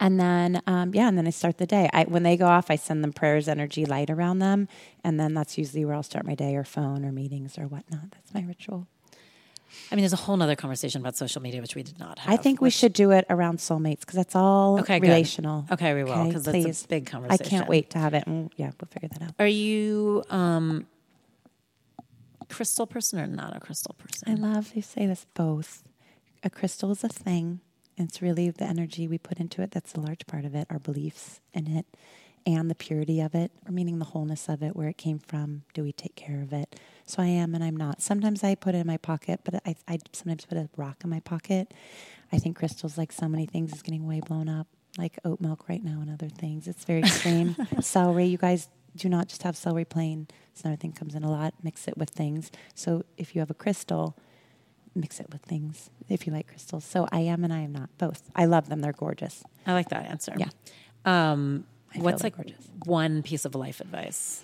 And then, um, yeah, and then I start the day. I, when they go off, I send them prayers, energy, light around them. And then that's usually where I'll start my day or phone or meetings or whatnot. That's my ritual. I mean, there's a whole nother conversation about social media, which we did not have. I think we should do it around soulmates because that's all Okay, good. relational. Okay, we will, 'cause that's a big I can't wait to have it. And yeah, we'll figure that out. Are you um, crystal person or not a crystal person? I love you say this both. A crystal is a thing. It's really the energy we put into it that's a large part of it, our beliefs in it, and the purity of it, or meaning the wholeness of it, where it came from. Do we take care of it? So I am and I'm not. Sometimes I put it in my pocket, but I, I sometimes put a rock in my pocket. I think crystals, like so many things, is getting way blown up, like oat milk right now and other things. It's very extreme. celery, you guys do not just have celery plain. It's another thing comes in a lot. Mix it with things. So if you have a crystal, mix it with things if you like crystals. So I am and I am not both. I love them. They're gorgeous. I like that answer. Yeah. Um, what's like gorgeous. one piece of life advice?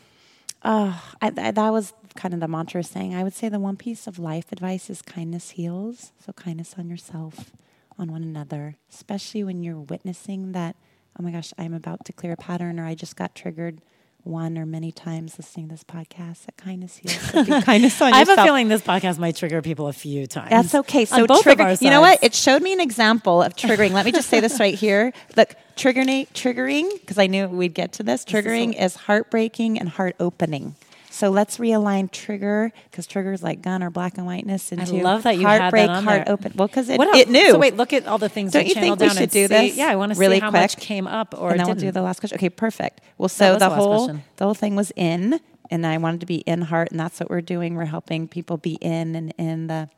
Oh, I, I, that was kind of the mantra saying. I would say the one piece of life advice is kindness heals. So kindness on yourself, on one another, especially when you're witnessing that. Oh my gosh, I'm about to clear a pattern, or I just got triggered one or many times listening to this podcast. That kindness heals. So kindness on I have yourself. a feeling this podcast might trigger people a few times. That's okay. So both of trigger. You know what? It showed me an example of triggering. Let me just say this right here. Look, triggering, triggering, because I knew we'd get to this. Triggering is heartbreaking and heart opening. So let's realign trigger because trigger is like gun or black and whiteness into love that you that heartbreak, on heart there. open. Well, because it, it knew. So wait, look at all the things Don't you think channeled we down should do see- this? Yeah, I want to see how quick? much came up or and then didn't. we'll do the last question. Okay, perfect. Well, so the the whole question. the whole thing was in, and I wanted to be in heart, and that's what we're doing. We're helping people be in and in the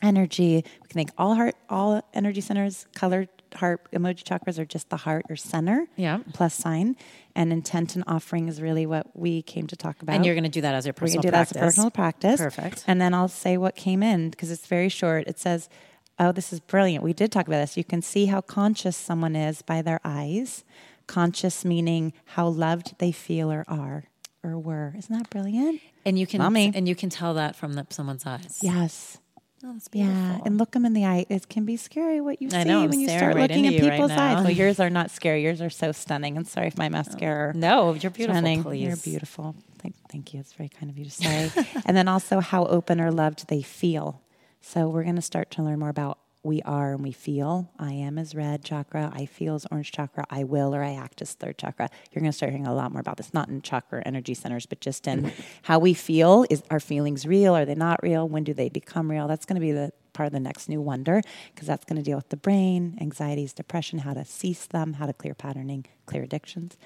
energy. We can think all heart, all energy centers, colored heart emoji chakras are just the heart or center. Yeah. Plus sign, and intent and offering is really what we came to talk about. and you're going to do that as your We're personal do practice. that as a personal practice. Perfect. And then I'll say what came in because it's very short. It says, Oh, this is brilliant. We did talk about this. You can see how conscious someone is by their eyes. Conscious meaning how loved they feel or are or were. Isn't that brilliant? And you can Mommy. and you can tell that from the, someone's eyes. Yes. Oh, that's Yeah. And look them in the eye. It can be scary what you see know, when you start right looking at in you right people's eyes. now. Well, yours are not scary. Yours are so stunning. And sorry if my mascara. Oh, no, you're beautiful. Stunning. Please, You're beautiful. Thank, thank you. It's very kind of you to say. and then also how open or loved they feel. So we're going to start to learn more about we are and we feel. I am is red chakra. I feel is orange chakra. I will or I act is third chakra. You're going to start hearing a lot more about this, not in chakra energy centers, but just in how we feel. Is our feelings real? Are they not real? When do they become real? That's going to be the part of the next new wonder because that's going to deal with the brain, anxieties, depression, how to cease them, how to clear patterning, clear addictions.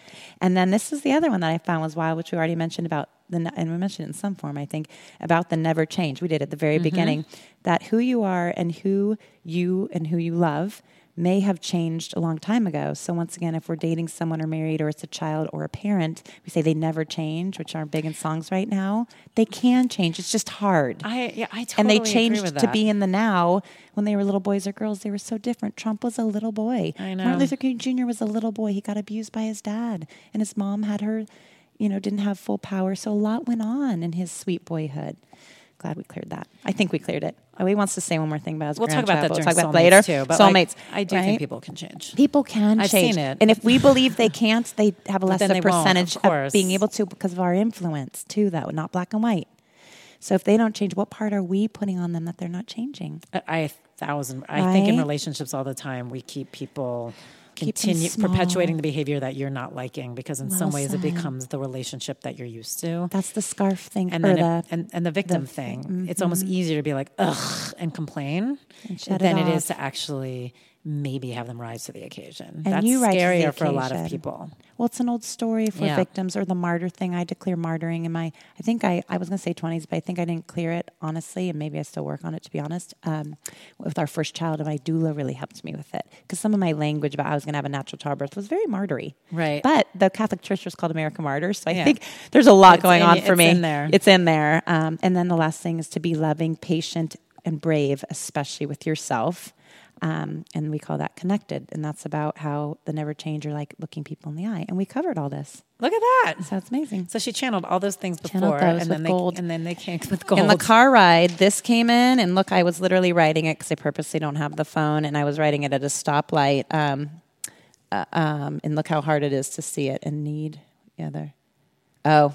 And then this is the other one that I found was wild, which we already mentioned about the, and we mentioned it in some form, I think, about the never change. We did at the very mm-hmm. beginning that who you are and who you and who you love may have changed a long time ago. So once again, if we're dating someone or married or it's a child or a parent, we say they never change, which aren't big in songs right now. They can change. It's just hard I yeah, I totally and they changed to be in the now when they were little boys or girls they were so different trump was a little boy I know. martin luther king jr was a little boy he got abused by his dad and his mom had her you know didn't have full power so a lot went on in his sweet boyhood glad we cleared that i think we cleared it oh he wants to say one more thing about his We'll talk about that during but we'll talk about later too. But like, soulmates I do right? think people can change. People can I've change seen it. and if we believe they can't, they have a less then a of percentage of, course. being able to because of our influence too. Though not black and white. So if they don't change, what part are we putting on them that they're not changing? I, I thousand. I think in relationships all the time we keep people continue perpetuating the behavior that you're not liking because in Well some ways it becomes the relationship that you're used to. That's the scarf thing, and then the, it, and, and the victim thing. It's almost mm-hmm. easier to be like ugh and complain And than it it is to actually maybe have them rise to the occasion. And That's you rise to the scarier for a lot of people. Well, it's an old story for Yeah. victims or the martyr thing. I had to clear martyring in my, I think I, I was going to say 20s, but I think I didn't clear it honestly, and maybe I still work on it to be honest. Um, with our first child, and my doula really helped me with it because some of my language about I was going to have a natural childbirth was very martyry. Right. But the Catholic Church was called American Martyrs, so I Yeah. think there's a lot It's going in- on for it's me. in there. It's in there. Um, and then the last thing is to be loving, patient, and brave, especially with yourself. Um, and we call that connected. And that's about how the never change are like looking people in the eye. And we covered all this. Look at that. So it's amazing. So she channeled all those things before. Those and with then gold. they and then they came with gold. In the car ride, this came in, and look, I was literally writing it because I purposely don't have the phone, and I was writing it at a stoplight. Um, uh, um, and look how hard it is to see it and need. Yeah, there. Oh,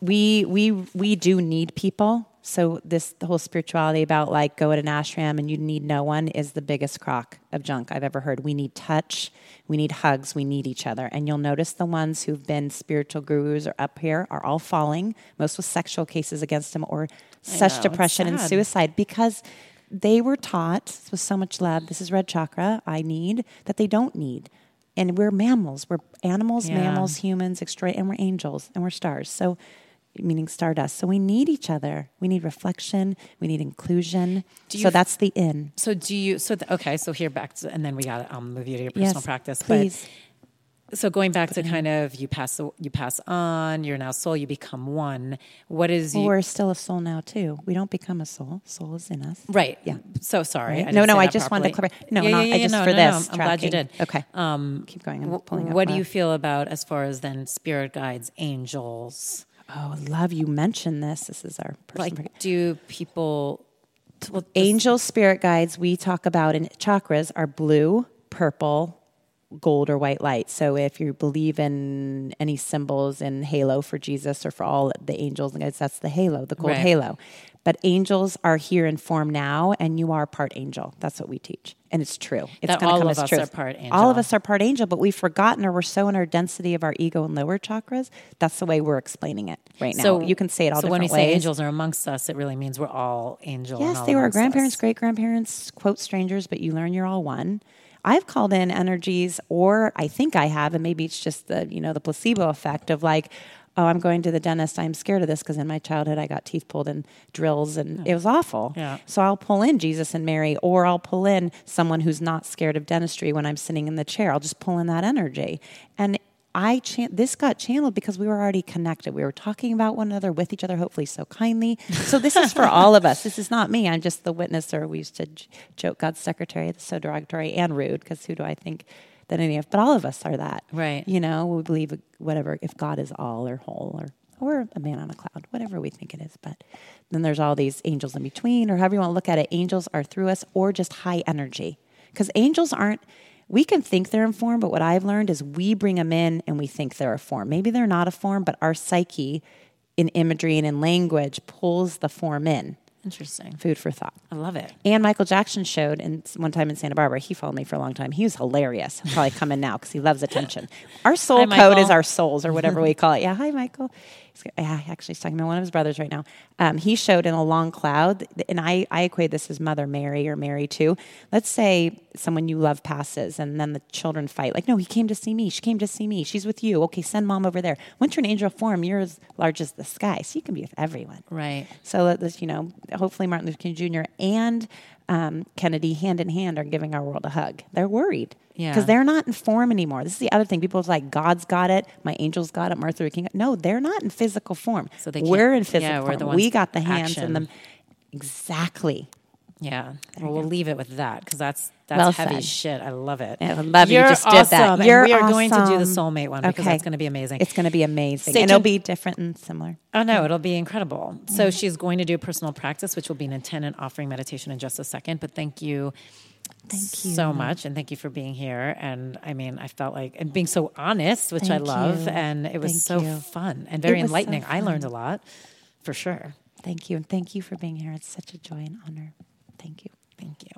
we we we do need people. So this the whole spirituality about like go at an ashram and you need no one is the biggest crock of junk I've ever heard. We need touch, we need hugs, we need each other. And you'll notice the ones who've been spiritual gurus or up here are all falling, most with sexual cases against them or such know, depression and suicide because they were taught with so much love, this is red chakra, I need, that they don't need. And we're mammals. We're animals, Yeah. mammals, humans, extra, and we're angels and we're stars. So, meaning stardust. So we need each other. We need reflection. We need inclusion. Do you So f- that's the in. So do you? So th- okay. So here back to, and then we got to um, move you to your personal Yes, practice. please. But so going back to kind of you pass you pass on. You're now soul. You become one. What is Well, you? we're still a soul now too. We don't become a soul. Soul is in us. Right. Yeah. So sorry. Right? No, no, I just wanted to clarify- no, yeah, not- yeah, I yeah, just no, for no, this No, I'm glad you did. Okay. Um, Keep going. I'm pulling up what do you feel about as far as then spirit guides, angels? Oh, love you mentioned this. This is our person. Like, do people? Well, Angel spirit guides we talk about in chakras are blue, purple, gold or white light. So if you believe in any symbols in halo for Jesus or for all the angels and guys, that's the halo, the gold Right. halo. But angels are here in form now, and you are part angel. That's what we teach, and it's true. It's gonna all come of as us truth. are part All of us are part angel, but we've forgotten, or we're so in our density of our ego and lower chakras. That's the way we're explaining it right now. So you can say it all So different when we ways. say angels are amongst us, it really means we're all angel. and Yes, all they were grandparents, great grandparents, quote strangers, but you learn you're all one. I've called in energies, or I think I have, and maybe it's just the you know the placebo effect of like, oh, I'm going to the dentist. I'm scared of this because in my childhood I got teeth pulled and drills, and it was awful. Yeah. So I'll pull in Jesus and Mary, or I'll pull in someone who's not scared of dentistry when I'm sitting in the chair. I'll just pull in that energy, and I chan- this got channeled because we were already connected. We were talking about one another with each other, hopefully so kindly. So this is for all of us. This is not me. I'm just the witness, or we used to j- joke God's secretary. That's so derogatory and rude because who do I think that any of? But all of us are that, Right. You know, we believe whatever if God is all or whole or or a man on a cloud, whatever we think it is. But then there's all these angels in between, or however you want to look at it. Angels are through us, or just high energy, because angels aren't. We can think they're in form, but what I've learned is we bring them in and we think they're a form. Maybe they're not a form, but our psyche, in imagery and in language, pulls the form in. Interesting. Food for thought. I love it. And Michael Jackson showed in one time in Santa Barbara. He followed me for a long time. He was hilarious. He'll probably come in now because he loves attention. Our soul Hi, code is our souls, or whatever we call it. Yeah, hi, Michael. He's, yeah, actually, he's talking about one of his brothers right now. Um, he showed in a long cloud, and I, I equate this as Mother Mary or Mary too. Let's say someone you love passes, and then the children fight. Like, no, he came to see me. She came to see me. She's with you. Okay, send mom over there. Once you're in angel form, you're as large as the sky, so you can be with everyone. Right. So let this, you know, hopefully Martin Luther King Jr. and um, Kennedy hand in hand are giving our world a hug. They're worried Yeah. because they're not in form anymore. This is the other thing. People are like, God's got it, my angels got it, Luther King. No, they're not in physical form. So they we're in physical yeah, form. we got the hands action. and them. Exactly. Yeah. Well, we'll leave it with that because that's that's Well heavy said. shit. I love it. I love you You're just did that. and You're we are going to do the soulmate one because Okay. that's going to be amazing. It's going to be amazing, Stay and it'll be different and similar. Oh no, it'll be incredible. So Mm-hmm. she's going to do a personal practice, which will be an intent and offering meditation in just a second. But thank you, Thank you. so much, and thank you for being here. And I mean, I felt like and being so honest, which I love, you. and it was Thank so you. fun and very was so enlightening. I learned a lot, for sure. Thank you, and thank you for being here. It's such a joy and honor. Thank you. Thank you.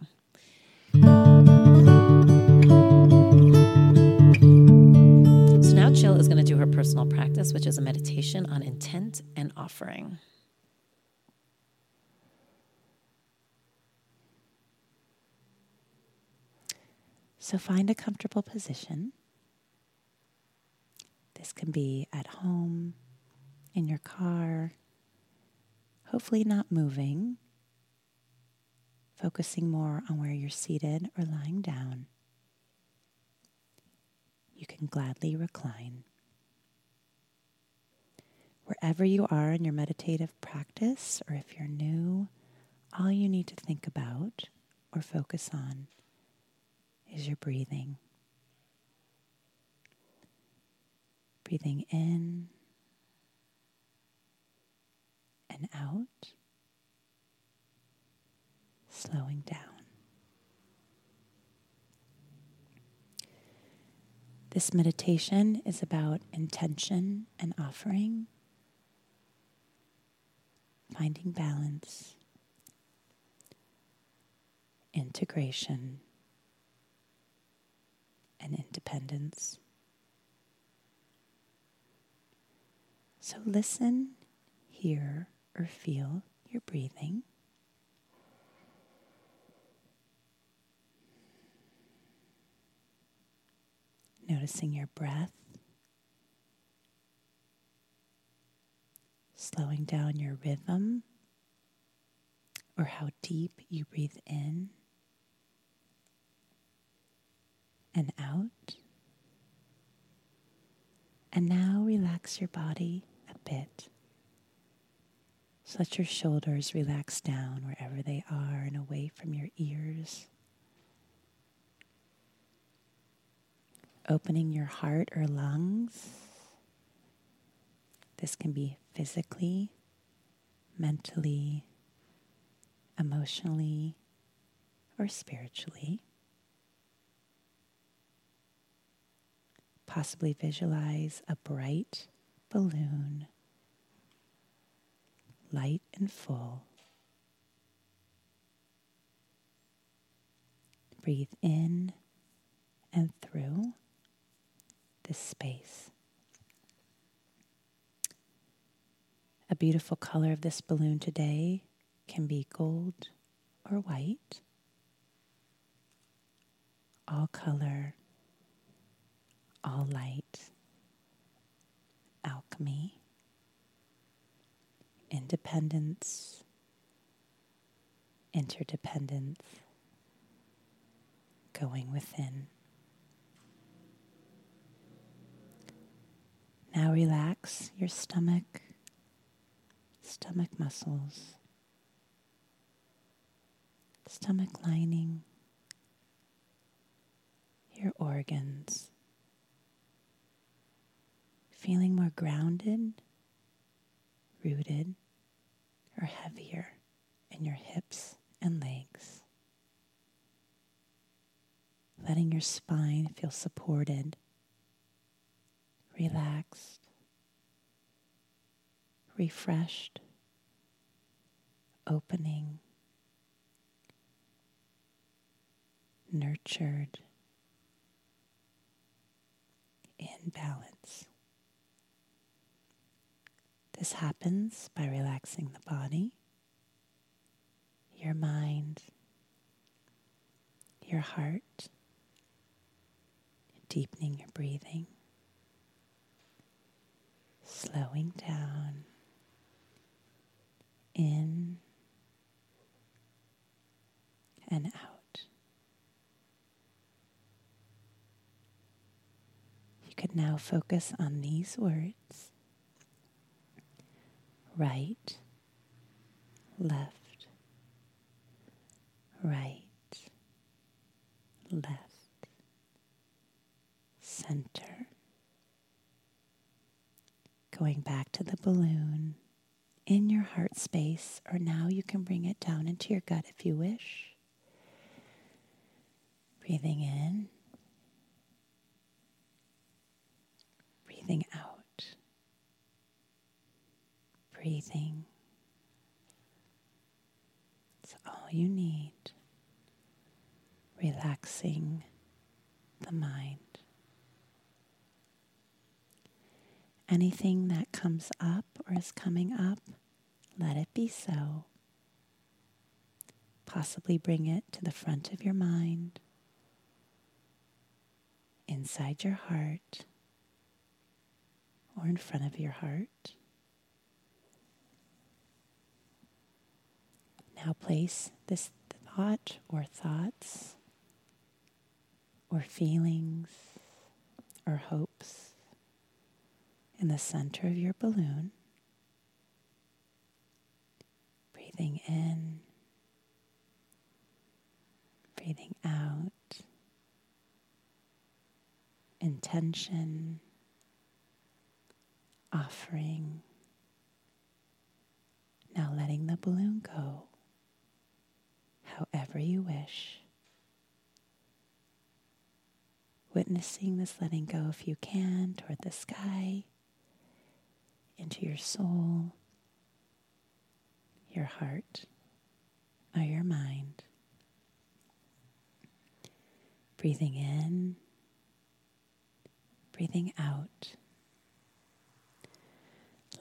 So now Jill is going to do her personal practice, which is a meditation on intent and offering. So find a comfortable position. This can be at home, in your car, hopefully not moving, focusing more on where you're seated or lying down. You can gladly recline. Wherever you are in your meditative practice, or if you're new, all you need to think about or focus on is your breathing. Breathing in and out, slowing down. This meditation is about intention and offering, finding balance, integration and independence. So listen, hear, or feel your breathing. Noticing your breath, slowing down your rhythm, or how deep you breathe in and out. And now relax your body a bit. So let your shoulders relax down wherever they are and away from your ears. Opening your heart or lungs. This can be physically, mentally, emotionally, or spiritually. Possibly visualize a bright balloon, light and full. Breathe in and through this space. A beautiful color of this balloon today can be gold or white. All color, all light, alchemy, independence, interdependence, going within. Now relax your stomach, stomach muscles, stomach lining, your organs. Feeling more grounded, rooted, or heavier in your hips and legs. Letting your spine feel supported relaxed, refreshed, opening, nurtured, in balance. This happens by relaxing the body, your mind, your heart, deepening your breathing slowing down. In and out. You could now focus on these words. Right, left, right, left, center going back to the balloon in your heart space, or now you can bring it down into your gut if you wish. Breathing in, breathing out, breathing. It's all you need. Relaxing the mind. Anything that comes up or is coming up, let it be so. Possibly bring it to the front of your mind, inside your heart, or in front of your heart. Now place this thought or thoughts or feelings or hopes in the center of your balloon. Breathing in, breathing out, intention, offering. Now letting the balloon go however you wish. Witnessing this letting go if you can toward the sky into your soul, your heart, or your mind. Breathing in, breathing out.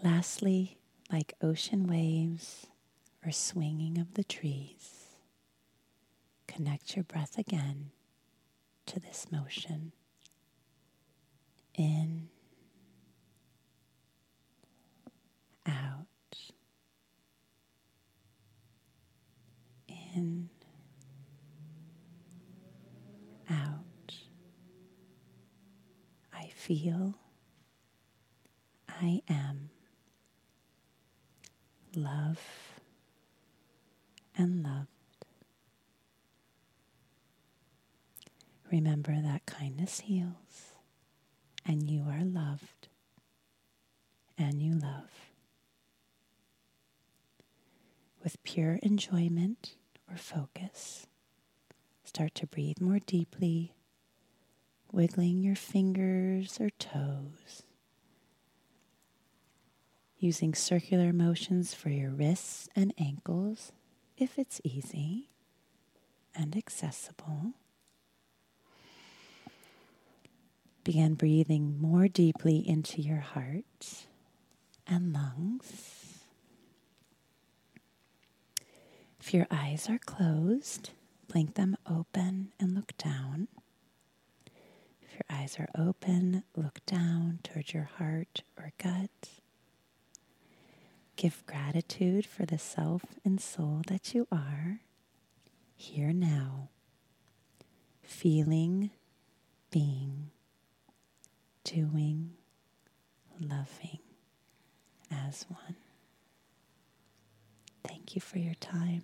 Lastly, like ocean waves or swinging of the trees, connect your breath again to this motion. In out, in, out. I feel, I am, love and loved. Remember that kindness heals, and you are loved, and you love with pure enjoyment or focus. Start to breathe more deeply, wiggling your fingers or toes, using circular motions for your wrists and ankles if it's easy and accessible. Begin breathing more deeply into your heart and lungs. If your eyes are closed, blink them open and look down. If your eyes are open, look down towards your heart or gut. Give gratitude for the self and soul that you are here now, feeling, being, doing, loving as one. Thank you for your time.